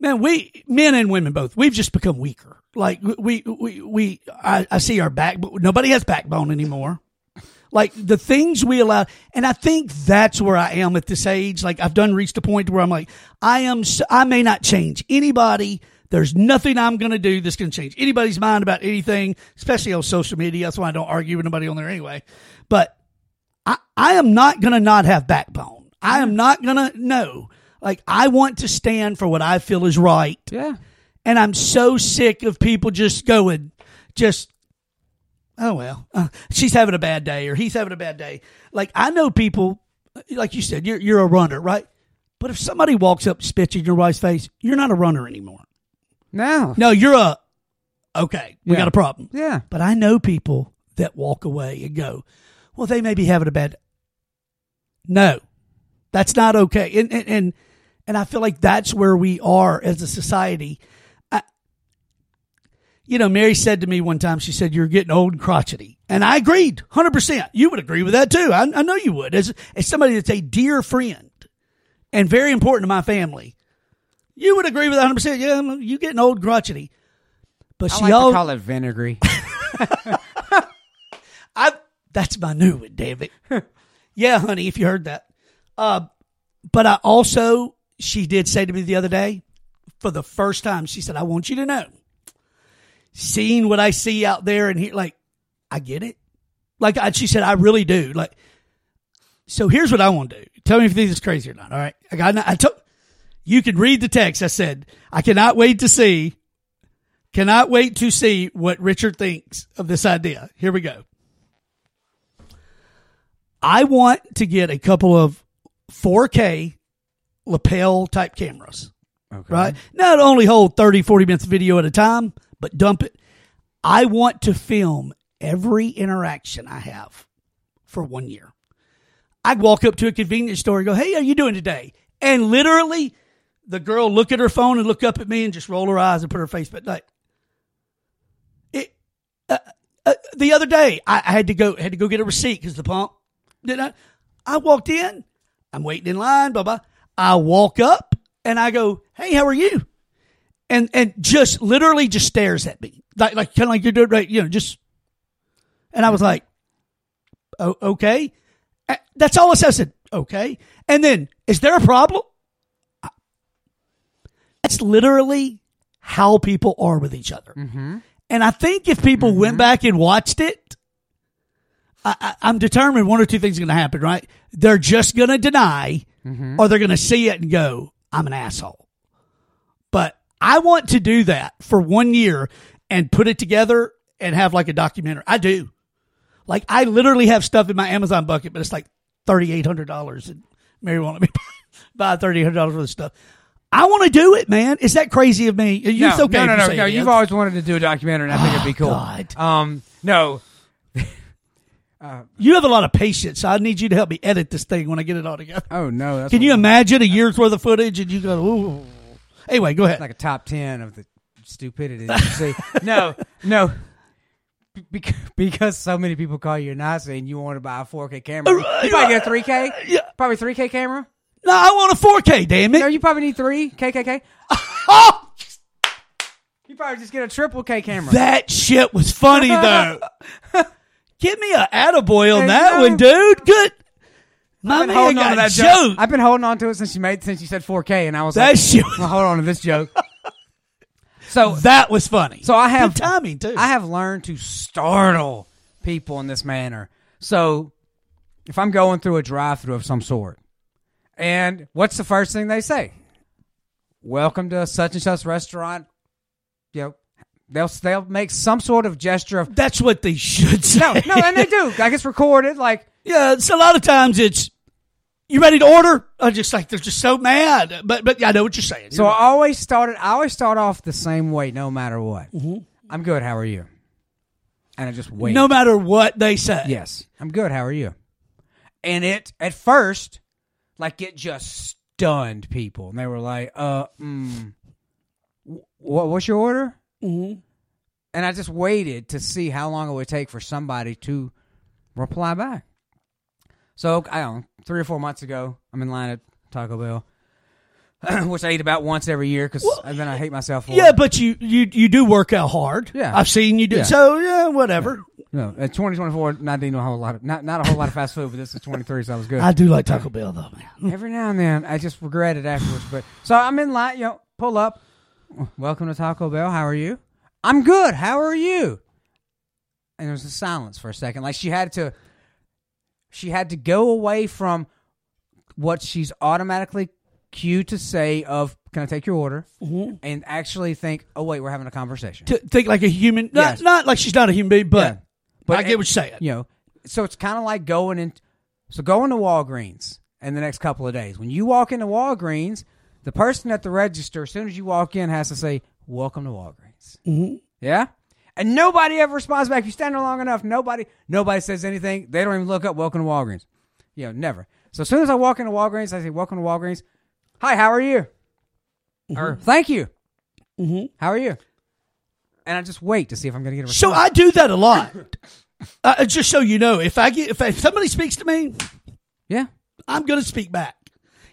Man, we men and women both, we've just become weaker. Like we we we, I, I see our back, but nobody has backbone anymore. Like the things we allow, and I think that's where I am at this age. Like I've done reached a point where I'm like, I am, I may not change anybody. There's nothing I'm going to do that's going to change anybody's mind about anything, especially on social media. That's why I don't argue with anybody on there anyway. But I, I am not going to not have backbone. I am not going to no. Like I want to stand for what I feel is right. yeah. And I'm so sick of people just going, just, oh, well, uh, she's having a bad day or he's having a bad day. Like, I know people, like you said, you're, you're a runner, right? But if somebody walks up, spits in your wife's face, you're not a runner anymore. No. No, you're a, okay, we Yeah. got a problem. Yeah. But I know people that walk away and go, well, they may be having a bad. No, that's not okay. And and and, and I feel like that's where we are as a society. You know, Mary said to me one time, she said, You're getting old and crotchety. And I agreed 100%. You would agree with that too. I, I know you would. As, as somebody that's a dear friend and very important to my family, you would agree with 100%. Yeah, you getting old and crotchety. But I she like al- to call it vinegary. I that's my new one, David. yeah, honey, if you heard that. Uh, but I also she did say to me the other day, for the first time, she said, I want you to know. Seeing what I see out there and here like, I get it. Like I, she said, I really do. Like so here's what I want to do. Tell me if this is crazy or not. All right. I got I took you can read the text. I said, I cannot wait to see cannot wait to see what Richard thinks of this idea. Here we go. I want to get a couple of 4K lapel type cameras, Okay. right? Not only hold 30, 40 minutes of video at a time, but dump it. I want to film every interaction I have for one year. I'd walk up to a convenience store and go, Hey, how you doing today? And literally the girl look at her phone and look up at me and just roll her eyes and put her face, but like, uh, uh, the other day I, I had to go, had to go get a receipt because the pump did I, I walked in, I'm waiting in line, blah, blah. I walk up and I go, Hey, how are you? And, and just literally just stares at me like, like kind of like you're doing right, you know, just, and I was like, oh, okay. That's all I said. I said, okay. And then, is there a problem? That's literally how people are with each other. Mm-hmm. And I think if people mm-hmm. went back and watched it, I, I, I'm determined one or two things are going to happen, right? They're just going to deny mm-hmm. or they're going to see it and go, I'm an asshole. But I want to do that for one year and put it together and have like a documentary. I do. Like I literally have stuff in my Amazon bucket, but it's like thirty eight hundred dollars, and Mary won't let me buy thirty eight hundred dollars worth of stuff. I want to do it, man. Is that crazy of me? You- No, okay. no, no, no, no. You've always wanted to do a documentary, and I think it'd be cool. God. Um, no, You have a lot of patience. So I need you to help me edit this thing when I get it all together. oh no, that's Can you imagine a year's worth of footage and you go, ooh. Anyway, go ahead. like a top ten of the stupidity you see? no, no. Because, because so many people call you a Nazi and you want to buy a 4K camera, uh, you probably get a 3K. Uh, yeah. Probably 3K camera. no, I want a 4K, damn it. No, you probably need three KKK. Oh, You probably just get a triple K camera. that shit was funny, though. Give me a attaboy on Hey, that one, dude. Good. My I've been holding on to that joke. joke. I've been holding on to it since you made since you said 4K, and I was That like, shit- well, hold on to this joke. So That was funny. So I have Good timing, too. I have learned to startle people in this manner. So if I'm going through a drive-through of some sort, and what's the first thing they say? Welcome to such and such restaurant. You know, they'll they'll make some sort of gesture of That's what they should say. no, no, and they do. Like it's recorded. Like Yeah, it's a lot of times it's you ready to order? I just like they're just so mad. But but yeah, I know what you're saying. so. I always started. I always start off the same way, no matter what. I'm good. How are you? And I just wait. no matter what they say. Yes, I'm good. How are you? And it at first, like it just stunned people, and they were like, "Uh, mm, what? What's your order?" Mhm. And I just waited to see how long it would take for somebody to reply back. So I don't know, three or four months ago, I'm in line at Taco Bell, which I eat about once every year because and then I hate myself for Yeah, it. but you you you do work out hard. Yeah. I've seen you do. Yeah. So yeah, whatever. No, at 2024, not eating a whole lot of not not a whole lot of fast food, but this is 23, so I was good. I do like Taco Bell though, man. Every now and then, I just regret it afterwards. But so I'm in line, you know, pull up. Welcome to Taco Bell. How are you? I'm good. How are you? And there was a silence for a second, like she had to. She had to go away from what she's automatically cued to say of "Can I take your order?" and actually think, "Oh wait, we're having a conversation." To think like a human, not Yes. not like she's not a human being, but Yeah. I get what you're saying. You know, so it's kind of like going in. So going to Walgreens in the next couple of days. When you walk into Walgreens, the person at the register, as soon as you walk in, has to say, "Welcome to Walgreens." Mm-hmm. Yeah, and nobody ever responds back. If you stand there long enough, nobody nobody says anything. They don't even look up. Welcome to Walgreens. You know, never. So as soon as I walk into Walgreens, I say, "Welcome to Walgreens." Hi, how are you? Or thank you. Mhm. How are you? and I just wait to see if I'm going to get a response. So. I do that a lot. uh, just so you know, if I get if, if somebody speaks to me, yeah, I'm going to speak back.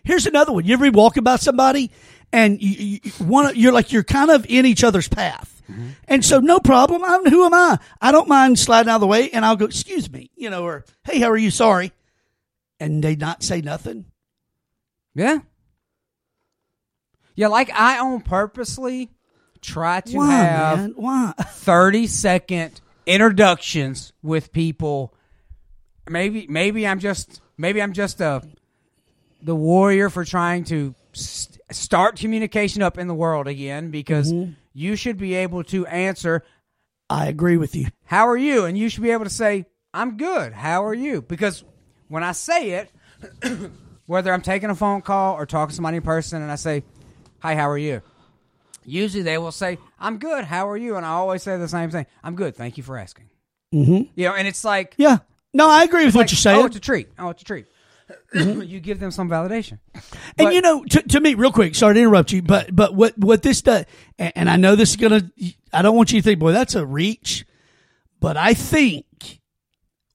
Here's another one. You ever be walking by somebody and you, you want you're like you're kind of in each other's path. Mm-hmm. And so no problem. I'm who am I? I don't mind sliding out of the way and I'll go, "Excuse me," you know, or "Hey, how are you? Sorry." And they not say nothing. yeah, yeah. Like I on purposely try to Why, have man? Why? 30 second introductions with people maybe maybe i'm just maybe i'm just a the warrior for trying to st- start communication up in the world again because mm-hmm. You should be able to answer I agree with you. how are you? And you should be able to say i'm good. How are you? Because when i say it whether i'm taking a phone call or talking to somebody in person and i say hi how are you? Usually they will say i'm good. How are you? And i always say the same thing i'm good. Thank you for asking. Mm-hmm. you know and it's like Yeah. No, I agree with what like, you're saying. oh it's a treat. Oh it's a treat Mm-hmm. you give them some validation And But- you know, to, to me, real quick, sorry to interrupt you, but but what what this does, and, and I know this is gonna, I don't want you to think, boy, that's a reach, but I think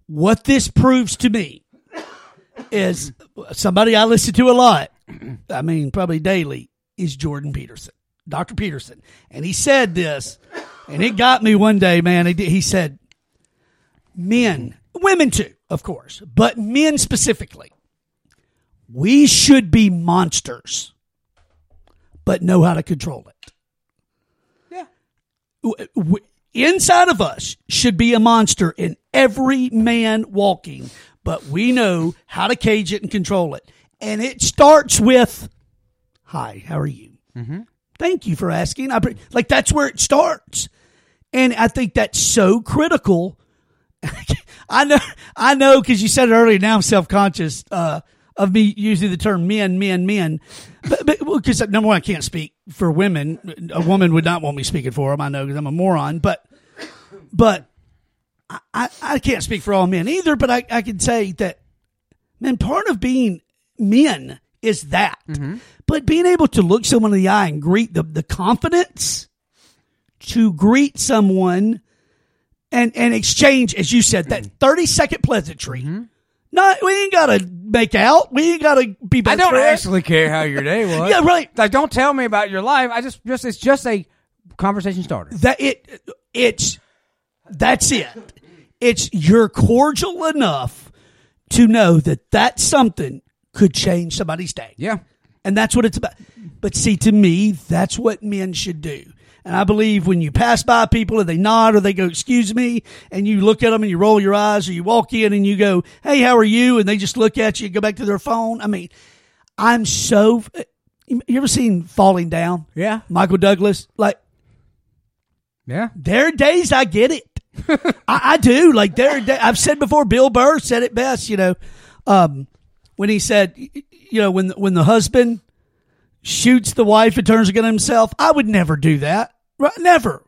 what this proves to me is somebody I listen to a lot. I mean, probably daily is Jordan Peterson, Doctor Peterson, and he said this, and it got me one day, man. He, he said, "Men, women too, of course, but men specifically." We should be monsters, but know how to control it. yeah Inside of us should be a monster in every man walking, but we know how to cage it and control it. And it starts with, "Hi, how are you? Thank you for asking." I pre- like that's where it starts, and I think that's so critical I know, I know, because you said it earlier. Now I'm self conscious uh, of me using the term men, men, men. But because uh, number one, I can't speak for women. A woman would not want me speaking for them. I know because I'm a moron. But but I, I, can't speak for all men either. But I, I can say that, man, part of being men is that. Mm-hmm. But being able to look someone in the eye and greet the the confidence to greet someone and and exchange, as you said, that mm-hmm. thirty second pleasantry. Mm-hmm. Not we ain't gotta make out. We ain't gotta be. Back. I don't friends. actually care how your day was Yeah, right. like don't tell me about your life i just just it's just a conversation starter That it it's that's it. It's you're cordial enough to know that that something could change somebody's day. yeah And that's what it's about. But see, to me, that's what men should do. And I believe when you pass by people and they nod or they go, excuse me, and you look at them and you roll your eyes or you walk in and you go, hey, how are you? And they just look at you and go back to their phone. I mean, I'm so. You ever seen Falling Down? Yeah. Michael Douglas? Like, yeah there are days I get it. I, I do. Like there, are I've said before. Bill Burr said it best. You know, um, when he said, you know, when when the husband shoots the wife and turns against himself, I would never do that. Right? Never.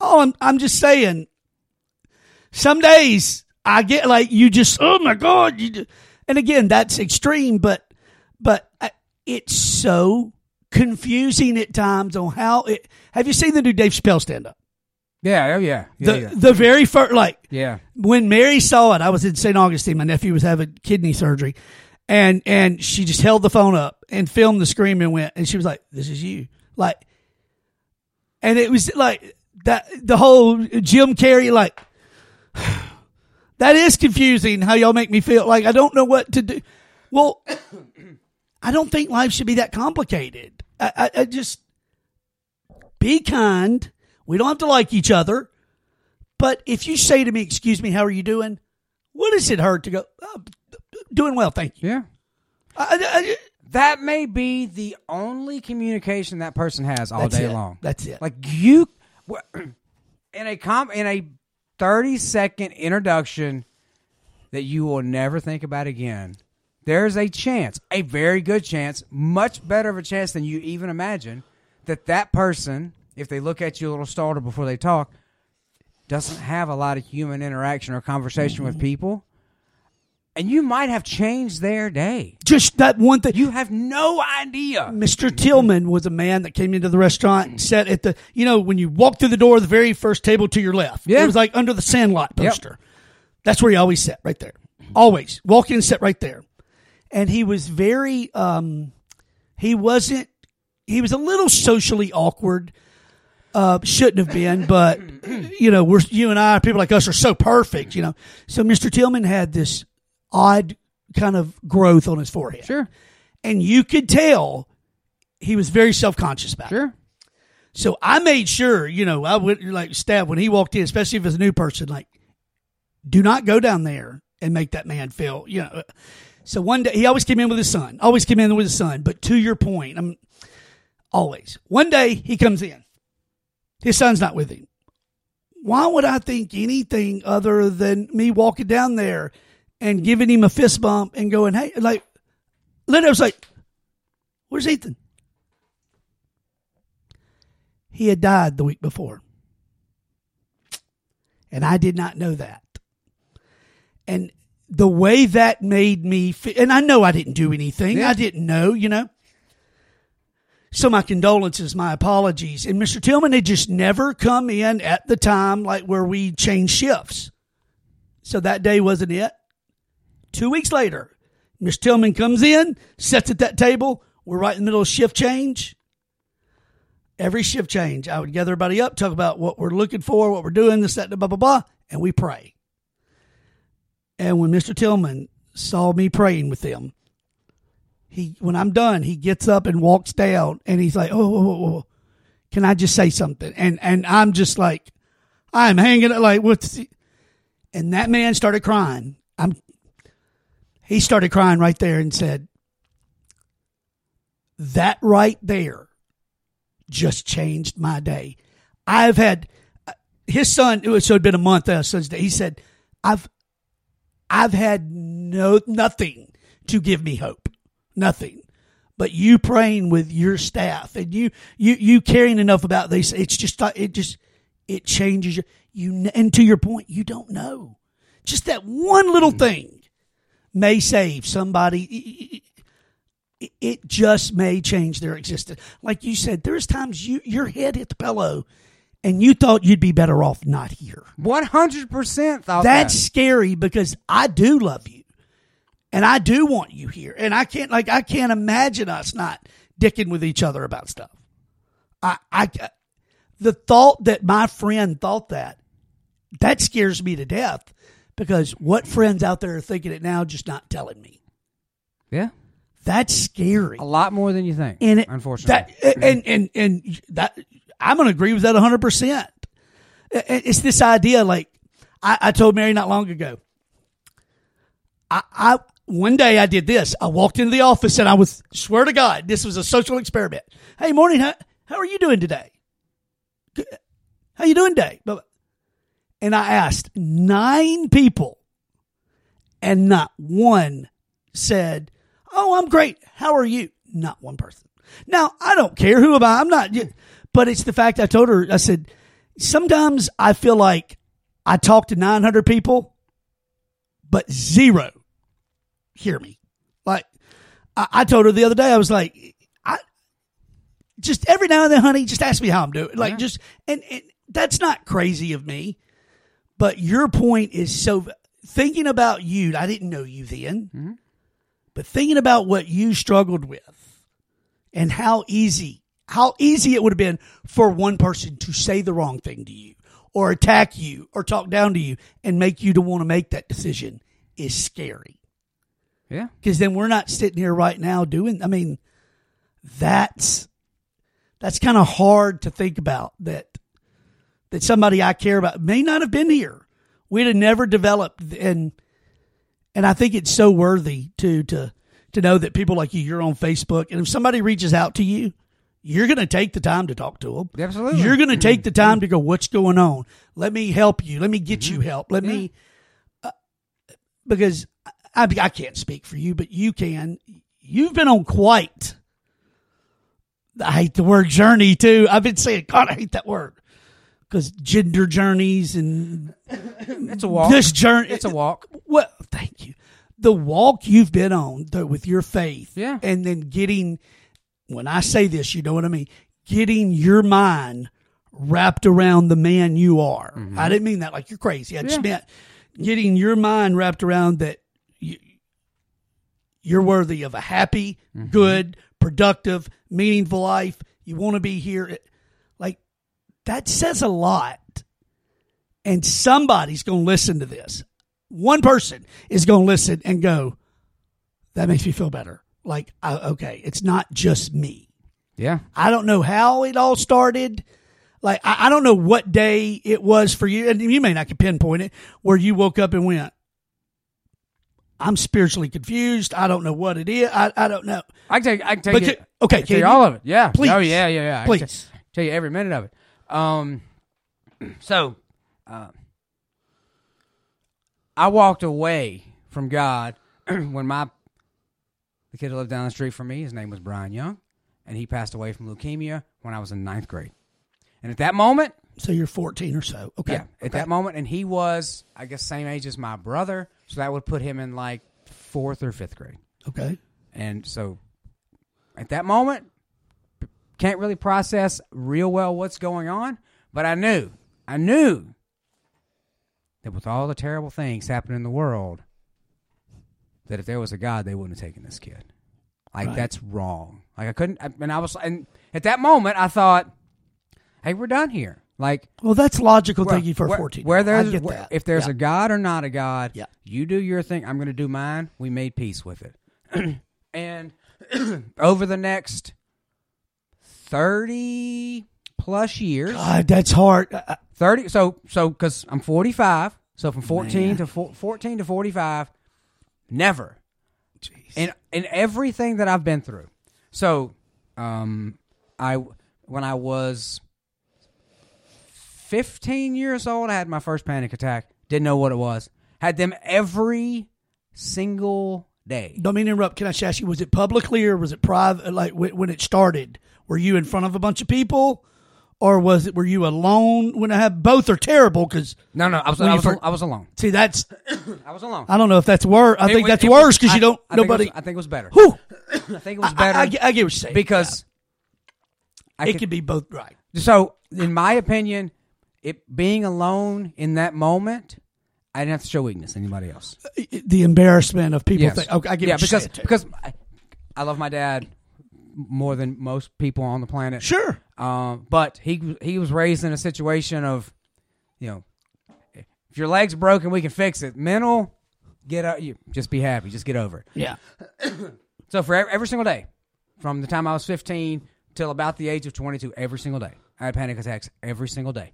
Oh, I'm I'm just saying. Some days I get like you just oh my god you just, and again that's extreme but but I, it's so confusing at times on how it have you seen the new Dave Chappelle stand up yeah oh yeah yeah the yeah. the very first like yeah when Mary saw it I was in St. Augustine my nephew was having kidney surgery and and she just held the phone up and filmed the scream and went and she was like this is you like and it was like that the whole Jim Carrey like that is confusing how y'all make me feel like I don't know what to do. Well, I don't think life should be that complicated. I, I, I just be kind. We don't have to like each other. But if you say to me, "Excuse me, how are you doing?" What does it hurt to go? Oh, doing well, thank you. yeah I, I- that may be the only communication that person has all That's day it. long. That's it. Like you, in a com in a thirty second introduction that you will never think about again. There's a chance, a very good chance, much better of a chance than you even imagine, that that person, if they look at you a little startled before they talk, doesn't have a lot of human interaction or conversation with mm-hmm. people. And you might have changed their day. Just that one thing. You have no idea. Mr. Tillman was a man that came into the restaurant and sat at the, you know, when you walk through the door, the very first table to your left. Yeah. It was like under the Sandlot Yep. poster. That's where he always sat, right there. Always. Walk in and sit right there. And he was very, um, he wasn't, he was a little socially awkward. Uh, shouldn't have been, but you know, we're you and I, people like us, are so perfect, you know. So Mr. Tillman had this odd kind of growth on his forehead Sure, and you could tell he was very self conscious about it. sure. So I made sure, you know, I would like stab when he walked in, especially if it's a new person, like, do not go down there and make that man feel, you know. So one day he always came in with his son, always came in with his son. But to your point, I'm always one day he comes in, his son's not with him. Why would I think anything other than me walking down there and giving him a fist bump and going, hey, like, I was like, where's Ethan? He had died the week before. And I did not know that. And the way that made me feel, and I know I didn't do anything. Yeah. I didn't know, you know. So my condolences, my apologies. And Mr. Tillman had just never come in at the time like where we changed shifts. So that day wasn't it. Two weeks later, Mr. Tillman comes in, sits at that table. We're right in the middle of shift change. Every shift change, I would gather everybody up, talk about what we're looking for, what we're doing, this, that, blah, blah, blah, and we pray. And when Mr. Tillman saw me praying with them, he when I'm done, he gets up and walks down, and he's like, "Oh, can I just say something?" And and I'm just like, I'm hanging like what's, the-" and that man started crying. I'm, he started crying right there and said, "That right there, just changed my day." I've had his son. It was so it'd been a month. Uh, since he said, "I've I've had no nothing to give me hope, nothing. But you praying with your staff and you you you caring enough about this, it's just it just it changes you. You and to your point, you don't know. Just that one little thing may save somebody. It- just may change their existence. Like you said, there's times you your head hit the pillow, and you thought you'd be better off not here. One hundred percent thought That's that. scary because I do love you. And I do want you here. And I can't like I can't imagine us not dicking with each other about stuff. I I the thought that my friend thought that that scares me to death because what friends out there are thinking it now just not telling me. yeah, That's scary. a lot more than you think. And it, unfortunately, that and and and that I'm going to agree with that 100. percent It's this idea. Like I, I told Mary not long ago. I, I one day I did this. I walked into the office and I was swear to God this was a social experiment. Hey, morning. How, how are you doing today? How you doing today? And I asked nine people, and not one said, "Oh, I'm great. How are you?" Not one person. Now I don't care who am I. I'm not. But it's the fact I told her. I said sometimes I feel like I talk to 900 people, but zero hear me. Like I, I told her the other day, I was like, I just every now and then, honey, just ask me how I'm doing. Like Yeah. just and, and that's not crazy of me, but your point is so thinking about you. I didn't know you then, mm-hmm. but thinking about what you struggled with and how easy how easy it would have been for one person to say the wrong thing to you or attack you or talk down to you and make you to want to make that decision is scary. Yeah, because then we're not sitting here right now doing i mean that's that's kind of hard to think about that that somebody i care about may not have been here. We'd have never developed and and i think it's so worthy to to to know that people like you you're on facebook and if somebody reaches out to you you're going to take the time to talk to them Absolutely. you're going to take the time to go what's going on? Let me help you. Let me get you help. Let me uh, because I, I can't speak for you but you can. You've been on quite i hate the word journey too. I've been saying god i hate that word because gender journeys and it's a walk. this journey it's a walk. well thank you the walk you've been on the, with your faith, Yeah. and then getting. When I say this, you know what I mean. Getting your mind wrapped around the man you are. I didn't mean that like you're crazy. I just Mm-hmm. Yeah. meant getting your mind wrapped around that you, you're worthy of a happy, Mm-hmm. good, productive, meaningful life. You want to be here. That says a lot. And somebody's going to listen to this. One person is going to listen and go, that makes me feel better. Like, I, okay, it's not just me. Yeah. I don't know how it all started. Like, I, I don't know what day it was for you, and you may not can pinpoint it, where you woke up and went, I'm spiritually confused. I don't know what it is. I, I don't know. I can you, I can tell But can- okay, can you all of it. Yeah. Oh, Please. Oh, yeah, yeah, yeah. I can Please. t- tell you every minute of it. Um, so, uh, I walked away from God when my the kid who lived down the street from me, his name was Brian Young, and he passed away from leukemia when I was in ninth grade. And at that moment, So you're 14 or so. Okay. yeah, at that moment, and he was, I guess, same age as my brother, so that would put him in like fourth or fifth grade. Okay. And so at that moment, can't really process real well what's going on, but I knew, I knew that with all the terrible things happening in the world, that if there was a God, they wouldn't have taken this kid. Like Right. that's wrong. Like I couldn't, and I was, and at that moment, I thought, hey, we're done here. Like Well, that's logical well, thinking for a where, 14. Where there's, where- if there's Yeah. a God or not a God, Yeah. you do your thing. I'm going to do mine. We made peace with it, and over the next thirty plus years, God, that's hard. Uh, uh, thirty. So so because I'm 45, so from 14 Man. to four, 14 to 45, never Jeez. in in everything that I've been through. So, um, I when I was fifteen years old, I had my first panic attack. Didn't know what it was. Had them every single day. Don't mean to interrupt. Can I just ask you, was it publicly or was it private? Like when it started, were you in front of a bunch of people, or was it were you alone? When I have both are terrible because No, no, I was I was, fir- I was alone. see that's I was alone. I don't know if that's worse. I It think was- that's worse because you don't I think was- nobody. I think it was better. Whew, I think it was better I, I I get what you're saying because I it could- could be both right. So, in my opinion, it being alone in that moment, I didn't have to show weakness to anybody else. Uh, the embarrassment of people. Yes. Think, okay, I get yeah, what you're because saying, because I, I love my dad more than most people on the planet. sure. Um, but he he was raised in a situation of, you know, if your leg's broken, we can fix it. Mental, get out. You just be happy. Just get over it. Yeah. So for every, every single day, from the time I was 15 till about the age of 22, every single day, I had panic attacks every single day.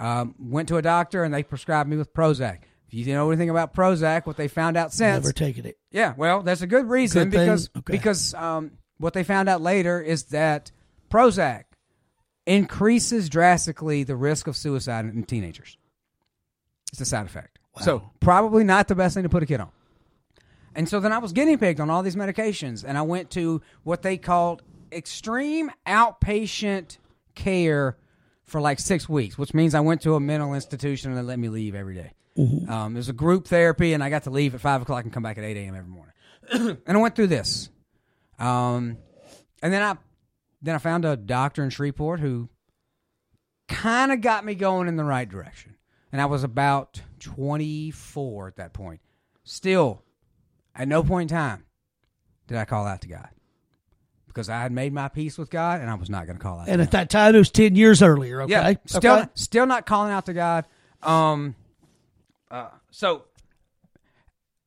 Um, went to a doctor and they prescribed me with Prozac. If you know anything about Prozac, what they found out since, Never taken it. yeah, well, there's a good reason Good because Okay. because um, what they found out later is that Prozac increases drastically the risk of suicide in teenagers. It's a side effect. So probably not the best thing to put a kid on. And so then I was guinea pigged on all these medications, and I went to what they called extreme outpatient care for like six weeks, which means I went to a mental institution and they let me leave every day. Um, there's a group therapy, and I got to leave at five o'clock and come back at eight a.m. every morning. and I went through this, um, and then I then I found a doctor in Shreveport who kind of got me going in the right direction. And I was about 24 at that point. Still, at no point in time did I call out to God because I had made my peace with God, and I was not going to call out. And at that time, it was ten years earlier. Okay. yeah, still, Okay. still not calling out to God. Um, uh, so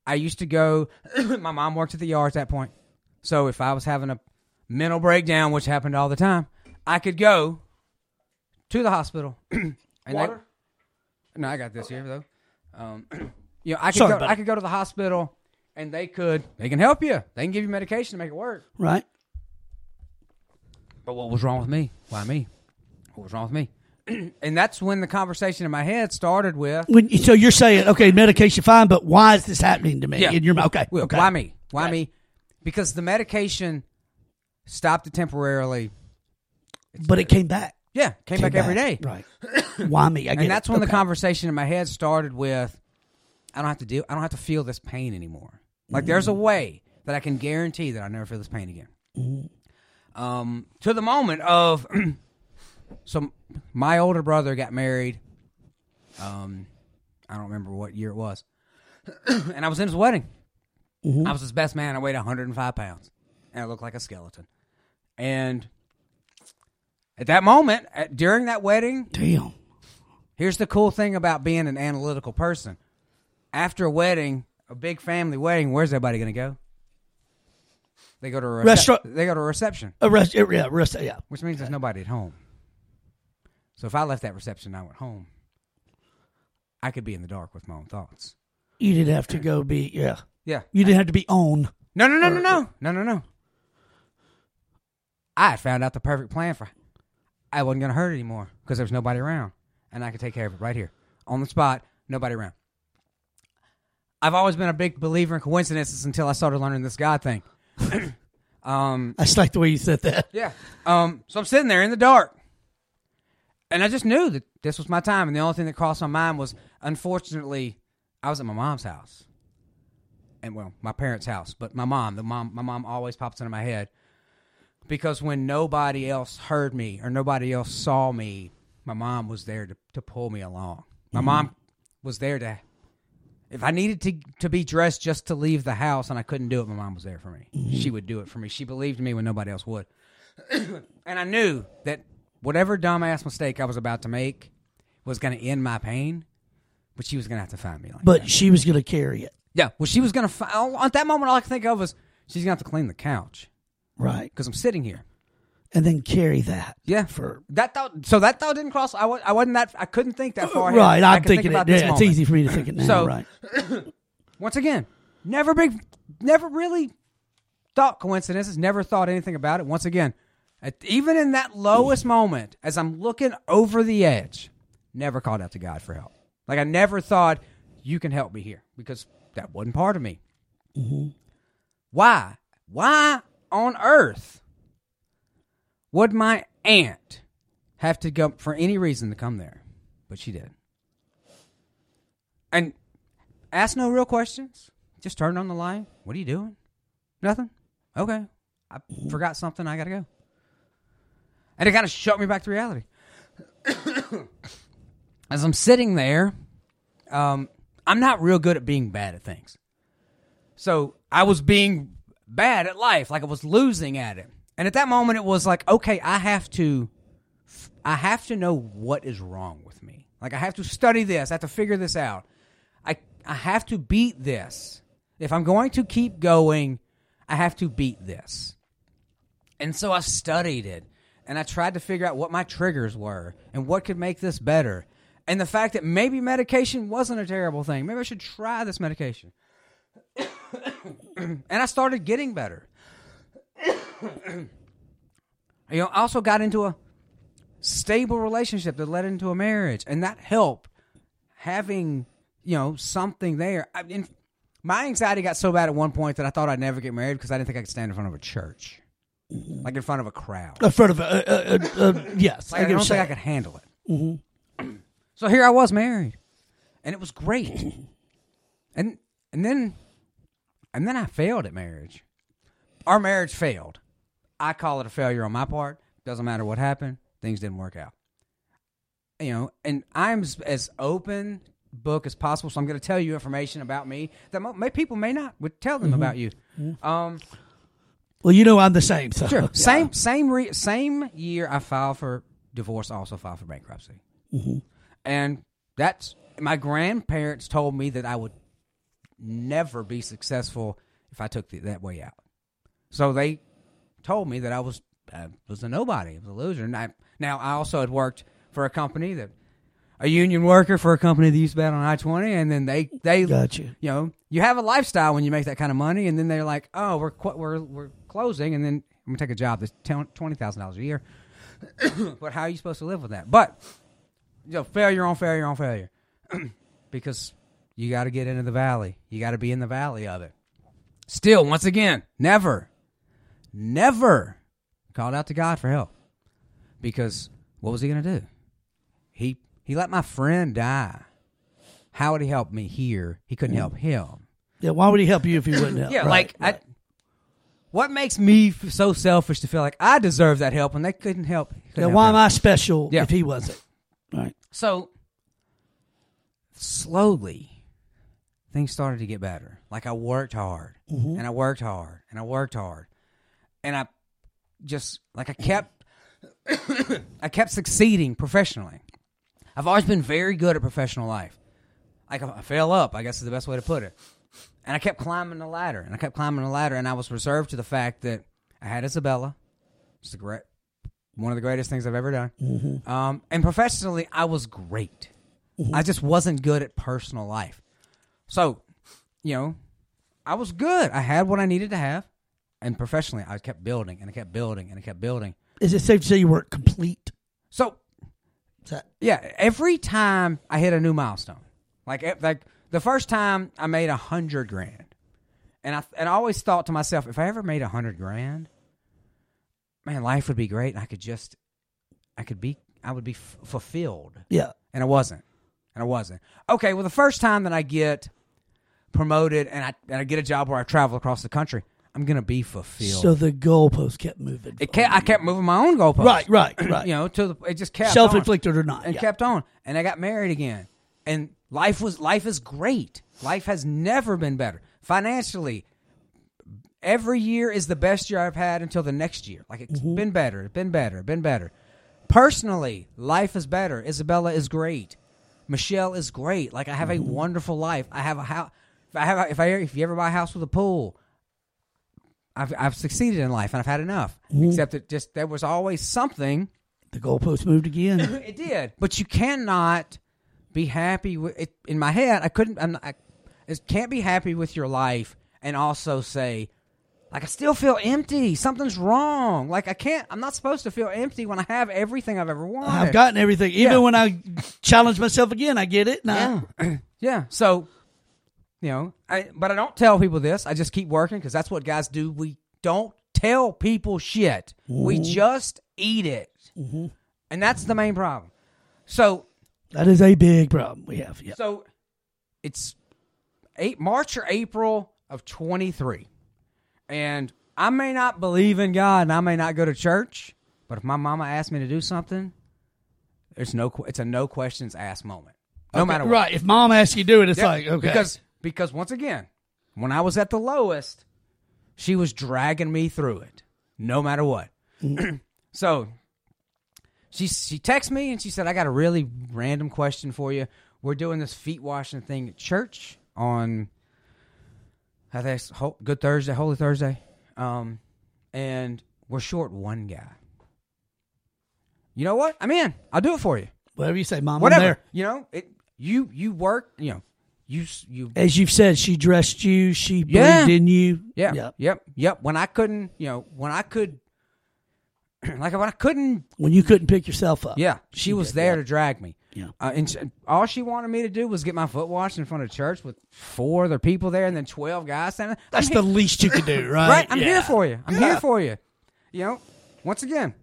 I used to go. my mom worked at the yard at that point, so if I was having a mental breakdown, which happened all the time, I could go to the hospital. and they- Water? no, I got this here though. Um, you know, I could Sorry, go. buddy. I could go to the hospital, and they could. They can help you. They can give you medication to make it work. Right. But what was wrong with me? Why me? What was wrong with me? and that's when the conversation in my head started with When so you're saying okay, medication fine, but why is this happening to me? Yeah. In your okay. Well, okay. why me? Why Right. me? Because the medication stopped it temporarily. But it came back. Yeah, came, back, every day. Right. why me? I get And that's it. when the conversation in my head started with I don't have to deal I don't have to feel this pain anymore. Like there's a way that I can guarantee that I never feel this pain again. Um, to the moment of, so my older brother got married. Um, I don't remember what year it was, and I was in his wedding. Mm-hmm. I was his best man. I weighed 105 pounds, and I looked like a skeleton. And at that moment, at, during that wedding, Damn. Here's the cool thing about being an analytical person. After a wedding, a big family wedding, where's everybody going to go? They go to a recep- Restaurant- They go to a reception, A rest, yeah, rest, yeah. which means there's nobody at home. So if I left that reception, and I went home. I could be in the dark with my own thoughts. You didn't have to go be, yeah. Yeah. You didn't have to be on. No, no, no, no, no, no, no, no. I found out the perfect plan for. I wasn't going to hurt anymore because there was nobody around, and I could take care of it right here on the spot. Nobody around. I've always been a big believer in coincidences until I started learning this God thing. um, I just like the way you said that. yeah. Um, so I'm sitting there in the dark. And I just knew that this was my time. And the only thing that crossed my mind was, unfortunately, I was at my mom's house. And, well, my parents' house. But my mom, the mom, my mom always pops into my head. Because when nobody else heard me or nobody else saw me, my mom was there to, to pull me along. My mom mm-hmm. was there to, if I needed to, to be dressed just to leave the house and I couldn't do it, my mom was there for me. Mm-hmm. She would do it for me. She believed in me when nobody else would. and I knew that whatever dumbass mistake I was about to make was going to end my pain, but she was going to have to find me. Like But that. she was going to carry it. Yeah, well, she was going to. Fi- at that moment, all I could think of was she's going to have to clean the couch Right. because I'm sitting here. And then carry that. Yeah, For that thought. So that thought didn't cross. I was. I wasn't that. I couldn't think that far. ahead. right. I I'm could thinking about it. this Yeah, it's moment. easy for me to think it now. So- right. Once again, never big, never really thought coincidences. Never thought anything about it. Once again, at, even in that lowest moment, as I'm looking over the edge, never called out to God for help. Like I never thought you can help me here because that wasn't part of me. Why? Why on earth would my aunt have to go for any reason to come there? But she did. And ask no real questions. Just turn on the light. What are you doing? Nothing. Okay. I forgot something. I got to go. And it kind of shut me back to reality. As I'm sitting there, um, I'm not real good at being bad at things. So I was being bad at life, like I was losing at it. And at that moment, it was like, okay, I have to, I have to know what is wrong with me. Like I have to study this. I have to figure this out. I I have to beat this. If I'm going to keep going, I have to beat this. And so I studied it and I tried to figure out what my triggers were and what could make this better. And the fact that maybe medication wasn't a terrible thing. Maybe I should try this medication. and I started getting better. you know, I also got into a stable relationship that led into a marriage, and that helped having you know something there. I mean, my anxiety got so bad at one point that I thought I'd never get married because I didn't think I could stand in front of a church, like in front of a crowd. In front of a, uh, uh, uh, yes. Like, I, I, don't think I could handle it. So here I was married, and it was great. and and then and then I failed at marriage. Our marriage failed. I call it a failure on my part. Doesn't matter what happened. Things didn't work out. You know, and I'm as, as open book as possible. So I'm going to tell you information about me that may, people may not would tell them about you. Um, Well, you know I'm the same. So. Sure. Yeah. Same same re- same year I filed for divorce. I also filed for bankruptcy. And that's my grandparents told me that I would never be successful if I took the, that way out. So they told me that I was I was a nobody, I was a loser. And I, now I also had worked for a company that a union worker for a company that used to be on I twenty, and then they they got you You know you have a lifestyle when you make that kind of money, and then they're like, oh, we're qu- we're we're closing, and then I'm gonna take a job that's twenty thousand dollars a year. but how are you supposed to live with that? But you know, failure on failure on failure, because you got to get into the valley. You got to be in the valley of it. Still, once again, never, never called out to God for help, because what was he gonna do? He he let my friend die. How would he help me here? He couldn't help him. Yeah, why would he help you if he wouldn't help? Yeah, Right, like right. I, what makes me f- so selfish to feel like I deserve that help and they couldn't help? couldn't yeah, why him. am I special Yeah. if he wasn't? Right. So slowly, things started to get better. Like I worked hard, mm-hmm. and I worked hard, and I worked hard, and I just like I kept, I kept succeeding professionally. I've always been very good at professional life. Like I fell up, I guess is the best way to put it. And I kept climbing the ladder, and I kept climbing the ladder, and I was reserved to the fact that I had Isabella, is a great, one of the greatest things I've ever done. Um, and professionally, I was great. I just wasn't good at personal life. So, you know, I was good. I had what I needed to have. And professionally, I kept building and I kept building and I kept building. Is it safe to say you weren't complete? So, that yeah, every time I hit a new milestone, like like the first time I made a hundred grand, and I and I always thought to myself, if I ever made a hundred grand, man, life would be great. And I could just, I could be, I would be f- fulfilled. yeah? and I wasn't, and I wasn't. Okay, well, the first time that I get promoted and I and I get a job where I travel across the country, I'm gonna be fulfilled. So the goalpost kept moving. it kept, I kept moving my own goalposts. right, right, right. You know, to the it just kept Self-inflicted or not? and yeah. kept on, and I got married again, and life was life is great. Life has never been better financially. Every year is the best year I've had until the next year. Like it's Mm-hmm. been better, been better, been better. Personally, life is better. Isabella is great. Michelle is great. Like I have Mm-hmm. a wonderful life. I have a house. If I have, a, if I, if you ever buy a house with a pool, I've, I've succeeded in life and I've had enough. Mm-hmm. Except that just there was always something the goalpost moved again. it did, but you cannot be happy with it. In my head, I couldn't. I'm not, I it can't be happy with your life and also say, like, I still feel empty. Something's wrong. Like, I can't. I'm not supposed to feel empty when I have everything I've ever wanted. I've gotten everything. Even Yeah. when I challenge myself again, I get it. Nah. Yeah. yeah. So, you know, I but I don't tell people this. I just keep working because that's what guys do. We don't tell people shit. We just eat it, mm-hmm. and that's the main problem. So That is a big problem we have. Yeah. So it's eight March or April of twenty three, and I may not believe in God and I may not go to church, but if my mama asks me to do something, there's no it's a no questions asked moment. No matter what. Right. If mom asks you to do it, it's Yep, like, okay. because because once again, when I was at the lowest, she was dragging me through it, no matter what. so she she texted me and she said, "I got a really random question for you. We're doing this feet washing thing at church on I think it's Ho- Good Thursday, Holy Thursday, um, and we're short one guy. You know what? I'm in. I'll do it for you. Whatever you say, mom, Whatever. You know, it. You you work. You know, you you As you've said, she dressed you. She Yeah. believed in you. Yeah. Yep. Yep. Yep. When I couldn't, you know, when I could, like when I couldn't, When you couldn't pick yourself up. yeah, she, was did, there yeah. to drag me. Yeah. Uh, and sh all she wanted me to do was get my foot washed in front of church with four other people there and then 12 guys standing. That's the least you could do, right? Right. I'm here for you. I'm Yeah. here for you. You know, once again,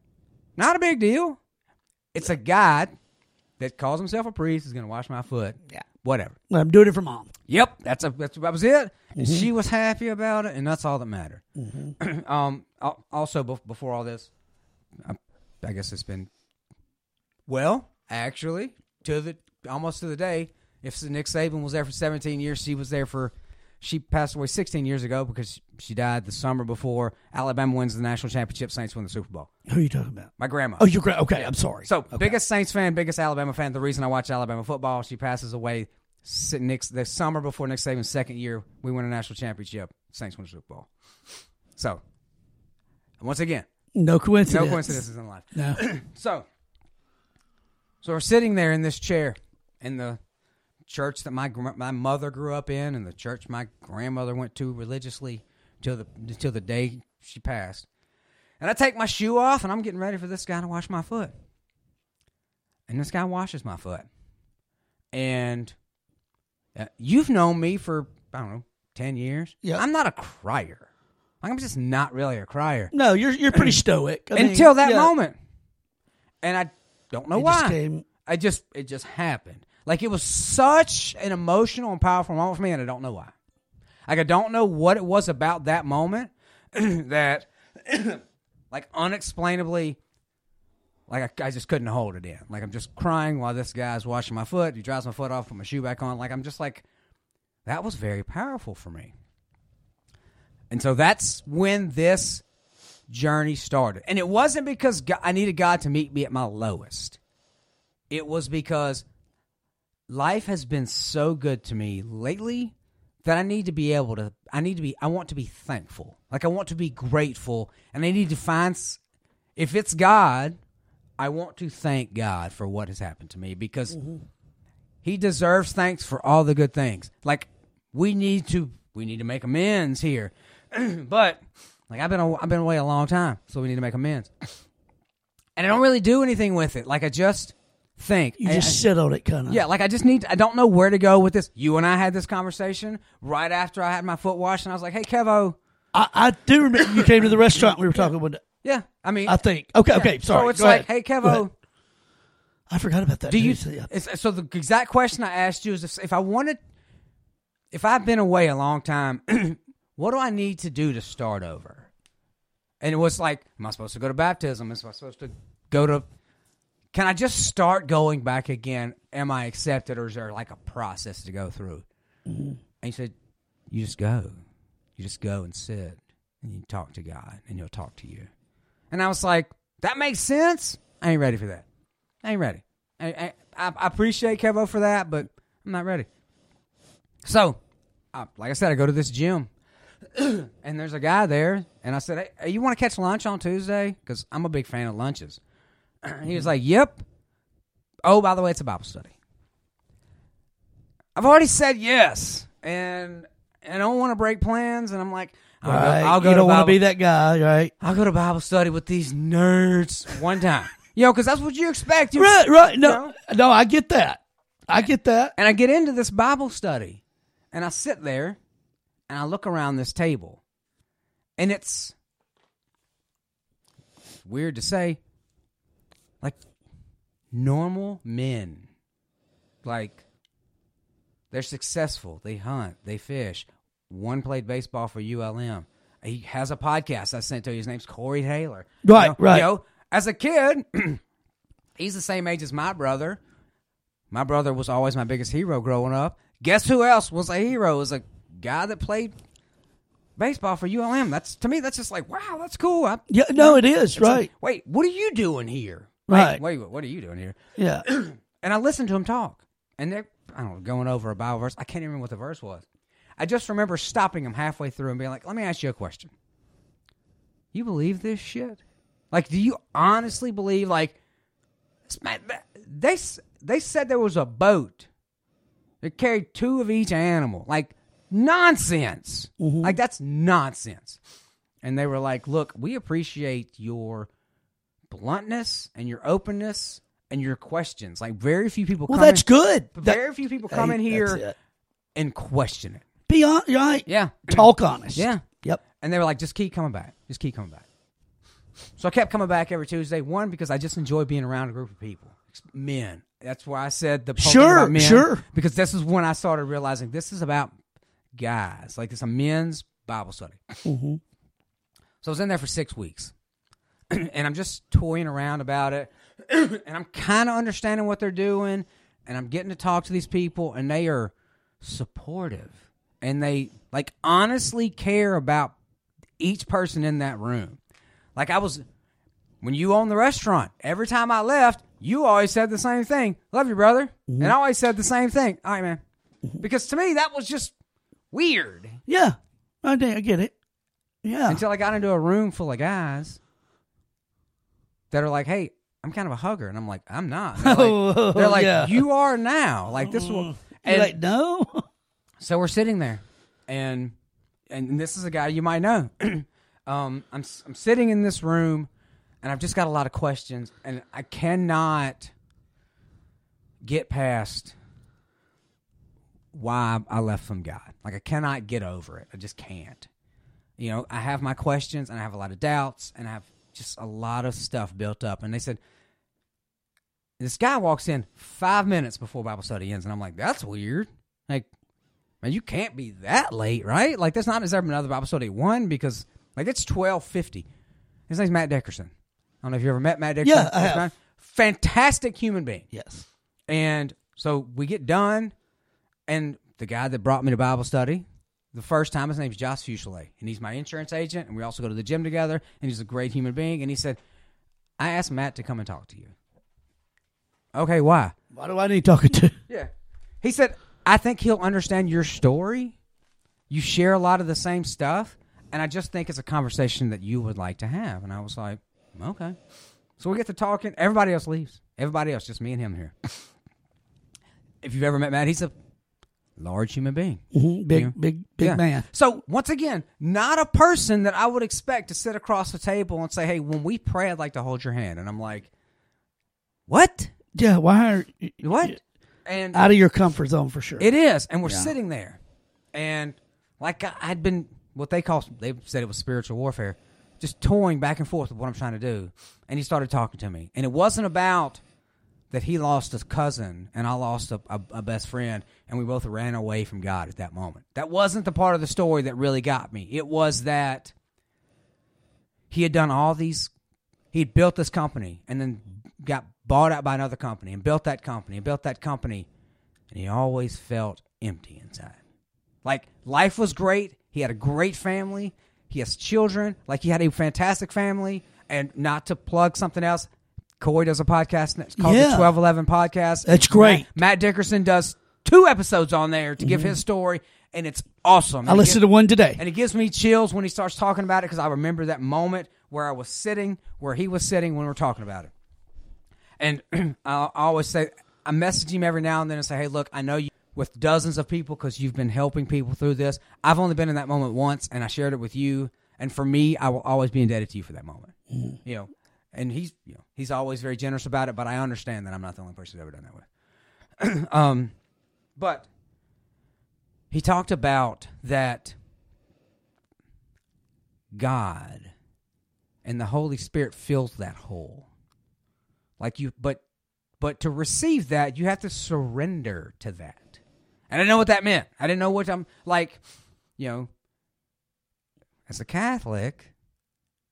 not a big deal. It's a guy that calls himself a priest is going to wash my foot. Yeah. Whatever. Well, I'm doing it for mom. Yep, that's a that's that was it. And Mm-hmm. She was happy about it, and that's all that mattered. um, also bef- before all this, I, I guess it's been well, actually, to the almost to the day. If Nick Saban was there for 17 years, she was there for. She passed away 16 years ago because she died the summer before Alabama wins the national championship. Saints win the Super Bowl. Who are you talking about? My grandma. Oh, you're great. Okay, I'm sorry. So okay. biggest Saints fan, biggest Alabama fan. The reason I watch Alabama football, she passes away Nick's the summer before Nick Saban's second year. We win a national championship. Saints win the Super Bowl. So once again, no coincidence. no coincidences in life. No. So, so we're sitting there in this chair in the church that my my mother grew up in, and the church my grandmother went to religiously till the till the day she passed. And I take my shoe off, and I'm getting ready for this guy to wash my foot. And this guy washes my foot. And uh, you've known me for I don't know ten years. Yeah. I'm not a crier. Like, I'm just not really a crier No, you're you're pretty stoic. I mean, until that yeah, moment. And I don't know it why. just came- I just it just happened. Like it was such an emotional and powerful moment for me, and I don't know why. Like I don't know what it was about that moment that, like, unexplainably, like I, I just couldn't hold it in. Like I'm just crying while this guy's washing my foot. He dries my foot off, put my shoe back on. Like I'm just like, that was very powerful for me. And so that's when this journey started. And it wasn't because God, I needed God to meet me at my lowest. It was because life has been so good to me lately that I need to be able to I need to be I want to be thankful. Like I want to be grateful and I need to find if it's God, I want to thank God for what has happened to me because mm-hmm. he deserves thanks for all the good things. Like we need to we need to make amends here. but like I've been a, I've been away a long time, so we need to make amends. And I don't really do anything with it. Like I just think. You I- just I- sit on it, kind of. yeah, like I just need. I don't know where to go with this. You and I had this conversation right after I had my foot washed, and I was like, "Hey, Kevo." I, I do remember you came to the restaurant. We were talking about. Yeah, I mean, I think. Okay, yeah. okay. Sorry. So it's Go like, ahead. "Hey, Kevo, I forgot about that. do you?" So the exact question I asked you is, if, if I wanted, if I've been away a long time, what do I need to do to start over? And it was like, am I supposed to go to baptism? Am I supposed to go to? Can I just start going back again? Am I accepted, or is there like a process to go through? Mm-hmm. And he said, You just go. You just go and sit and you talk to God and he'll talk to you. And I was like, That makes sense. I ain't ready for that. I ain't ready. I, I, I I appreciate Kevo for that, but I'm not ready. So, I, like I said, I go to this gym and there's a guy there. And I said, Hey, you want to catch lunch on Tuesday? Because I'm a big fan of lunches. he was like, Yep. Oh, by the way, it's a Bible study. I've already said yes, and I don't want to break plans. And I'm like, I'll Right. go, I'll go you to don't want to be that guy, right? I'll go to Bible study with these nerds one time. you know, because that's what you expect. You, Right, right. No, know? no, I get that. I get that. And I get into this Bible study, and I sit there, and I look around this table, and it's weird to say, like normal men, like they're successful. They hunt, they fish. One played baseball for ULM. He has a podcast I sent to you. His name's Corey Taylor. Right, You know- right. You know, as a kid, he's the same age as my brother. My brother was always my biggest hero growing up. Guess who else was a hero? It was a guy that played baseball for ULM. That's to me. That's just like wow. That's cool. I, Yeah, no, it is it's like, right. wait, what are you doing here? Right. Wait, wait, what are you doing here? Yeah, And I listened to him talk, and they're I don't know going over a Bible verse. I can't even remember what the verse was. I just remember stopping him halfway through and being like, "Let me ask you a question. You believe this shit? Like, do you honestly believe like they they said there was a boat that carried two of each animal? Like nonsense. Mm-hmm. Like that's nonsense." And they were like, "Look, we appreciate your bluntness and your openness." And your questions, like very few people. well, come that's in- good. but That- very few people come Hey, in here and question it. Be on, right? Yeah. Talk honest. Yeah. Yep. And they were like, just keep coming back. Just keep coming back. So I kept coming back every Tuesday. One, because I just enjoy being around a group of people, men. That's why I said the Sure, about men, sure. Because this is when I started realizing this is about guys. Like it's a men's Bible study. Mm-hmm. So I was in there for six weeks, and I'm just toying around about it, and I'm kind of understanding what they're doing, and I'm getting to talk to these people, and they are supportive, and they like honestly care about each person in that room. Like I was when you owned the restaurant, every time I left, you always said the same thing. Love you, brother. And I always said the same thing. All right, man. Because to me, that was just weird. Yeah, I, I get it. Yeah, Until I got into a room full of guys that are like, hey, I'm kind of a hugger. And I'm like, I'm not. They're like, they're like, Yeah. you are now. Like, this will. You're And like no. so we're sitting there, and and this is a guy you might know. um, I'm I'm sitting in this room, and I've just got a lot of questions, and I cannot get past why I left from God. Like I cannot get over it. I just can't. You know, I have my questions, and I have a lot of doubts, and I have just a lot of stuff built up. And they said. This guy walks in five minutes before Bible study ends, and I'm like, "That's weird." Like, man, you can't be that late, right? Like, that's not been another Bible study one because like it's twelve fifty. His name's Matt Dickerson. I don't know if you ever met Matt Dickerson. Yeah, I have. Fantastic human being. Yes. And so we get done, and the guy that brought me to Bible study the first time, his name's Josh Fuselier, and he's my insurance agent, and we also go to the gym together, and he's a great human being. And he said, I asked Matt to come and talk to you. Okay, why? Why do I need talking to? Yeah. He said, I think he'll understand your story. You share a lot of the same stuff, and I just think it's a conversation that you would like to have. And I was like, okay. So we get to talking. Everybody else leaves. Everybody else, just me and him here. if you've ever met Matt, he's a large human being. Mhm, Big, Yeah. big, big Yeah. man. So once again, not a person that I would expect to sit across the table and say, "Hey, when we pray, I'd like to hold your hand." And I'm like, "What? Yeah. Why are you, What?" And out of your comfort zone for sure? It is, and we're Yeah. sitting there, and like I- I'd been what they call they said it was spiritual warfare, just toying back and forth with what I'm trying to do, and he started talking to me, and it wasn't about that he lost a cousin and I lost a, a, a best friend, and we both ran away from God at that moment. That wasn't the part of the story that really got me. It was that he had done all these he had built this company and then got bought out by another company and built that company and built that company and he always felt empty inside. Like life was great. He had a great family. He has children. Like he had a fantastic family. And not to plug something else Corey does a podcast it's called Yeah. the 1211 podcast That's great. Matt, Matt Dickerson does two episodes on there to give his story and it's awesome Mm-hmm. I listened to one today. and it gives me chills when he starts talking about it because I remember that moment where I was sitting, where he was sitting when we were talking about it. And I I always say, I message him every now and then and say, hey, look, I know you with dozens of people because you've been helping people through this. I've only been in that moment once and I shared it with you. And for me, I will always be indebted to you for that moment. You know, and he's you know he's always very generous about it, but I understand that I'm not the only person who's ever done that with. um, but he talked about that God and the Holy Spirit fills that hole. Like you but but to receive that, you have to surrender to that. And I didn't know what that meant. I didn't know what I'm like, you know, as a Catholic,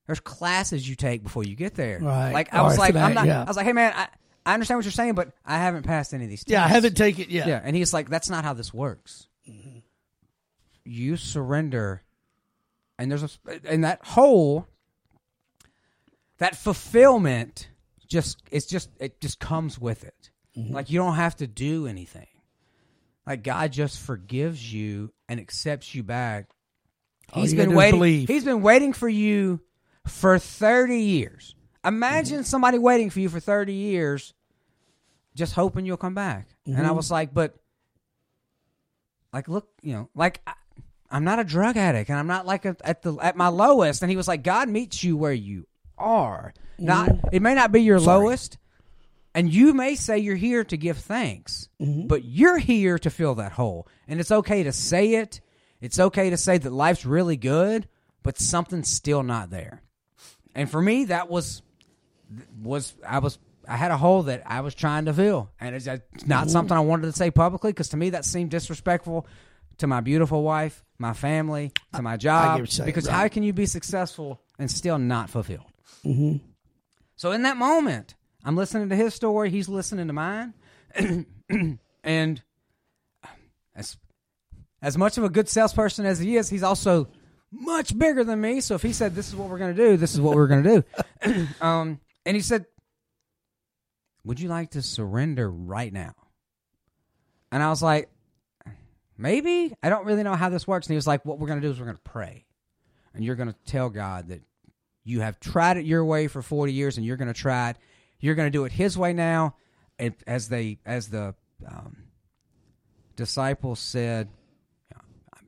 there's classes you take before you get there. Right. Like I was Or like, I'm not yeah. I was like, hey man, I, I understand what you're saying, but I haven't passed any of these tests. yeah, I haven't taken. Yeah. Yeah, and he's like, "That's not how this works. Mm-hmm. You surrender, and there's a and that whole that fulfillment just it's just it just comes with it. Mm-hmm. Like you don't have to do anything. Like God just forgives you and accepts you back. All He's you been waiting. believe. He's been waiting for you for thirty years. Imagine Mm-hmm. somebody waiting for you for thirty years, just hoping you'll come back. And I Mm-hmm. was like, but like, look, you know, like I, I'm not a drug addict, and I'm not like a, at the at my lowest. And he was like, God meets you where you are. Not it may not be your lowest, and you may say you're here to give thanks, but you're here to fill that hole. And it's okay to say it. It's okay to say that life's really good, but something's still not there. And for me, that was was I was I had a hole that I was trying to fill, and it's it's not something I wanted to say publicly because to me that seemed disrespectful to my beautiful wife, my family, to my job. saying, because right. how can you be successful and still not fulfilled? Mm-hmm. So in that moment, I'm listening to his story, he's listening to mine, and as as much of a good salesperson as he is, he's also much bigger than me. So if he said, "This is what we're going to do," this is what we're going to do. um, and he said, "Would you like to surrender right now?" And I was like, "Maybe. I don't really know how this works." And he was like, "What we're going to do is we're going to pray, and you're going to tell God that you have tried it your way for 40 years, and you're going to try it. You're going to do it His way now." And as they, as the um, disciples said,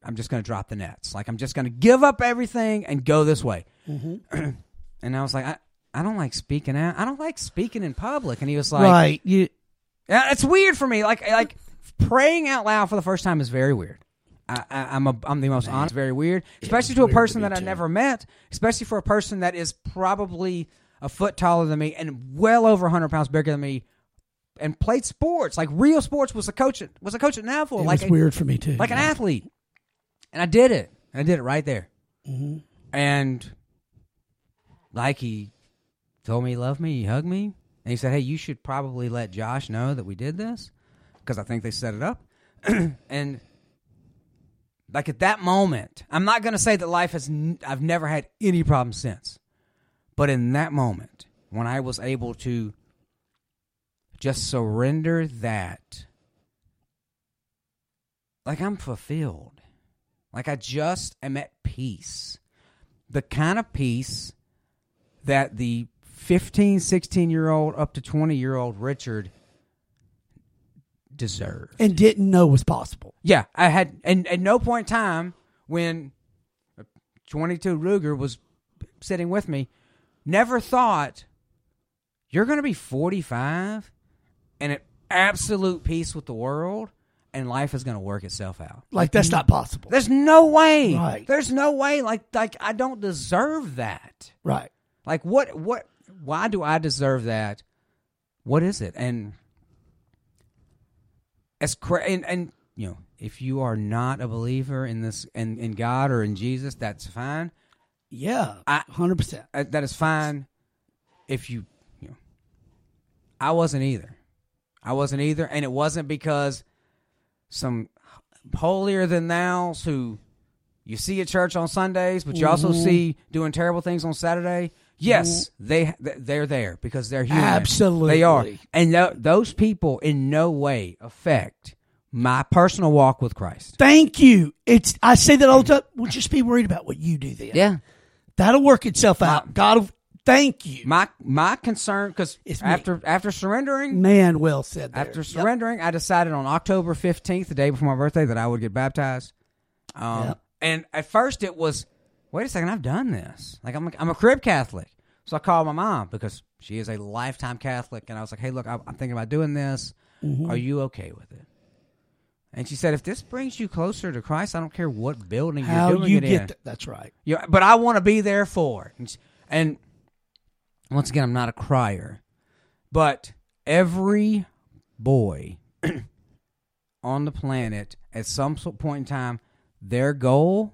I'm just going to drop the nets. Like I'm just going to give up everything and go this way. Mm-hmm. and I was like, I, I don't like speaking out. I don't like speaking in public. And he was like, right. You. yeah, it's weird for me. Like like praying out loud for the first time is very weird. I, I, I'm a I'm the most honest. Very weird, especially to a weird to person me that I too. never met. Especially for a person that is probably a foot taller than me and well over 100 pounds bigger than me. and played sports like real sports. Was a coach at, was a coach at Nashville. It like was a- weird for me too. like an athlete. And I did it. I did it right there. Mm-hmm. And like he told me he loved me, he hugged me, and he said, "Hey, you should probably let Josh know that we did this because I think they set it up." and like at that moment, I'm not going to say that life has n- I've never had any problems since. But in that moment, when I was able to just surrender that like I'm fulfilled. Like I just am at peace. The kind of peace that the 15, 16 year old up to 20 year old Richard deserved. and didn't know was possible. Yeah, I had, and at no point in time when a 22 Ruger was sitting with me, never thought you're going to be 45 and at absolute peace with the world and life is going to work itself out. Like that's not possible. There's no way. Right. There's no way. Like, like I don't deserve that. Right. Like, what, what, why do I deserve that? What is it? And as cra- and, and you know, if you are not a believer in this in, in God or in Jesus, that's fine. Yeah. I- Hundred percent. Uh, that is fine. If you, you know, I wasn't either. I wasn't either, and it wasn't because some holier than thou's who you see at church on Sundays, but you also Mhm. see doing terrible things on Saturday. Yes, they they're there because they're human. Absolutely. they are, and th- those people in no way affect my personal walk with Christ. Thank you. It's I say that all the time. We'll just be worried about what you do then. Yeah, That'll work itself out. God will thank you. my my concern because after after surrendering, Man, well said. There. After Yep. surrendering, I decided on October 15th, the day before my birthday, that I would get baptized. Um, Yep. And at first it was, wait a second, I've done this. Like, I'm a, I'm a crib Catholic. So I called my mom because she is a lifetime Catholic. And I was like, hey, look, I, I'm thinking about doing this. Mm-hmm. Are you okay with it? And she said, if this brings you closer to Christ, I don't care what building How you're doing you it get in. th- that's right. Yeah, but I want to be there for it. And, and once again, I'm not a crier, but every boy on the planet at some point in time, their goal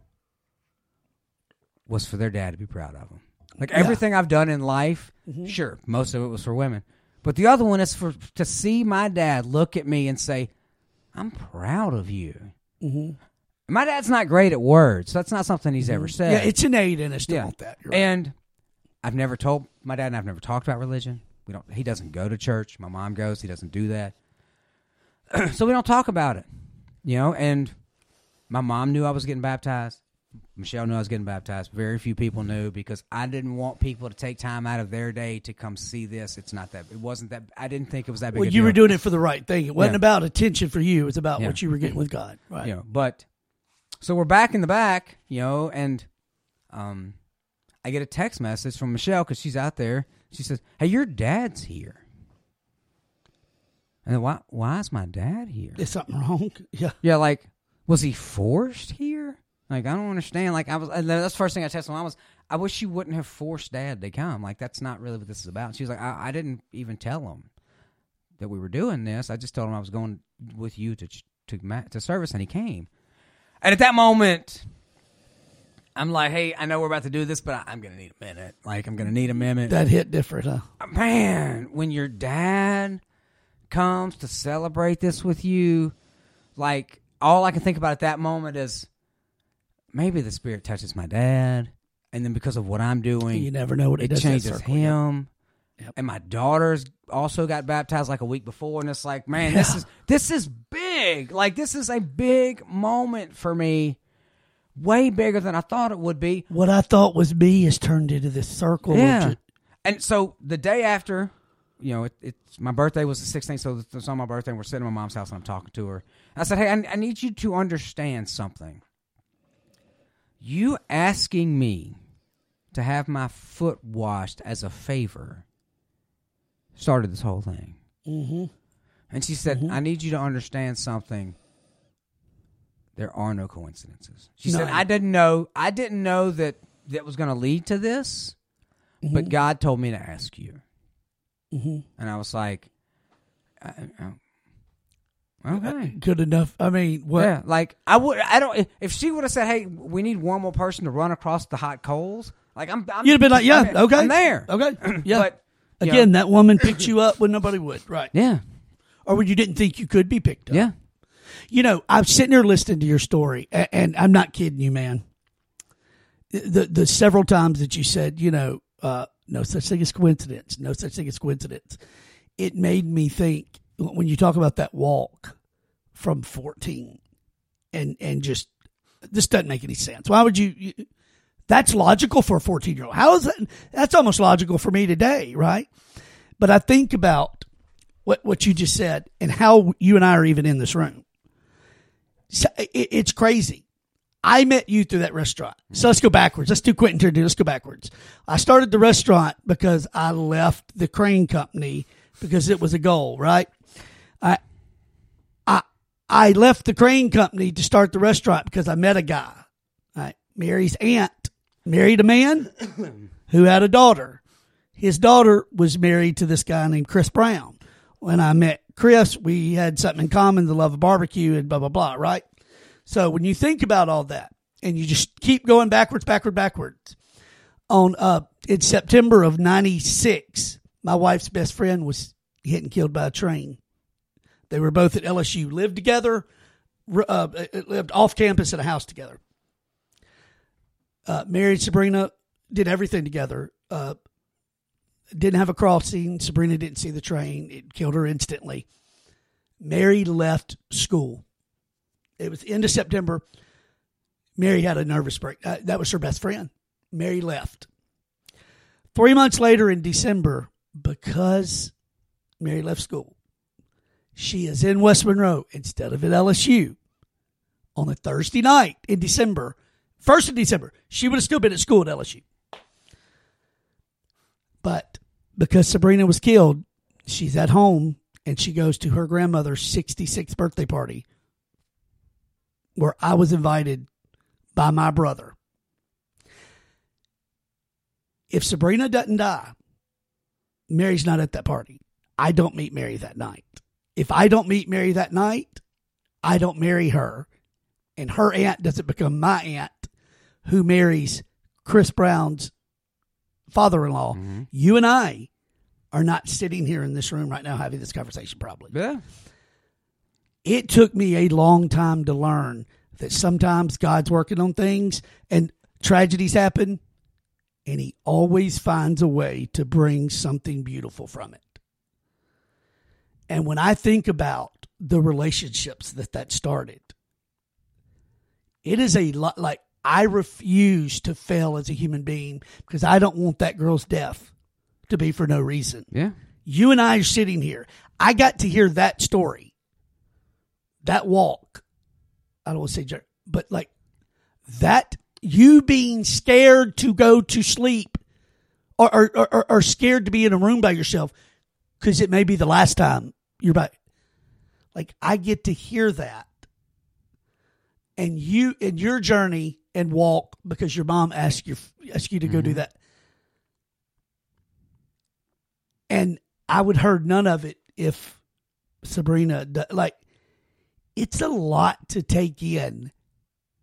was for their dad to be proud of them. Like Yeah. Mm-hmm. everything I've done in life, sure, most of it was for women, but the other one is for to see my dad look at me and say, "I'm proud of you." Mhm. My dad's not great at words. That's not something he's ever said. Mm-hmm. Yeah, it's innate in us to Yeah. want that. Right. And I've never told my dad and I've never talked about religion. We don't he doesn't go to church. My mom goes, he doesn't do that. so we don't talk about it. You know, and my mom knew I was getting baptized. Michelle knew I was getting baptized. Very few people knew because I didn't want people to take time out of their day to come see this. It's not that it wasn't that I didn't think it was that big well, you deal. were doing it for the right thing. It wasn't Yeah. about attention for you. It's about Yeah. what you were getting with God. Right. you know but so we're back in the back you know and um i get a text message from michelle because she's out there. She says hey your dad's here. And then, why why is my dad here? Is something wrong? Yeah. yeah like was he forced here? Like i don't understand. Like i was that's the first thing i texted mom was i wish you wouldn't have forced dad to come. Like that's not really what this is about. She was like i, I didn't even tell him that we were doing this. I just told him i was going with you to ch- to to service and he came. And at that moment, I'm like, hey, I know we're about to do this, but I- I'm going to need a minute. Like, I'm going to need a minute. That hit different, huh? Man, when your dad comes to celebrate this with you, like, all I can think about at that moment is maybe the spirit touches my dad. And then because of what I'm doing, You never know what it, it does. changes him. Yep. And my daughter's also got baptized like a week before, and it's like, man, this is this is big. Like this is a big moment for me, way bigger than I thought it would be. What I thought was me has turned into this circle. Yeah. And so the day after, you know, it, it's my birthday was the 16th, so it's on my birthday, and we're sitting at my mom's house, and I'm talking to her. I said, hey, I, I need you to understand something. You asking me to have my foot washed as a favor started this whole thing. Mhm. And she said, I need you to understand something. There are no coincidences. She said, I didn't know I didn't know that that was gonna lead to this, Mm-hmm. but God told me to ask you. Mhm. And I was like Okay. Good enough. I mean, what? Yeah, like I would. I don't. If she would have said, "Hey, we need one more person to run across the hot coals," like I'm, I'm You'd have been like, yeah, I'm, okay, I'm there. Okay, yeah. But Again, know, that woman picked you up when nobody would, right? yeah, Or when you didn't think you could be picked up. yeah. You know, I'm sitting there listening to your story, and, and I'm not kidding you, man. The the several times that you said, you know, uh, no such thing as coincidence, no such thing as coincidence, it made me think when you talk about that walk from 14, and and just this doesn't make any sense. Why would you? you that's logical for a 14 year old. How is that? That's almost logical for me today, right? But I think about what what you just said and how you and I are even in this room. It's crazy. I met you through that restaurant. So let's go backwards. Let's do Quentin Tarantino. Let's go backwards. I started the restaurant because I left the crane company because it was a goal, right? I I I left the crane company to start the restaurant because I met a guy. Right? Mary's aunt married a man who had a daughter. His daughter was married to this guy named Chris Brown. When I met Chris, we had something in common, the love of barbecue and blah, blah, blah, right? So when you think about all that and you just keep going backwards, backward, backwards, on uh in September of ninety six, my wife's best friend was hit and killed by a train. They were both at LSU, lived together, uh, lived off campus in a house together. Uh, married Sabrina, did everything together. Uh, didn't have a crossing. Sabrina didn't see the train. It killed her instantly. Mary left school. It was end of September. Mary had a nervous break. Uh, that was her best friend. Mary left. Three months later in December, because Mary left school, she is in West Monroe instead of at LSU on a Thursday night in December, first of December. She would have still been at school at LSU. But because Sabrina was killed, she's at home and she goes to her grandmother's 66th birthday party where I was invited by my brother. If Sabrina doesn't die, Mary's not at that party. I don't meet Mary that night. If I don't meet Mary that night, I don't marry her. And her aunt doesn't become my aunt who marries Chris Brown's father in law. Mm-hmm. You and I are not sitting here in this room right now having this conversation, probably. Yeah. It took me a long time to learn that sometimes God's working on things and tragedies happen, and He always finds a way to bring something beautiful from it. And when I think about the relationships that that started, it is a lot like I refuse to fail as a human being because I don't want that girl's death to be for no reason. Yeah. You and I are sitting here. I got to hear that story, that walk. I don't want to say, jer- but like that, you being scared to go to sleep or, or, or, or scared to be in a room by yourself because it may be the last time you're by. Like, I get to hear that. And you, in your journey and walk, because your mom asked you, asked you to go do that. And I would heard none of it if Sabrina like it's a lot to take in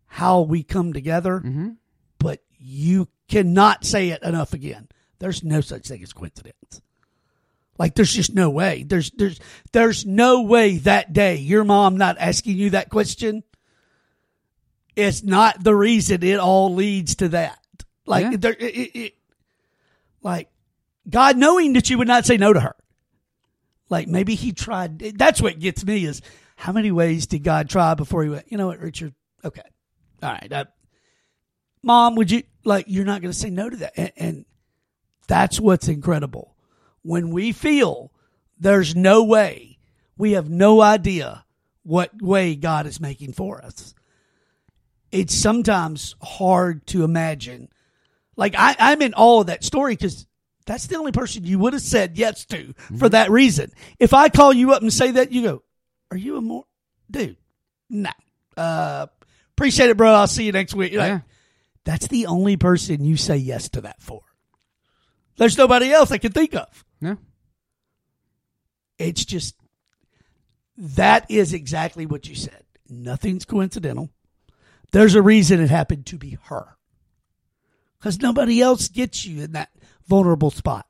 how we come together, Mm-hmm. but you cannot say it enough again. There's no such thing as coincidence. Like there's just no way. There's there's there's no way that day your mom not asking you that question is not the reason it all leads to that. Like Yeah. there, it, it, it, like God knowing that you would not say no to her. Like maybe he tried. That's what gets me is how many ways did God try before he went? You know what, Richard? Okay, all right. Uh, Mom, would you like? You're not going to say no to that, and, and that's what's incredible. When we feel there's no way, we have no idea what way God is making for us. It's sometimes hard to imagine. Like I, I'm in awe of that story because that's the only person you would have said yes to for that reason. If I call you up and say that, you go, "Are you a more dude?" No. Uh, appreciate it, bro. I'll see you next week. Like, Yeah. that's the only person you say yes to that for. There's nobody else I can think of. No. It's just that is exactly what you said. Nothing's coincidental. There's a reason it happened to be her. Because nobody else gets you in that vulnerable spot.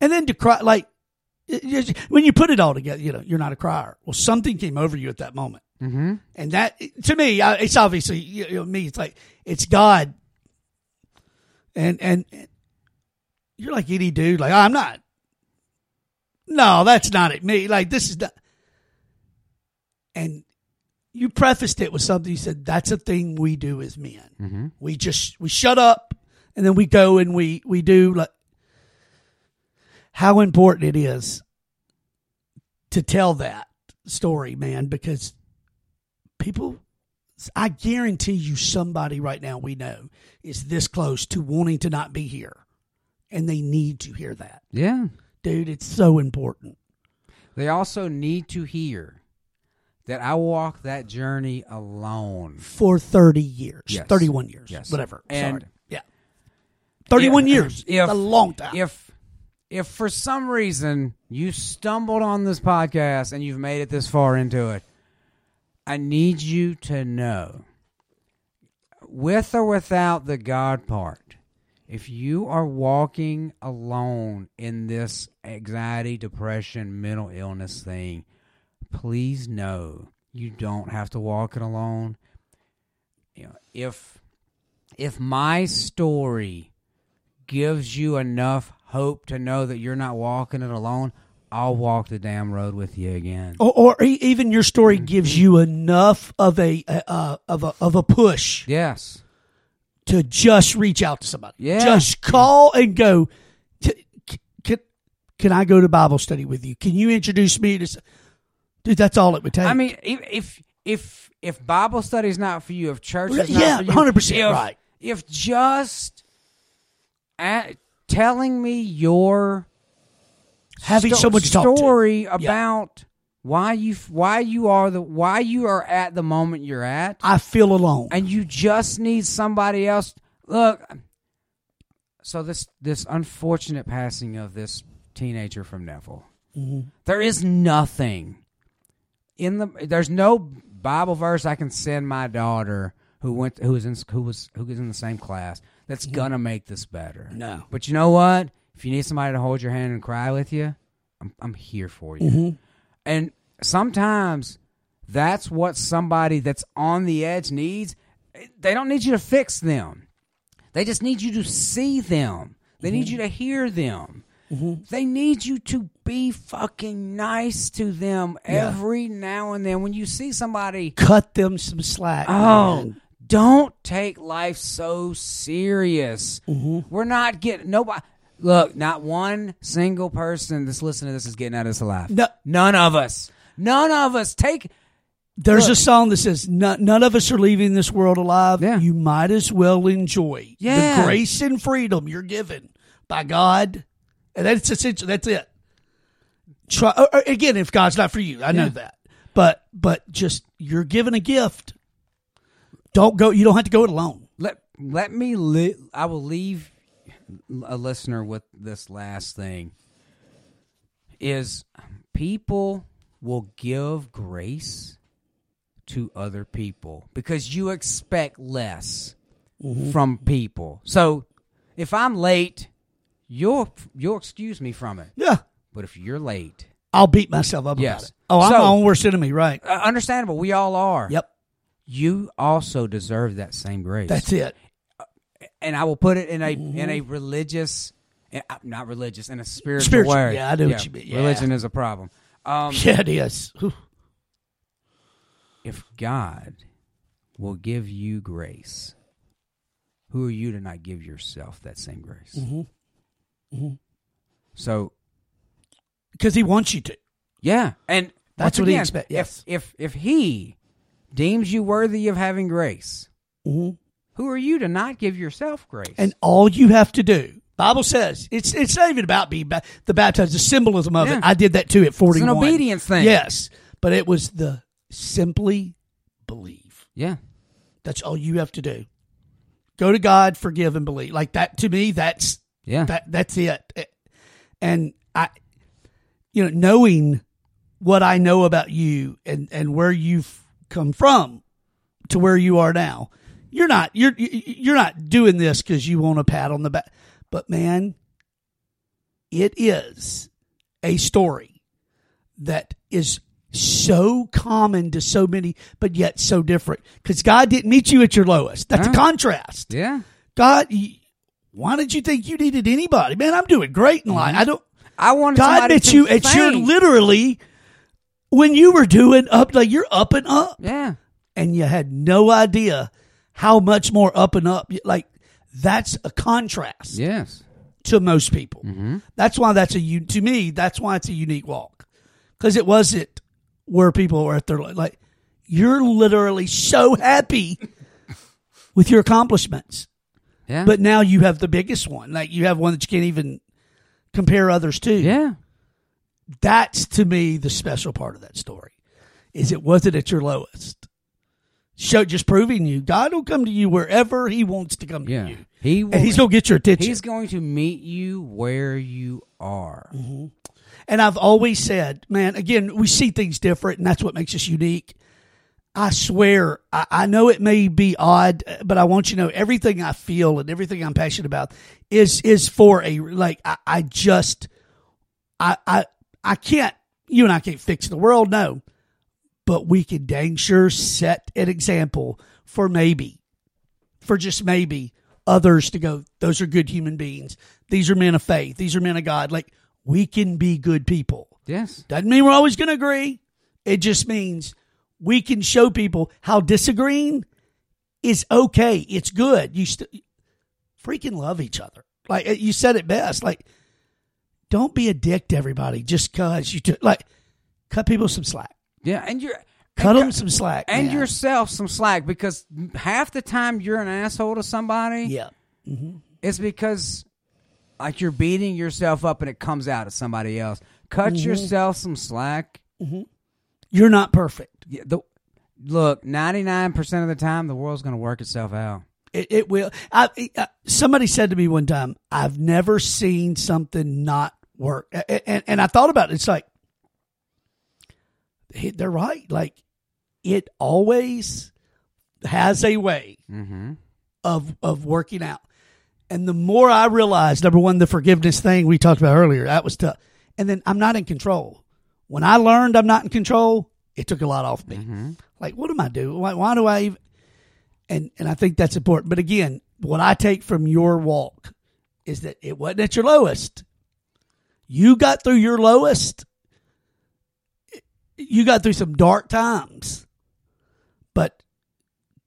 And then to cry, like, when you put it all together, you know, you're not a crier. Well, something came over you at that moment. Mm-hmm. And that, to me, it's obviously, you know, me, it's like, it's God. And, and, and you're like any dude, like, I'm not. No, that's not it. Me, like, this is not. And you prefaced it with something. You said, that's a thing we do as men. Mm-hmm. We just, we shut up and then we go and we, we do like, how important it is to tell that story, man, because people, I guarantee you somebody right now we know is this close to wanting to not be here. And they need to hear that. Yeah. Dude, it's so important. They also need to hear that I walked that journey alone. For 30 years, Yes. 31 years, Yes. whatever. And- Sorry. Yeah. 31 Yeah. years. If- a long time. If if for some reason you stumbled on this podcast and you've made it this far into it, I need you to know, with or without the God part, if you are walking alone in this anxiety, depression, mental illness thing, please know you don't have to walk it alone. You know, if if my story gives you enough hope to know that you're not walking it alone, I'll walk the damn road with you again. or, or even your story gives you enough of a uh, of a of a push Yes. to just reach out to somebody. Yeah. Just call and go. "C- c- Can, can I go to Bible study with you? Can you introduce me to? S-" Dude, that's all it would take. I mean, if if if, if Bible study is not for you, if church is Yeah, for you, 100% if- right. If just at, telling me your having sto- talk to. story about why you why you are the why you are at the moment you're at, I feel alone. and you just need somebody else. Look, so this this unfortunate passing of this teenager from Neville, mm-hmm. there is nothing in the. There's no Bible verse I can send my daughter who went who was in who was who was in the same class that's gonna make this better. No. but you know what? If you need somebody to hold your hand and cry with you, I'm I'm here for you. Mm-hmm. And sometimes that's what somebody that's on the edge needs. They don't need you to fix them. They just need you to see them. They need mm-hmm. you to hear them. Mm-hmm. They need you to be fucking nice to them every now and then. When you see somebody, Cut them some slack. oh, man. don't take life so serious. Mm-hmm. We're not getting nobody. Look, not one single person that's listening to this is getting out of this alive. No. None of us. None of us. Take There's a song that says, "None none of us are leaving this world alive. Yeah. You might as well enjoy Yeah. the grace and freedom you're given by God." And that's essential. That's it. Try or- or again if God's not for you. I know Yeah. that, but but just you're given a gift. Don't go. You don't have to go it alone. let let me li- I will leave a listener with this last thing is people will give grace to other people because you expect less mm-hmm. from people. So if I'm late, you'll you'll excuse me from it. Yeah, But if you're late, I'll beat myself up Yes. about it. Oh, I'm So- my own worst enemy. Right. uh, understandable, we all are. Yep. You also deserve that same grace. That's it. and I will put it in a in a religious, eh, uh, not religious, in a spiritual, Spiritual, way. yeah, I know what you mean, yeah. Religion is a problem. Um, Yeah, it is. Whew. if God will give you grace, who are you to not give yourself that same grace? Mm-hmm. So Because He wants you to. yeah, and That's what he expects. yes. If if if He deems you worthy of having grace, Mhm. who are you to not give yourself grace? And all you have to do, Bible says, it's it's not even about being ba- the baptized, the symbolism of Yeah. it. I did that too at forty one. obedience thing. Yes, but it was the simply believe. yeah, That's all you have to do. Go to God, forgive and believe. Like that to me, that's yeah, that that's it. Eh, and I, you know, knowing what I know about you and and where you've come from to where you are now, you're not you're you're not doing this because you want a pat on the back. But man, it is a story that is so common to so many, but yet so different. Because God didn't meet you at your lowest. That's a contrast. Yeah. God, why did you think you needed anybody? Man, I'm doing great in life. I don't. I want God met you at your literally when you were doing up like you're up and up, Yeah. and you had no idea how much more up and up. Like that's a contrast Yes. to most people. Mm-hmm. That's why that's a to me. That's why it's a unique walk because it wasn't where people were at their like. You're literally so happy with your accomplishments, Yeah. but now you have the biggest one. Like you have one that you can't even compare others to. yeah. That's to me the special part of that story. Is it wasn't at your lowest. Show just proving you God will come to you wherever He wants to come Yeah. to you, He will, and He's gonna get your attention. he's going to meet you where you are. Mm-hmm. And I've always said, man, again, we see things different, and that's what makes us unique. I swear, I, I know it may be odd, but I want you to know everything I feel and everything I'm passionate about is is for a like. I, I just, I, I, I can't. You and I can't fix the world, no, but we can dang sure set an example for maybe, for just maybe others to go. Those are good human beings. These are men of faith. These are men of God. Like we can be good people. Yes. Doesn't mean we're always going to agree. It just means we can show people how disagreeing is okay. It's good. You st- freaking love each other. Like uh, you said it best. Like, don't be a dick to everybody just cause you took like cut people some slack. Yeah. And you're Cut and them some slack. and man. yourself some slack because half the time you're an asshole to somebody, yeah. it's because like you're beating yourself up and it comes out at somebody else. Cut Mm-hmm. yourself some slack. You're not perfect. Yeah, the, look, ninety nine percent of the time, the world's going to work itself out. It, it will. I, uh, somebody said to me one time, "I've never seen something not work," and, and, and I thought about it. It's like they're right. Like it always has a way Mm-hmm. of of working out. And the more I realized, number one, the forgiveness thing we talked about earlier, that was tough. And then I'm not in control. When I learned I'm not in control, it took a lot off me. Mm-hmm. Like, what am I doing? Why, why do I even? And and I think that's important. But again, what I take from your walk is that it wasn't at your lowest. You got through your lowest. You got through some dark times, but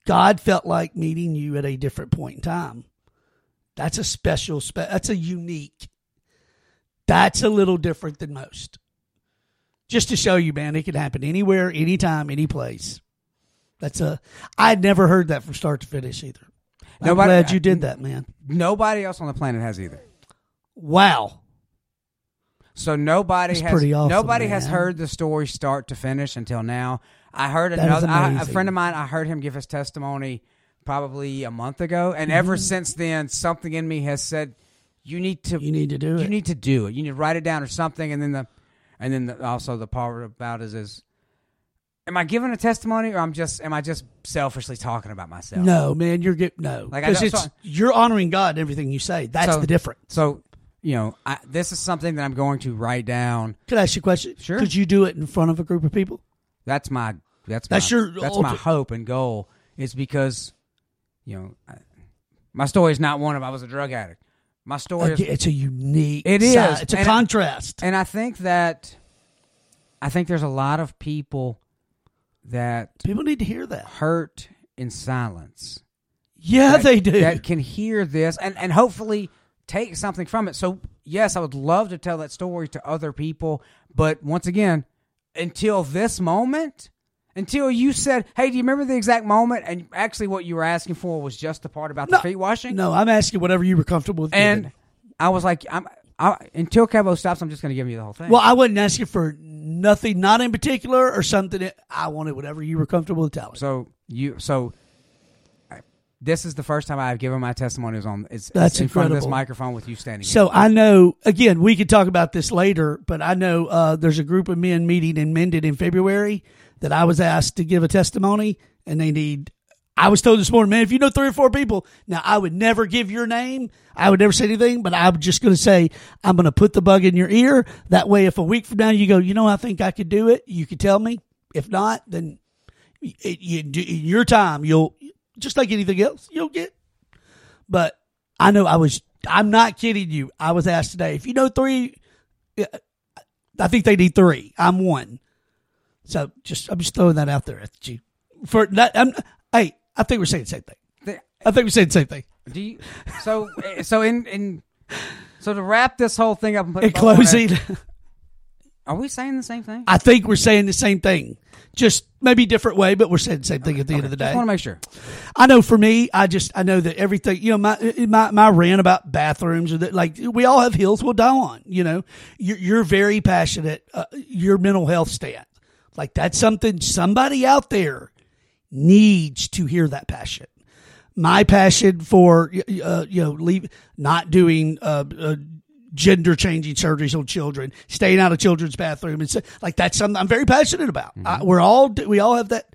God felt like meeting you at a different point in time. That's a special, that's a unique, that's a little different than most. Just to show you, man, it can happen anywhere, anytime, any place. That's a, I'd never heard that from start to finish either. I'm Nobody- glad you did that, man. Nobody else on the planet has either. Wow. So nobody That's has pretty awesome, nobody has heard the story start to finish until now. I heard That another I, a friend of mine. I heard him give his testimony probably a month ago, and ever Mm-hmm. since then, something in me has said you need to You need to do you it. need to do it. You need to write it down or something, and then the and then the, also the part about is is. Am I giving a testimony, or I'm just am I just selfishly talking about myself? no, man, you're good. No, Like, I because it's so- you're honoring God in everything you say. That's So- the difference. So you know, I, this is something that I'm going to write down. Could I ask you a question? Sure. Could you do it in front of a group of people? That's my that's That's my, your that's my hope and goal is because you know I, my story is not one of I was a drug addict. My story is, Again, it's a unique. It is. side. It's a and- contrast. and I think that I think there's a lot of people that People need to hear that. hurt in silence. Yeah, that, they do. that can hear this and and hopefully take something from it. So yes, I would love to tell that story to other people, but once again, until this moment, until you said, "Hey, do you remember the exact moment?" and actually what you were asking for was just the part about No, the feet washing. no, I'm asking whatever you were comfortable with. and giving. I was like, "I'm." I, until Cabo stops, I'm just going to give you the whole thing. well, I wasn't asking for nothing, not in particular, or something. I wanted whatever you were comfortable with telling. So you so this is the first time I've given my testimony is on it's, That's in front of this microphone with you standing. So I know again we could talk about this later, but I know uh, there's a group of men meeting in Minden in February that I was asked to give a testimony, and they need. I was told this morning, man, if you know three or four people, now I would never give your name. I would never say anything, but I'm just going to say I'm going to put the bug in your ear. That way, if a week from now you go, you know, I think I could do it, you could tell me. If not, then it, you, in your time, you'll just like anything else, you'll get but I know I was. I'm not kidding you. I was asked today if you know three. I think they need three. I'm one. So just I'm just throwing that out there at you. For that, I'm, hey, I think we're saying the same thing. I think we're saying the same thing. Do you, so eh, so in in so to wrap this whole thing up and put In a bow on it, closing, are we saying the same thing? I think we're saying the same thing. Just maybe different way, but we're saying the same thing at the end of the day. I want to make sure. I know for me, I just I know that everything you know my my my rant about bathrooms or that like we all have hills we'll die on. You know, you're, you're very passionate. Uh, your mental health stand like that's something somebody out there needs to hear that passion. My passion for uh, you know leave not doing uh, uh, gender changing surgeries on children, staying out of children's bathroom, and so, like that's something I'm very passionate about. I, we're all we all have that,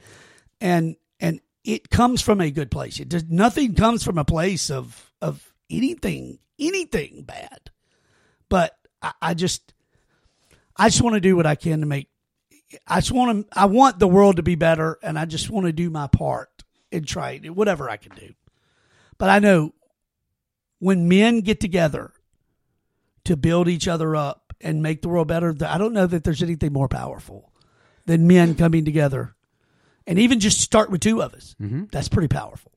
and and it comes from a good place. It does nothing comes from a place of of anything anything bad, but I, I just I just want to do what I can to make. I just want to. I want the world to be better, and I just want to do my part and try whatever I can do. But I know when men get together to build each other up and make the world better, I don't know that there's anything more powerful than men coming together, and even just start with two of us. Mm-hmm. That's pretty powerful.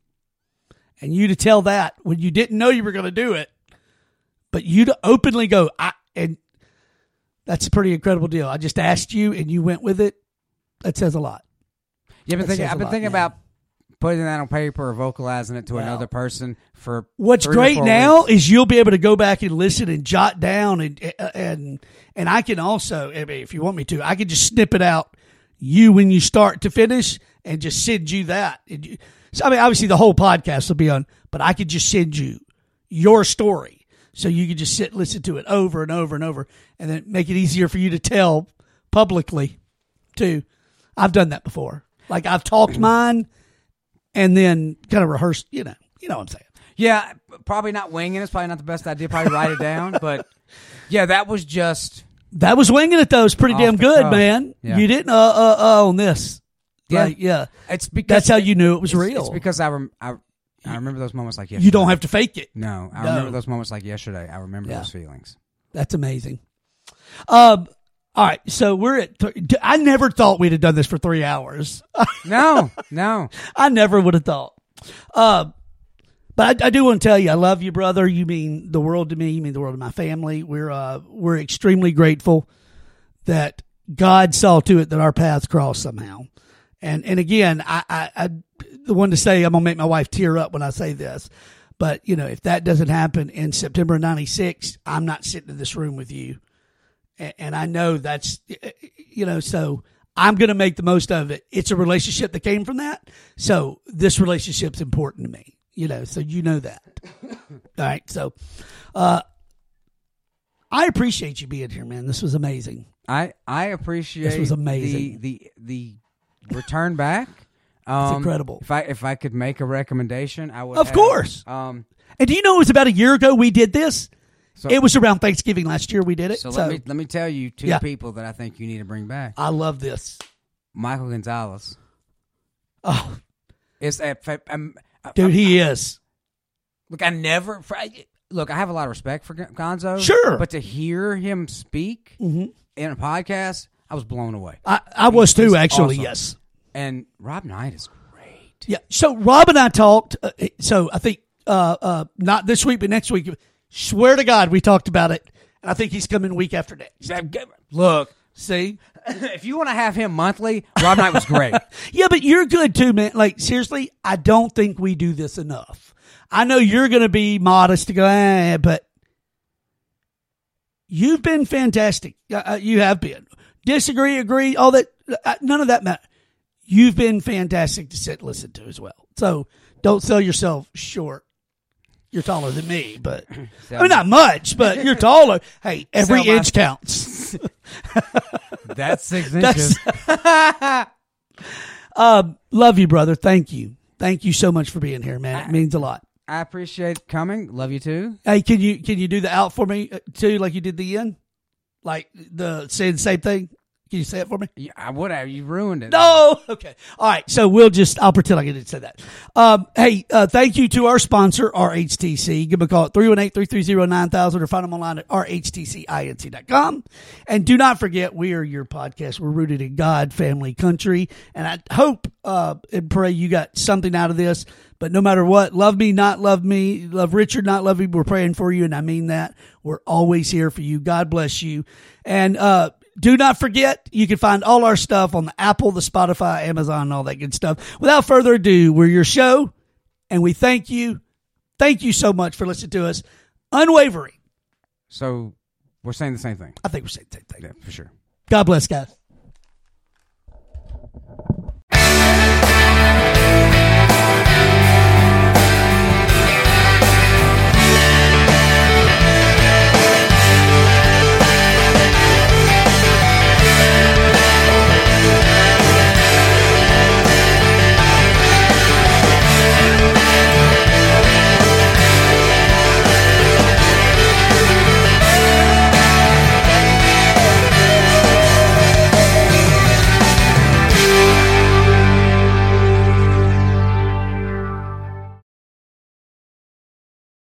And you to tell that when you didn't know you were going to do it, but you to openly go, I and that's a pretty incredible deal. I just asked you and you went with it. That says a lot. Yeah, I've been thinking. I've been lot, thinking man. about putting that on paper or vocalizing it to Wow. another person for. What's great now weeks. is you'll be able to go back and listen and jot down and and and I can also, I mean, if you want me to, I can just snip it out you when you start to finish and just send you that. You- So I mean, obviously the whole podcast will be on, but I could just send you your story so you could just sit and listen to it over and over and over, and then make it easier for you to tell publicly too. I've done that before. Like I've talked mine and then kind of rehearsed. You know, you know what I'm saying. Yeah, probably not winging. It's probably not the best idea. Probably write it down. But yeah, that was just. That was winging it though. It's pretty damn good, cuff. man. Yeah. You didn't uh uh uh on this. Yeah. Like, yeah. It's because That's how you knew it was it's- real. It's because I rem, I, I remember those moments like yesterday. you don't have to fake it. No, I No. remember those moments like yesterday. I remember Yeah. those feelings. That's amazing. Um. All right, so we're at. Th- I never thought we'd have done this for three hours. No, no. I never would have thought. Um, but I, I do want to tell you, I love you, brother. You mean the world to me. You mean the world to my family. We're uh, we're extremely grateful that God saw to it that our paths crossed somehow. And and again, I, I, I the one to say I'm gonna make my wife tear up when I say this, but you know if that doesn't happen in September of '96, I'm not sitting in this room with you, and, and I know that's you know so. I'm going to make the most of it. It's a relationship that came from that. So this relationship's important to me, you know, so you know that. All right. So, uh, I appreciate you being here, man. This was amazing. I I appreciate This was amazing. The the, the return back. Um, incredible. If I if I could make a recommendation, I would. Of have, course. Um. And do you know it was about a year ago we did this? So, it was around Thanksgiving last year we did it. So, So, let me let me tell you two Yeah. people that I think you need to bring back. I love this. Michael Gonzalez. Oh, It's a, I'm, dude, he is. Look, I never. Look, I have a lot of respect for Gon- Gonzo. Sure. but to hear him speak Mhm. in a podcast, I was blown away. I, I was too, actually. awesome. Yes. And Rob Knight is great. Yeah. So Rob and I talked. Uh, so I think uh, uh, not this week, but next week. Swear to God, we talked about it, and I think he's coming week after next. Look, See? if you want to have him monthly, Rob Knight was great. Yeah, but you're good too, man. Like seriously, I don't think we do this enough. I know you're going to be modest to go, eh, but you've been fantastic. Uh, you have been. Disagree, agree, all that. Uh, none of that matter. You've been fantastic to sit and listen to as well. So Don't sell yourself short. You're taller than me, but I mean not much, but you're taller. Hey, every my- inch counts. That's six That's- inches. Um, love you, brother. Thank you. Thank you so much for being here, man. It means a lot. I appreciate coming. Love you too. Hey, can you can you do the out for me uh, too, like you did the in, like the saying the same thing? Can you say it for me? Yeah, I would have. You ruined it. No. Okay. All right. So we'll just, I'll pretend I didn't say that. Um, hey, uh, thank you to our sponsor, RHTC. Give them a call at 318-330-9000 or find them online at rhtcinc.com. And do not forget, we are your podcast. We're rooted in God, family, country. And I hope, uh, and pray you got something out of this. But no matter what, love me, not love me, love Richard, not love me. We're praying for you. And I mean that. We're always here for you. God bless you. And, uh, do not forget, you can find all our stuff on the Apple, the Spotify, Amazon, and all that good stuff. Without further ado, we're your show, and we thank you. Thank you so much for listening to us. Unwavering. So we're saying the same thing. I think we're saying the same thing. Yeah, for sure. God bless, guys.